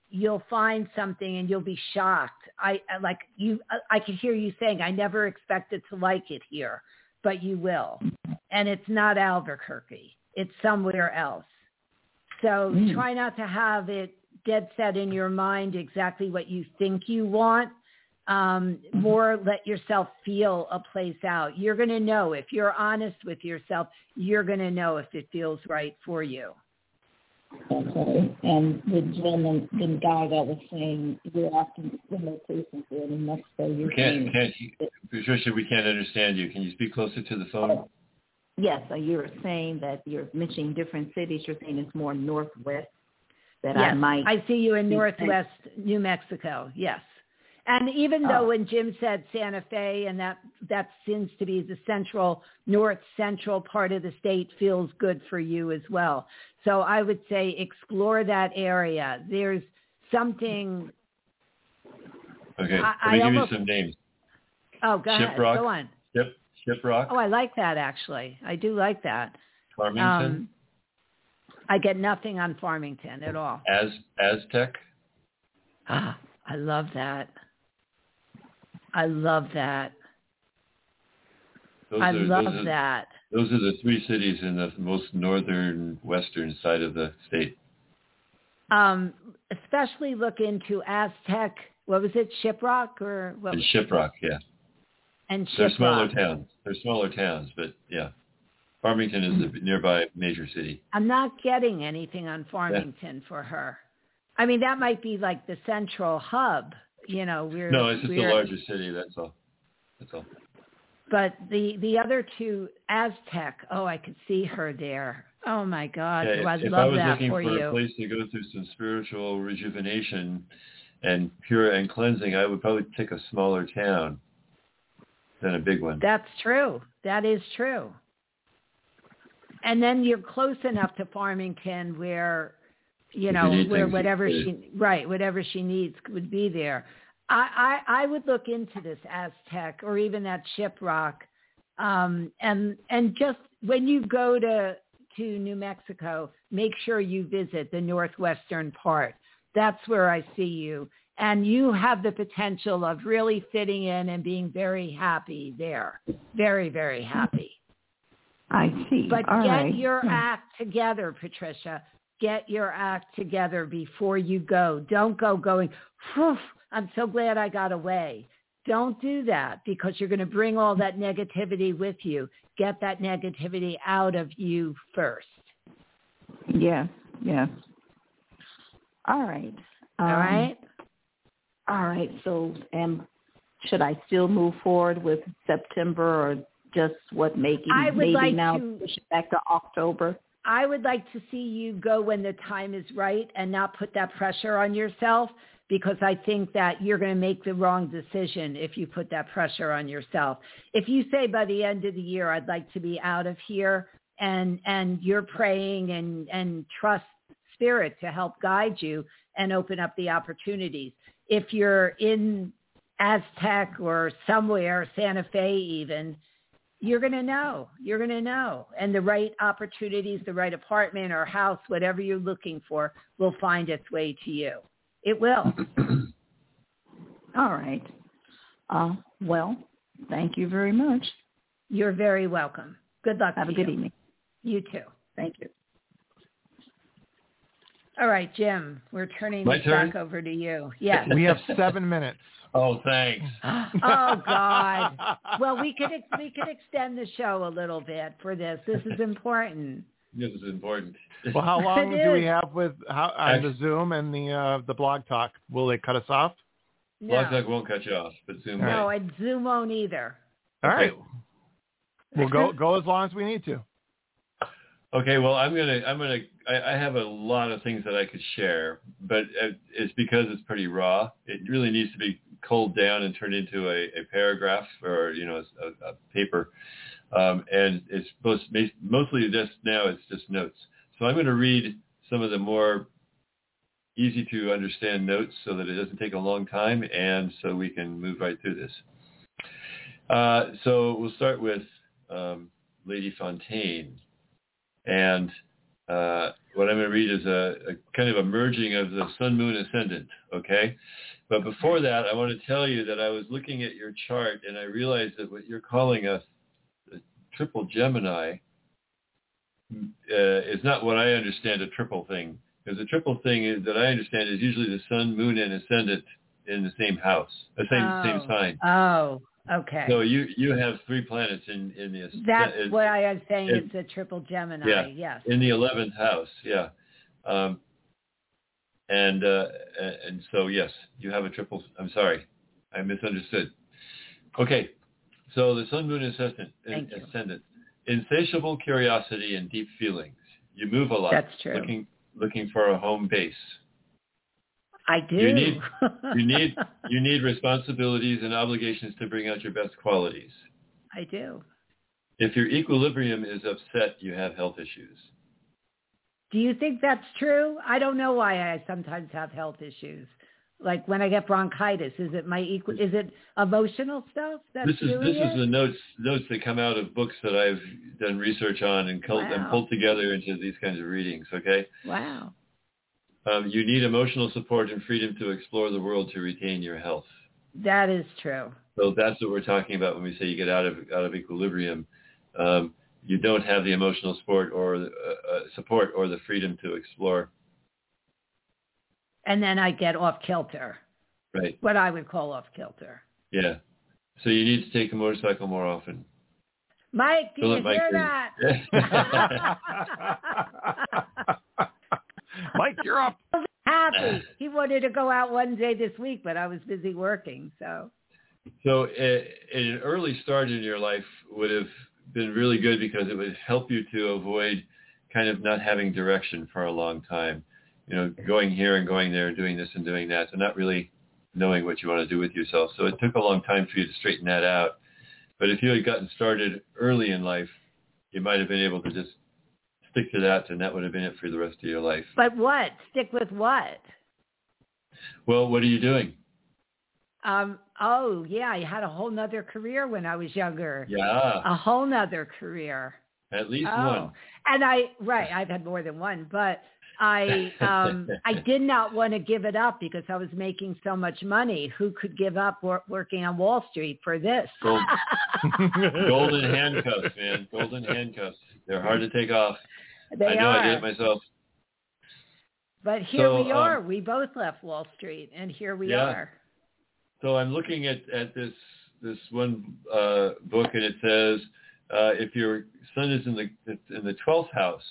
you'll find something and you'll be shocked. I like you I could hear you saying I never expected to like it here, but you will. And it's not Albuquerque. It's somewhere else. So mm. try not to have it dead set in your mind exactly what you think you want. Um, more let yourself feel a place out. You're going to know if you're honest with yourself, you're going to know if it feels right for you. Okay. And the gentleman, the guy that was saying you're asking the location for New Mexico, you're we can't, saying, can't, Patricia, we can't understand you. Can you speak closer to the phone? Oh, yes, so you're saying that you're mentioning different cities. You're saying it's more northwest that yes, I might. I see you in northwest New Mexico. Yes. And even though oh. when Jim said Santa Fe and that that seems to be the central north central part of the state feels good for you as well. So I would say explore that area. There's something. Okay, I, let me I give almost, you some names. Oh, go ahead. Go on. Ship Shiprock. Oh, I like that actually. I do like that. Farmington. Um, I get nothing on Farmington at all. As Aztec. Ah, I love that. I love that. Those I are, love those are, that. Those are the three cities in the most northern western side of the state. Um, especially look into Aztec. What was it, Shiprock or what? And Shiprock, yeah. And Shiprock. They're smaller towns. They're smaller towns, but yeah. Farmington is a nearby major city. I'm not getting anything on Farmington yeah. for her. I mean, that might be like the central hub. You know, we're no, it's just a larger city. That's all. That's all. But the the other two, Aztec. Oh, I could see her there. Oh my God, yeah, oh, I if love I was that looking for, for you. a place to go through some spiritual rejuvenation and pure and cleansing, I would probably pick a smaller town than a big one. That's true. That is true. And then you're close enough to Farmington where, you know, where whatever she right, whatever she needs would be there. I, I, I would look into this Aztec or even that Shiprock, um, and and just when you go to to New Mexico, make sure you visit the northwestern part. That's where I see you, and you have the potential of really fitting in and being very happy there, very very happy. I see. But All get right. your yeah. act together, Patricia. Get your act together before you go. Don't go going, Phew, I'm so glad I got away. Don't do that because you're going to bring all that negativity with you. Get that negativity out of you first. Yeah, yeah. All right. Um, all right. All right. So, um, should I still move forward with September or just what making I would maybe like now to, push it back to October? I would like to see you go when the time is right and not put that pressure on yourself because I think that you're going to make the wrong decision if you put that pressure on yourself. If you say by the end of the year I'd like to be out of here and and you're praying and and trust spirit to help guide you and open up the opportunities. If you're in Aztec or somewhere, Santa Fe even, you're going to know. You're going to know. And the right opportunities, the right apartment or house, whatever you're looking for, will find its way to you. It will. [clears throat] All right. Uh, well, thank you very much. You're very welcome. Good luck. Have a good evening. You too. Thank you. All right, Jim, we're turning My this turn? back over to you. Yes. We have seven minutes. Oh, thanks. [gasps] oh God. Well, we could ex- we could extend the show a little bit for this. This is important. This is important. Well, how long do we have with how, on the Zoom and the uh, the blog talk? Will they cut us off? No, Blog Talk won't cut you off, but Zoom no, might. and Zoom won't either. All Okay. right. We'll go go as long as we need to. Okay, well, I'm gonna, I'm gonna, I, I have a lot of things that I could share, but uh, it's because it's pretty raw. It really needs to be culled down and turned into a, a paragraph or you know a, a paper. Um, and it's most, mostly just now it's just notes. So I'm going to read some of the more easy to understand notes so that it doesn't take a long time and so we can move right through this. Uh, so we'll start with um, Lady Fontaine. And uh, what I'm going to read is a, a, kind of a merging of the sun, moon, ascendant, okay? But before that, I want to tell you that I was looking at your chart and I realized that what you're calling a, a triple Gemini uh, is not what I understand a triple thing. Because the triple thing is, that I understand is usually the sun, moon, and ascendant in the same house, the same oh. same sign. Oh, okay. So you you have three planets in in the. That's what I was saying. it's a triple Gemini. Yeah, yes. In the eleventh house, yeah. Um, and uh, and so yes, you have a triple. I'm sorry, I misunderstood. Okay, so the sun, moon, ascendant, ascendant, insatiable curiosity and deep feelings. You move a lot. That's true. Looking looking for a home base. I do. You need you need [laughs] you need responsibilities and obligations to bring out your best qualities. I do. If your equilibrium is upset, you have health issues. Do you think that's true? I don't know why I sometimes have health issues. Like when I get bronchitis, is it my equal? Is it emotional stuff? That's this is this it? is the notes notes that come out of books that I've done research on and, cult, wow. and pulled together into these kinds of readings. Okay. Wow. Um, you need emotional support and freedom to explore the world to retain your health. That is true. So that's what we're talking about when we say you get out of out of equilibrium. Um, you don't have the emotional support or uh, uh, support or the freedom to explore. And then I get off kilter. Right. What I would call off kilter. Yeah. So you need to take a motorcycle more often. Mike, do Philip you hear Mike that? [laughs] [laughs] [laughs] Mike, you're up. [laughs] Happy. He wanted to go out one day this week, but I was busy working. So. So uh, an early start in your life would have been really good because it would help you to avoid kind of not having direction for a long time. You know, going here and going there and doing this and doing that, and not really knowing what you want to do with yourself. So it took a long time for you to straighten that out. But if you had gotten started early in life, you might have been able to just stick to that, and that would have been it for the rest of your life. But what? Stick with what? Well, what are you doing? Um, oh, yeah, I had a whole nother career when I was younger. Yeah. A whole nother career. At least oh. one. And I, right, I've had more than one, but I, [laughs] um, I did not want to give it up because I was making so much money. Who could give up wor- working on Wall Street for this? Gold. [laughs] Golden handcuffs, man. Golden handcuffs. They're hard to take off. They I know are. I did it myself. But here So, we are. um, we both left Wall Street, and here we Yeah. are. So I'm looking at, at this this one uh, book, and it says uh, if your sun is in the in the twelfth house,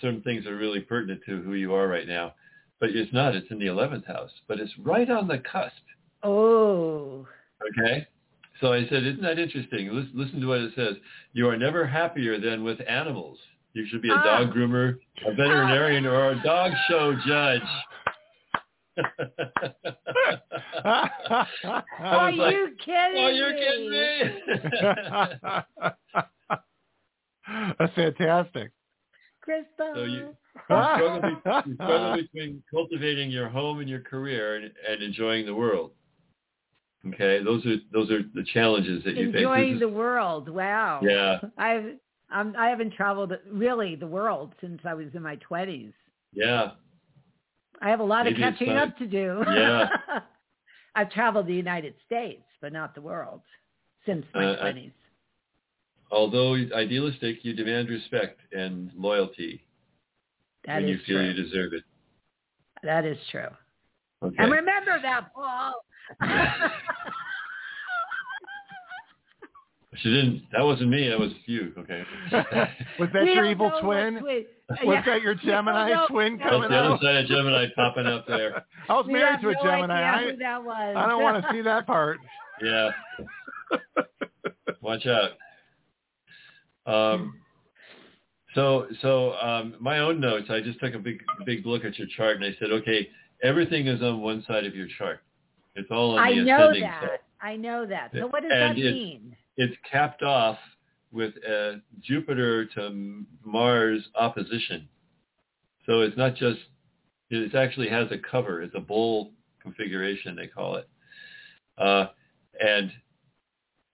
certain things are really pertinent to who you are right now. But it's not. It's in the eleventh house, but it's right on the cusp. Oh, Okay. So I said, isn't that interesting? Listen, listen to what it says. You are never happier than with animals. You should be a Ah. dog groomer, a veterinarian, or a dog show judge. [laughs] Are like, you kidding me? Are you're kidding me. [laughs] [laughs] That's fantastic. Crystal? So you- you struggle, be, you struggle between cultivating your home and your career and, and enjoying the world. Okay, those are those are the challenges that you face. Enjoying the world. Wow. Yeah. I've um, I haven't traveled really the world since I was in my twenties. yeah, I have a lot Maybe of catching up to do. Yeah. [laughs] I've traveled the United States, but not the world since my Uh, twenties. Although idealistic, you demand respect and loyalty That when is you feel true. you deserve it. That is true. Okay. And remember that, Paul. [laughs] She didn't. That wasn't me. That was you. Okay. [laughs] Was that We your evil twin? twin- Was Yeah. that your [laughs] Gemini know. twin We That's coming the other side of Gemini popping up there. I was We married have to a no Gemini. idea I, who that was. I don't want to see that part. Yeah. Watch out. Um, so, so um, my own notes. I just took a big, big look at your chart, and I said, okay, everything is on one side of your chart. It's all on the I the know ascending that. side. I know that. So what does And that it's- mean? It's capped off with a Jupiter to Mars opposition. So it's not just, it actually has a cover. It's a bowl configuration, they call it. Uh, and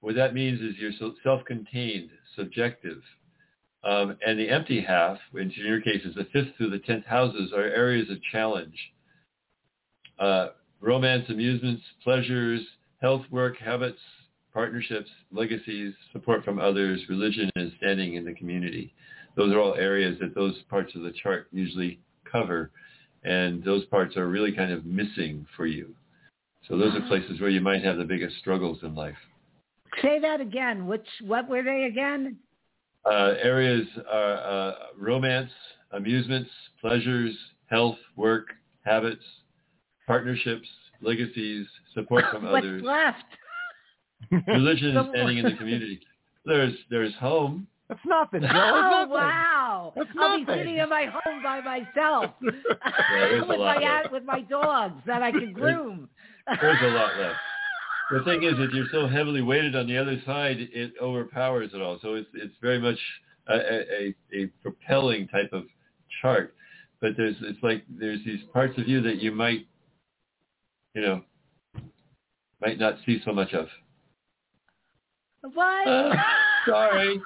what that means is you're self-contained, subjective. Um, and the empty half, which in your case is the fifth through the tenth houses, are areas of challenge. Uh, romance, amusements, pleasures, health, work, habits, partnerships, legacies, support from others, religion, and standing in the community. Those are all areas that those parts of the chart usually cover, and those parts are really kind of missing for you. So those are places where you might have the biggest struggles in life. Say that again. Which what were they again? Uh, areas are uh, romance, amusements, pleasures, health, work, habits, partnerships, legacies, support from [laughs] What's others. left? [laughs] Religion and [laughs] standing in the community. There's there's home. That's nothing, Joe. Oh That's nothing. wow! That's I'll be sitting in my home by myself there's a with my left. with my dogs that I can groom. There's a lot left. The thing is that you're so heavily weighted on the other side, it overpowers it all. So it's it's very much a, a, a propelling type of chart. But there's it's like there's these parts of you that you might, you know, might not see so much of. What? Uh, sorry.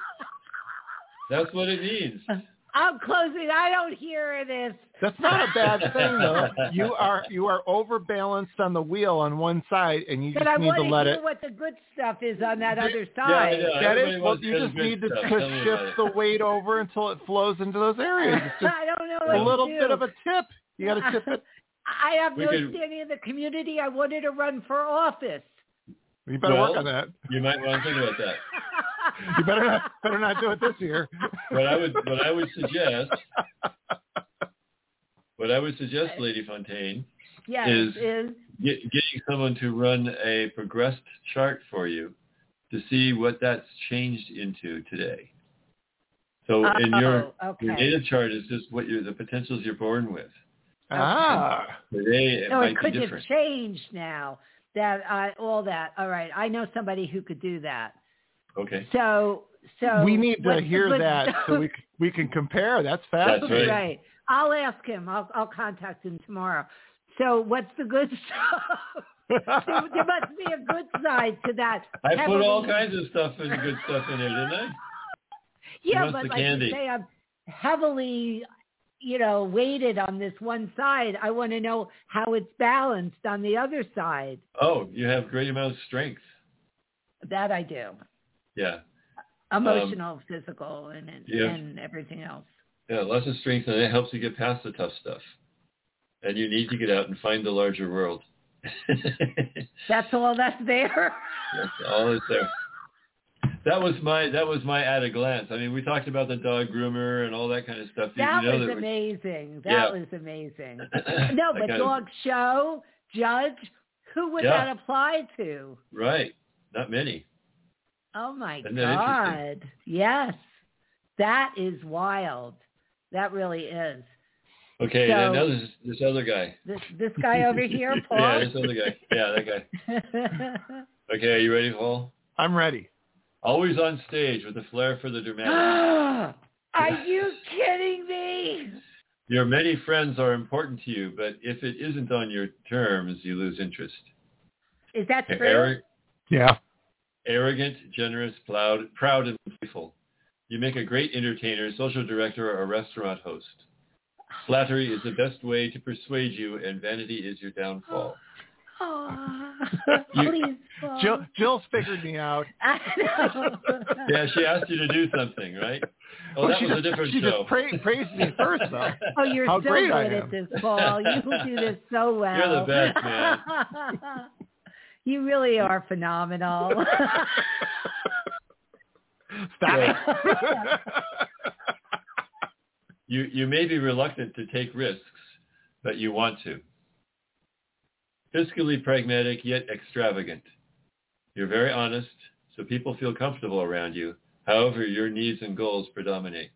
That's what it means. [laughs] I'm closing. I don't hear this. That's not a bad thing, though. [laughs] You are you are overbalanced on the wheel on one side, and you But just I need want to to let hear it. what the good stuff is on that other side. know. That Everybody is, well, you just need to stuff. to Tell me about shift the weight over until it flows into those areas. It's [laughs] just I don't know a little to do. bit of a tip. You got to tip it. [laughs] I have We no could- standing in the community. I wanted to run for office. You better Well, work on that. You might want to think about that. [laughs] You better not better not do it this year. What I would what I would suggest what I would suggest, Lady Fontaine, yes, is- is get, getting someone to run a progressed chart for you to see what that's changed into today. So in your Oh, your okay. natal chart is just what your the potentials you're born with. Ah, Today it So might it be could have changed now. That I all that. All right, I know somebody who could do that. Okay. So so we need to what's the hear that [laughs] so we c- we can compare. That's That's fascinating. right. right. I'll ask him. I'll I'll contact him tomorrow. So what's the good stuff? there, [laughs] there must be a good side to that. I put all kinds of stuff and good stuff in there, didn't I? [laughs] Yeah, but like candy. you say, I'm heavily, you know, weighted on this one side. I want to know how it's balanced on the other side. Oh, you have great amount of strength. That I do. Yeah. Emotional, um, physical, and and, yeah. and everything else. Yeah, lots of strength and it helps you get past the tough stuff. And you need to get out and find the larger world. [laughs] That's all that's there. That's all is there. That was my that was my at a glance. I mean, we talked about the dog groomer and all that kind of stuff. You- That you know was that we- amazing. That Yeah. was amazing. [clears throat] No, That but kind of- dog show, judge, who would Yeah. that apply to? right, not many. Oh my God. Yes. That is wild. That really is. Okay, So- and now this this other guy. This this guy over here, [laughs] Paul. yeah, Paul. this other guy. Yeah, that guy. [laughs] Okay, are you ready, Paul? I'm ready. Always on stage with a flair for the [gasps] dramatic. Are [laughs] you kidding me? Your many friends are important to you, but if it isn't on your terms, you lose interest. Is that true? Arro- Yeah. arrogant, generous, proud, proud, and playful. You make a great entertainer, social director, or restaurant host. [gasps] Flattery is the best way to persuade you, and vanity is your downfall. [gasps] Oh, You- please, Paul. Jill Jill's figured me out. [laughs] I know. Yeah, she asked you to do something, right? Oh, Well, that she was a just- different she show. just pra- praised me first, though. [laughs] Oh, you're How so great good at this, Paul. You [laughs] do this so well. You're the best, man. you really are phenomenal. Stop it. You you may be reluctant to take risks, but you want to. Fiscally pragmatic yet extravagant. You're very honest, so people feel comfortable around you. However, your needs and goals predominate.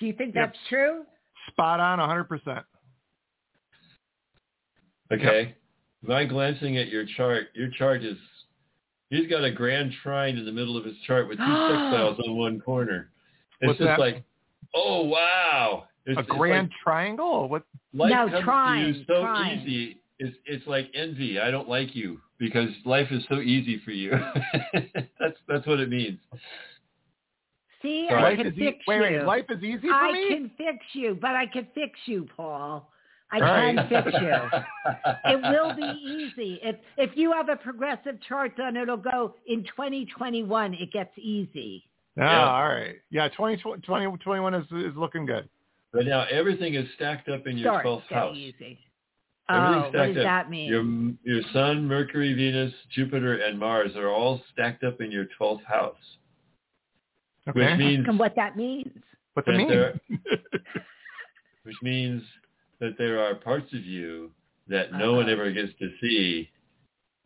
do you think Yep. that's true? Spot on, 100%. Okay. My glancing at your chart, your chart is He's got a grand trine in the middle of his chart with two [gasps] sextiles on one corner. It's What's just that? like, oh wow! It's, a it's grand like triangle? What? life No, comes trine, to you so trine. easy. It's it's like envy. I don't like you because life is so easy for you. [laughs] that's that's what it means. See, Sorry. I Life can is e- fix wait, you. wait, life is easy for I me? can fix you, but I can fix you, Paul. I All can right. fix you. [laughs] It will be easy. If if you have a progressive chart done, it'll go in 2021. It gets easy. Ah, Yeah. all right. Yeah, 20, 2021 is, is looking good. But now everything is stacked up in your Start twelfth getting house. easy. Oh, what does up. that mean? Your your Sun, Mercury, Venus, Jupiter, and Mars are all stacked up in your twelfth house, Okay. which means Ask 'em what that means. What's it that mean? there- [laughs] which means that there are parts of you that no one Uh-huh. ever gets to see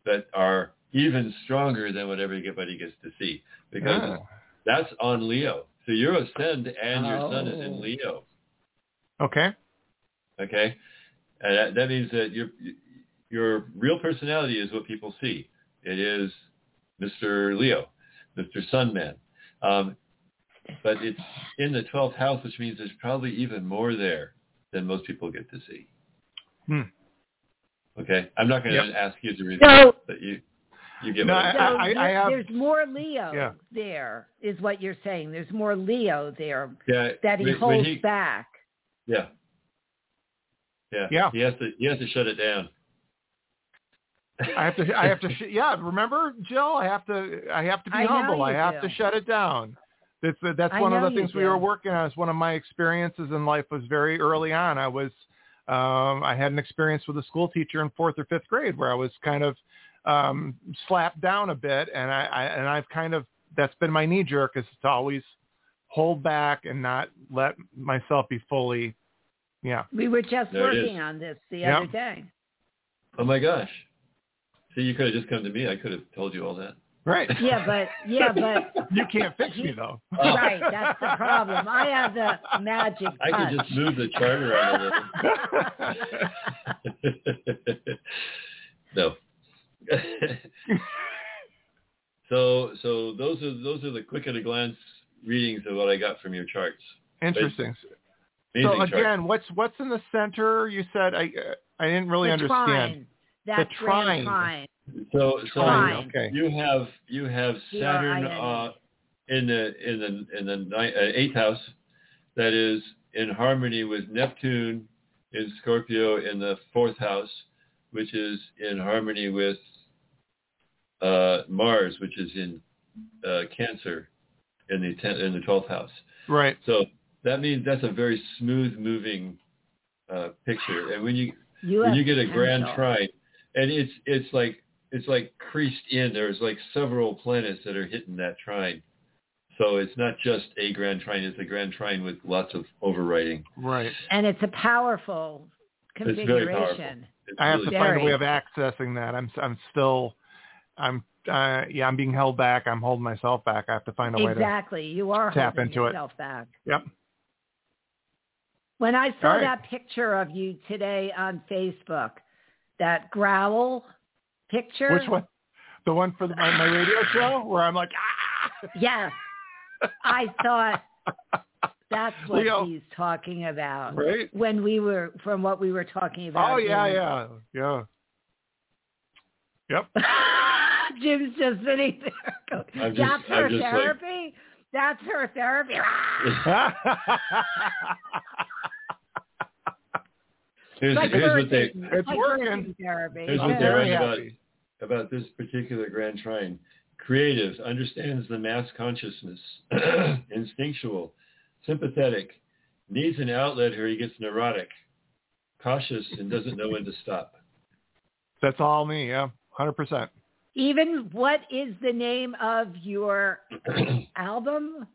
that are even stronger than what everybody gets to see because Ah, that's on Leo. So your ascend and your sun is in Oh. Leo. Okay. Okay, and that, that means that your your real personality is what people see. It is Mr. Leo, Mr. Sunman. Um, but it's in the twelfth house, which means there's probably even more there than most people get to see. Hmm. Okay, I'm not going to Yep. ask you to reveal, So- but you you get No, what I'm So I- saying. I- have- there's more Leo Yeah. there, is what you're saying. There's more Leo there yeah, that he when- when holds he- back. Yeah. Yeah. Yeah. He has to he has to shut it down. I have to. I have to. [laughs] Sh- yeah, remember, Jill? I have to. I have to be I humble. I have do. to shut it down. That's that's I one of the you things we were working on. Is one of my experiences in life was very early on. I was. Um, I had an experience with a school teacher in fourth or fifth grade where I was kind of um, slapped down a bit, and I, I and I've kind of that's been my knee jerk is to always hold back and not let myself be fully. Yeah. We were just There working on this the Yeah. other day. Oh my gosh. See, you could have just come to me. I could have told you all that. Right. Yeah, but yeah, [laughs] but you can't fix me though. Oh. [laughs] right, that's the problem. I have the magic I touch. could just move the chart around a little. [laughs] no. so so those are those are the quick at a glance readings of what I got from your charts. Interesting. Amazing so charts. again, what's what's in the center? You said I uh, I didn't really the understand. Trine. That's trine. grand trine. So so Trine. Okay. you have you have Saturn T-R-I-N-E. uh, in the in the in the ni- uh, eighth house that is in harmony with Neptune in Scorpio in the fourth house, which is in harmony with uh, Mars, which is in uh, Cancer in the ten, in the twelfth house. Right. So that means that's a very smooth moving uh, picture. And when you You when you get a grand trine, and it's it's like it's like creased in. There's like several planets that are hitting that trine. So it's not just a grand trine; it's a grand trine with lots of overriding. Right. and it's a powerful configuration. It's very powerful. configuration. It's I have really to find a way of accessing that. I'm I'm still I'm uh, yeah I'm being held back. I'm holding myself back. I have to find a way to. Exactly. You are tap holding into it. back. Yep. When I saw right. that picture of you today on Facebook, that growl picture. Which one? The one for the, my, my radio [laughs] show where I'm like ah. Yes. I thought that's what Leo. he's talking about. Right. When we were from what we were talking about. Oh yeah yeah yeah. Yep. [laughs] [laughs] Jim's just sitting there. [laughs] Going, just- That's her I'm like- therapy. That's her therapy. [laughs] here's, Like here's what they. It's Like working. Therapy. here's what they Yeah. very write about happy. about this particular grand trine. Creative, understands the mass consciousness, [clears throat] instinctual, sympathetic, needs an outlet or he gets neurotic, cautious and doesn't know when to stop. That's all me. Yeah. Hundred percent. Even what is the name of your [clears throat] album?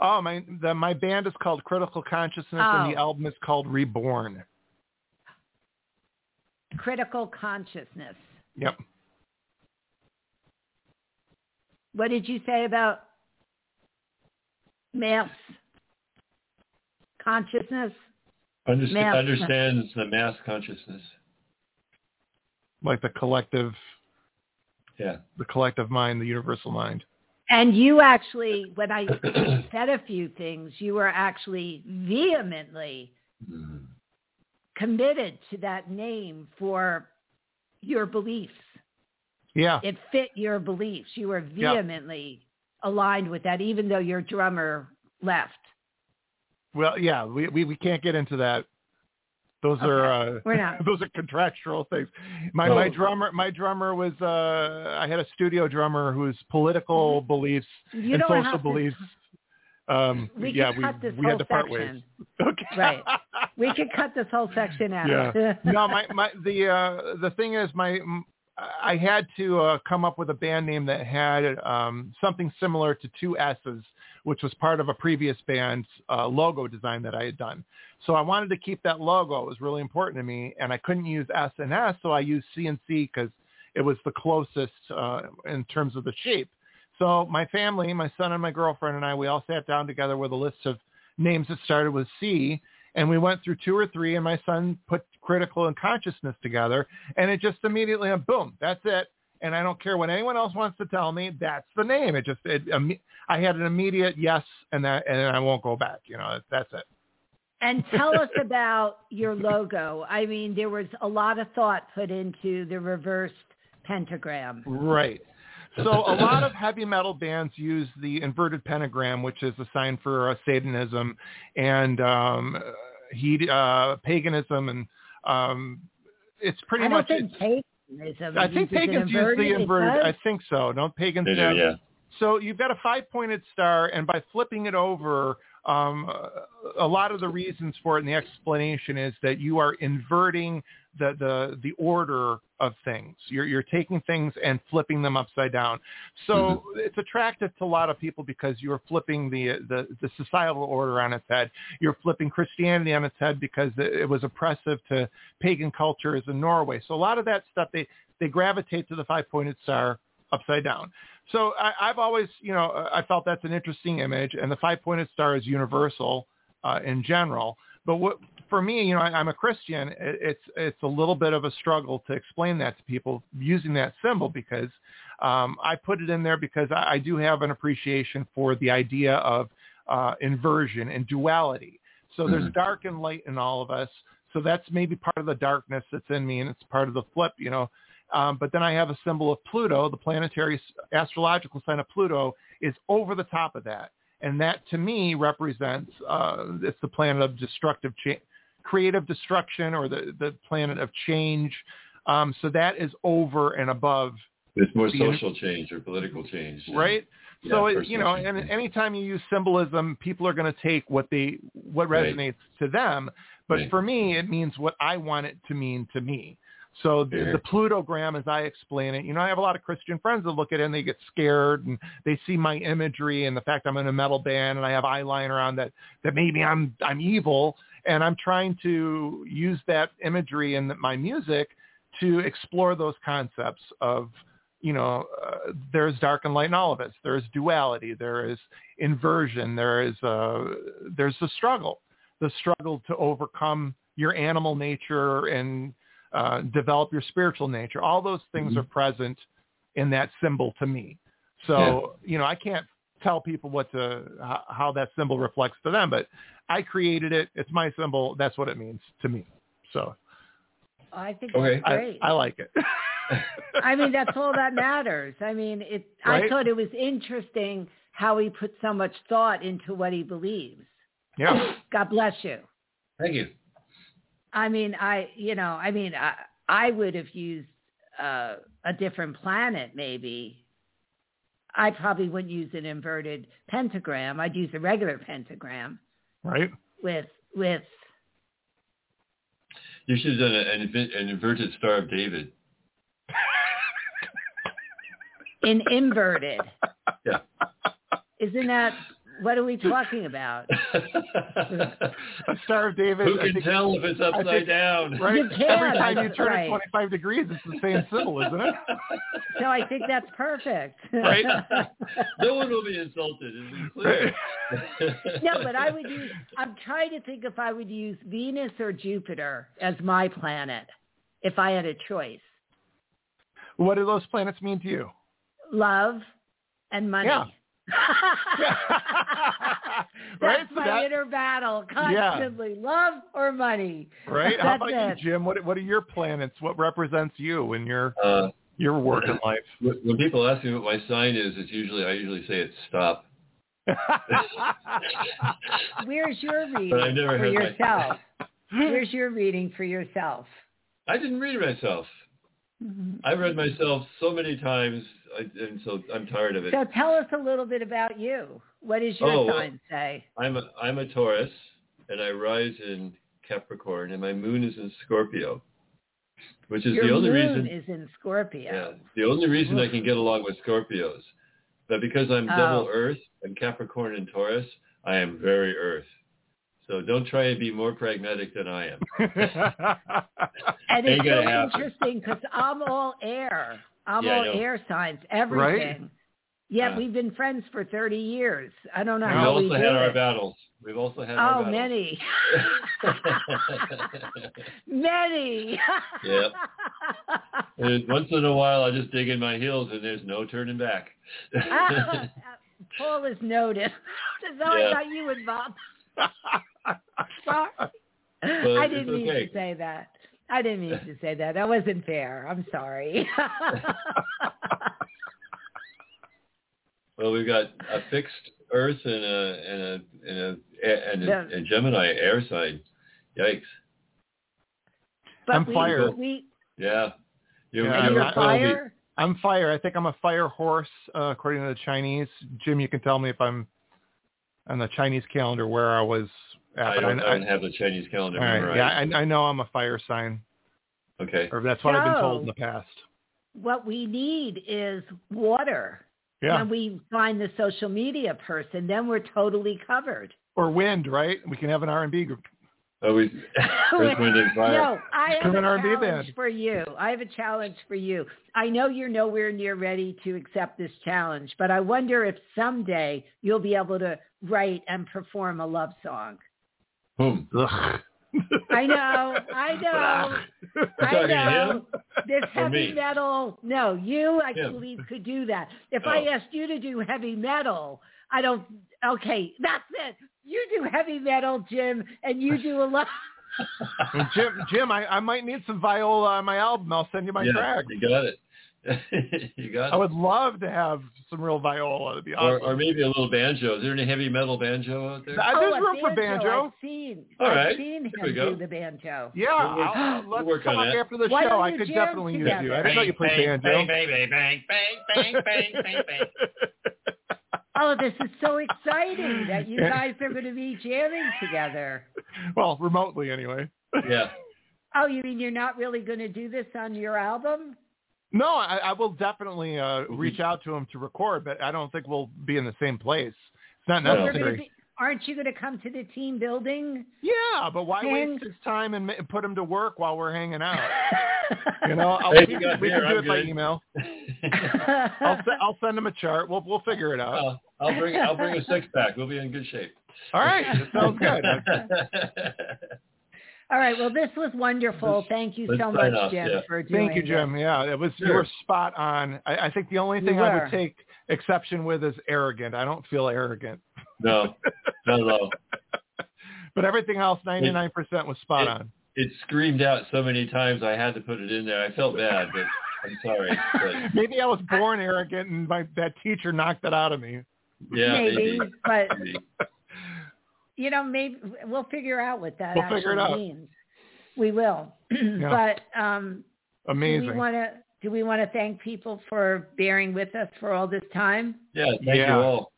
Oh my the my band is called Critical Consciousness and the Oh. album is called Reborn. Critical Consciousness. Yep. What did you say about mass consciousness? Underst- Mass- understands the mass consciousness. Like the collective Yeah. The collective mind, the universal mind. And you actually, when I [clears throat] said a few things, you were actually vehemently Mhm. committed to that name for your beliefs. Yeah. It fit your beliefs. You were vehemently aligned with that, even though your drummer left. Well, yeah, we, we, we can't get into that. Those are uh, We're not. [laughs] those are contractual things. My Oh. my drummer my drummer was uh I had a studio drummer whose political beliefs You and social have to- beliefs um We yeah could we cut this we whole had to part section. ways. [laughs] Okay. Right. We could cut this whole section out. Yeah. [laughs] no, my my the uh the thing is my m- I had to uh, come up with a band name that had um something similar to two S's, which was part of a previous band's uh, logo design that I had done. So I wanted to keep that logo. It was really important to me, and I couldn't use S and S, so I used C and C because it was the closest uh, in terms of the shape. So my family, my son and my girlfriend and I, we all sat down together with a list of names that started with C, and we went through two or three, and my son put critical and consciousness together, and it just immediately, boom, that's it. And I don't care what anyone else wants to tell me. That's the name. It just, it, I had an immediate yes, and that, and I won't go back. You know, that's it. And tell us about your logo. I mean, there was a lot of thought put into the reversed pentagram. Right. So a lot of heavy metal bands use the inverted pentagram, which is a sign for uh, Satanism and um, he, uh, paganism, and um, it's pretty I much. think it's- paganism. I think pagans use the inverted. I think so. Don't pagans? They do, have- yeah. So you've got a five-pointed star, and by flipping it over, um, a lot of the reasons for it and the explanation is that you are inverting the, the, the order of things. You're, you're taking things and flipping them upside down. So it's attractive to a lot of people because you're flipping the, the, the societal order on its head. You're flipping Christianity on its head because it, it was oppressive to pagan cultures in Norway. So a lot of that stuff, they, they gravitate to the five-pointed star upside down. So I, I've always, you know, I felt that's an interesting image, and the five-pointed star is universal uh, in general. But what for me, you know, I, I'm a Christian. It, it's it's a little bit of a struggle to explain that to people using that symbol because um, I put it in there because I, I do have an appreciation for the idea of uh, inversion and duality. So there's Mhm. dark and light in all of us. So that's maybe part of the darkness that's in me, and it's part of the flip, you know. Um, but then I have a symbol of Pluto, the planetary astrological sign of Pluto is over the top of that. And that to me represents, uh, it's the planet of destructive, cha- creative destruction or the, the planet of change. Um, so that is over and above, It's more social change or political change. right? Yeah, So, it, you know, and anytime you use symbolism, people are going to take what they, what Right. resonates to them. But Right. for me, it means what I want it to mean to me. So the, the Plutogram, as I explain it, you know, I have a lot of Christian friends that look at it and they get scared and they see my imagery and the fact I'm in a metal band and I have eyeliner on that, that maybe I'm, I'm evil. And I'm trying to use that imagery in my music to explore those concepts of, you know, uh, there's dark and light in all of us. There's duality. There is inversion. There is uh, there's the struggle, the struggle to overcome your animal nature and uh, develop your spiritual nature. All those things Mhm. are present in that symbol to me. So you know, I can't tell people what to how, how that symbol reflects to them, but I created it. It's my symbol. That's what it means to me. So I think Okay. that's great. I like it. I mean, that's [laughs] all that matters. I mean, it. I thought it was interesting how he put so much thought into what he believes. yeah. [coughs] God bless you. Thank you. I mean, I, you know, I mean, I, I would have used uh, a different planet, maybe. I probably wouldn't use an inverted pentagram. I'd use a regular pentagram Right. with with. You should have done an, an inverted Star of David. an inverted. [laughs] Yeah. Isn't that what are we [laughs] talking about? A Star of David. Who can think- tell if it's upside think- down? [laughs] Right. You can, Every time you turn right. it 25 degrees, it's the same symbol, isn't it? [laughs] So I think that's perfect. Right. no one will be insulted. It's clear. no, but I would use. I'm trying to think if I would use Venus or Jupiter as my planet if I had a choice. What do those planets mean to you? Love and money. Yeah. [laughs] right? That's So my that- inner battle constantly. Love or money. right? How about it. you, Jim? What What are your planets? What represents you in your Uh, your work in life? when when people ask me what my sign is, it's usually I usually say it's stop. [laughs] Where's your reading But I've never for heard my- yourself? [laughs] Where's your reading for yourself? I didn't read myself. I've read myself so many times, I, and so I'm tired of it. So tell us a little bit about you. What does your Oh, sign say? I'm a, I'm a Taurus, and I rise in Capricorn, and my moon is in Scorpio, which is Your the only moon reason. is in Scorpio. Yeah, the only reason I can get along with Scorpios. But because I'm Oh. double Earth, I'm Capricorn and Taurus, I am very Earth. So don't try and be more pragmatic than I am. [laughs] And it's so happen. interesting because I'm all air. I'm Yeah, all air signs, everything. Yet Yeah. we've been friends for 30 years. I don't know how We've how we also do had our battles. We've also had our Oh, battles. many. [laughs] many. Yep. And once in a while, I just dig in my heels, and there's no turning back. [laughs] Paul is noted. [laughs] so I Yeah. got you involved. Sorry. But I didn't mean to say that. I didn't mean to say that. That wasn't fair. I'm sorry. [laughs] well, we've got a fixed Earth and a and a and a and a, Yeah. a Gemini air sign. Yikes! but I'm we, fire. we Yeah. You, Yeah, and you you're I- probably- fire. I'm fire. I think I'm a fire horse, uh, according to the Chinese. Jim, you can tell me if I'm on the Chinese calendar where I was at. I don't, I don't have the Chinese calendar all right, memorized. yeah, I, I know I'm a fire sign, Okay. or that's what I've been told in the past. What we need is water. Yeah, When we find the social media person, then we're totally covered. or wind, right? We can have an R&B group. Oh, we. [laughs] Earth, Wind, and Fire. No, I have Come a R&B challenge band. for you. I have a challenge for you. I know you're nowhere near ready to accept this challenge, but I wonder if someday you'll be able to write and perform a love song. Boom. Ugh. I know, I know, I know. him? This heavy me? metal, no, you I Him. believe could do that. If I Oh. asked you to do heavy metal, I don't. Okay, that's it. You do heavy metal, Jim, and you do a lot. [laughs] Jim, Jim, I, I might need some viola on my album. I'll send you my yeah, track. you got it. [laughs] you got I it. would love to have some real viola. It'd be Or, or maybe a little banjo. Is there any heavy metal banjo out there? Oh, there's a room for banjo. I've seen. All I've seen There we him go. do the banjo. Yeah, We'll work- I'll, we'll let's work on talk after the Why show. I could jam definitely use you. I didn't know you played banjo. bang, bang, bang, bang, bang, bang, bang, bang. [laughs] Oh, this is so exciting that you guys are going to be jamming together. well, remotely anyway. Yeah. Oh, you mean you're not really going to do this on your album? No, I, I will definitely uh, reach out to him to record, but I don't think we'll be in the same place. It's not No. You're gonna necessary. be, aren't you going to come to the team building? Yeah, but why Hang- waste his time and ma- put him to work while we're hanging out? [laughs] You know, I'll, Hey, we, you can- got we can do I'm it by email. [laughs] I'll, I'll send him a chart. We'll we'll figure it out. I'll, I'll bring I'll bring a six pack. We'll be in good shape. All right, sounds good. [laughs] All right. Well, this was wonderful. Let's- Thank you so much, off, Jim, yeah. for doing Thank you, this. Jim. Yeah, it was you Sure. were spot on. I, I think the only thing I would take exception with is arrogant. I don't feel arrogant, no, not at all. [laughs] but everything else, ninety nine percent was spot it- on. It screamed out so many times I had to put it in there. I felt bad, but I'm sorry. But [laughs] Maybe I was born arrogant, and my that teacher knocked that out of me. yeah, Maybe, but maybe. You know, maybe we'll figure out what that We'll actually out. means. We will. [clears throat] But um, do Amazing. we want to? Do we want to thank people for bearing with us for all this time? Yeah, thank Yeah. you all.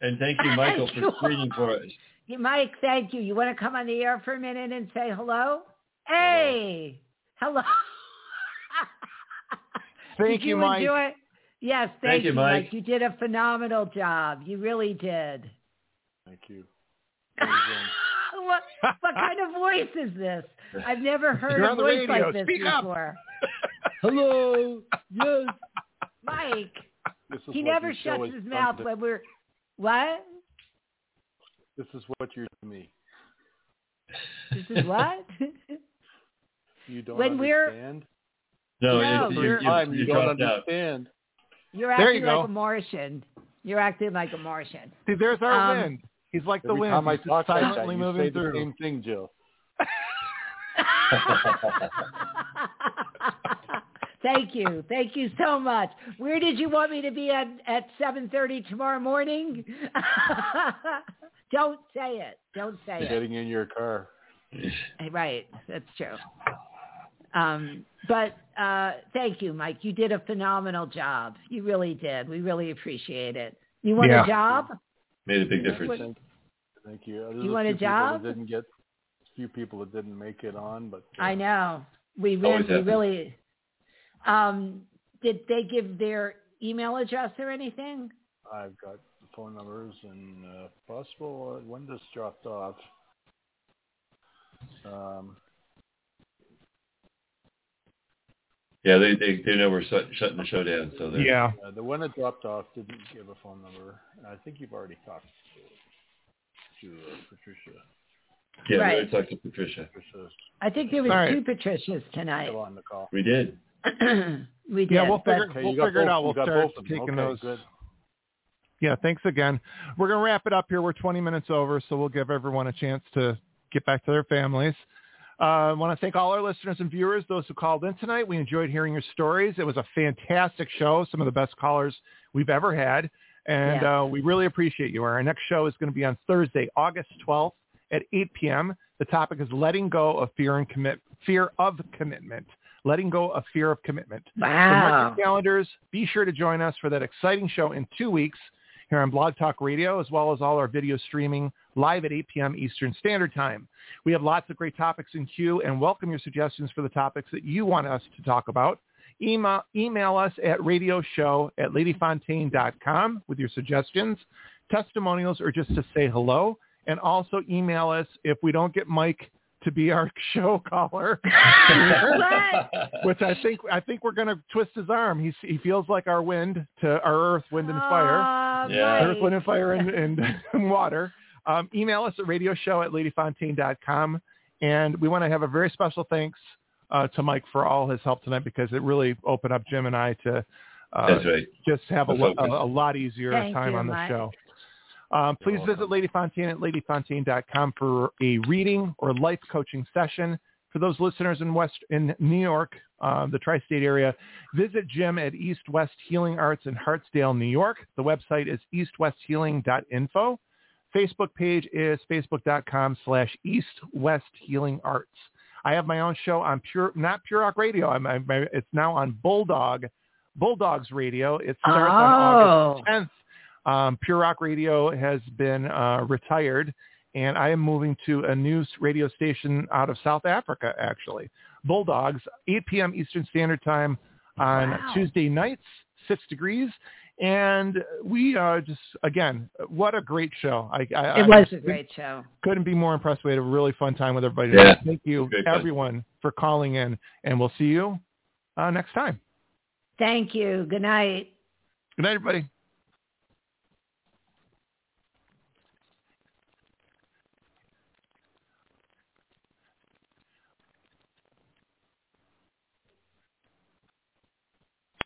And thank you, [laughs] Michael, Thank for screening for us. Yeah, Mike, thank you. You want to come on the air for a minute and say hello? Hey, hello. [laughs] Thank did you, you Mike. enjoy? Yes, thank, Thank you, Mike. You did a phenomenal job. You really did. Thank you. [laughs] what, what kind of voice is this? I've never [laughs] heard You're a voice radio. like this Speak up. before. [laughs] Hello. Yes. Mike, he never shuts his mouth to- when we're what? This is what you're to me. This is what? You don't When we're- understand. No, No, you, you, you're- you, Time, you you don't dropped out. understand. You're There acting you like a Martian. You're acting like a Martian. See, there's our Um, wind. He's like the Every wind. time I He's just talk like that, silently you moving say the through. same thing, Jill. [laughs] Thank you. Thank you so much. Where did you want me to be at at 7:30 tomorrow morning? [laughs] Don't say it. Don't say it. Getting in your car. Right. That's true. Um, but uh, thank you, Mike. You did a phenomenal job. You really did. We really appreciate it. You want Yeah. a job? Made a big difference. Thank, thank you. There's You a want a few people job? That didn't get a few people that didn't make it on, but uh, I know. We Always really, we really. Um, did they give their email address or anything? I've got the phone numbers and uh, possible uh, when this dropped off. Um, Yeah, they they, they know we're shut, shutting the show down, so Yeah. uh, the one that dropped off didn't give a phone number. And I think you've already talked to, to uh, Patricia. yeah. Right. We already talked to Patricia. I think there was All right. two Patricias tonight. still on the call. We did. [clears throat] we did. Yeah, we'll figure, Okay, we'll you got figure it out. We'll start both taking Okay, those. Good. Yeah, thanks again. We're going to wrap it up here. We're 20 minutes over, so we'll give everyone a chance to get back to their families. Uh, I want to thank all our listeners and viewers, those who called in tonight. We enjoyed hearing your stories. It was a fantastic show, some of the best callers we've ever had. And Yes. uh, we really appreciate you. Our next show is going to be on Thursday, August 12th at 8 p.m. The topic is letting go of fear and commit, fear of commitment. Letting go of fear of commitment. So mark Wow. your calendars. Be sure to join us for that exciting show in two weeks here on Blog Talk Radio, as well as all our video streaming live at 8 p.m. Eastern Standard Time. We have lots of great topics in queue and welcome your suggestions for the topics that you want us to talk about. Email, email us at radioshow at ladyfontaine.com with your suggestions, testimonials, or just to say hello. And also email us if we don't get Mike to be our [laughs] show caller. which I think I think we're going to twist his arm. He he feels like our wind to our earth, wind and fire, Ah, Yeah. Earth, wind and fire, and, and, [laughs] and water. Um, email us at radioshow at ladyfontaine.com. And we want to have a very special thanks uh, to Mike for all his help tonight because it really opened up Jim and I to uh, right. just have a, lo- a, a lot easier Thank time you, on the Mike. show. Um, please You're visit. Lady Fontaine at ladyfontaine.com for a reading or life coaching session. For those listeners in West in New York, uh, the tri-state area, visit Jim at East West Healing Arts in Hartsdale, New York. The website is eastwesthealing.info. Facebook page is facebook.com slash East West Healing Arts. I have my own show on Pure, not Pure Rock Radio. I'm, I'm, it's now on Bulldog, Bulldogs Radio. It starts on August Oh. 10th. Um, Pure Rock Radio has been uh, retired, and I am moving to a new radio station out of South Africa, actually. Bulldogs, 8 p.m. Eastern Standard Time on Wow. Tuesday nights, 6 degrees. And we are just, again, what a great show. I, I, It was a great show. couldn't be more impressed. We had a really fun time with everybody. Yeah. Thank you, Great fun. everyone, for calling in, and we'll see you uh, next time. Thank you. Good night. Good night, everybody.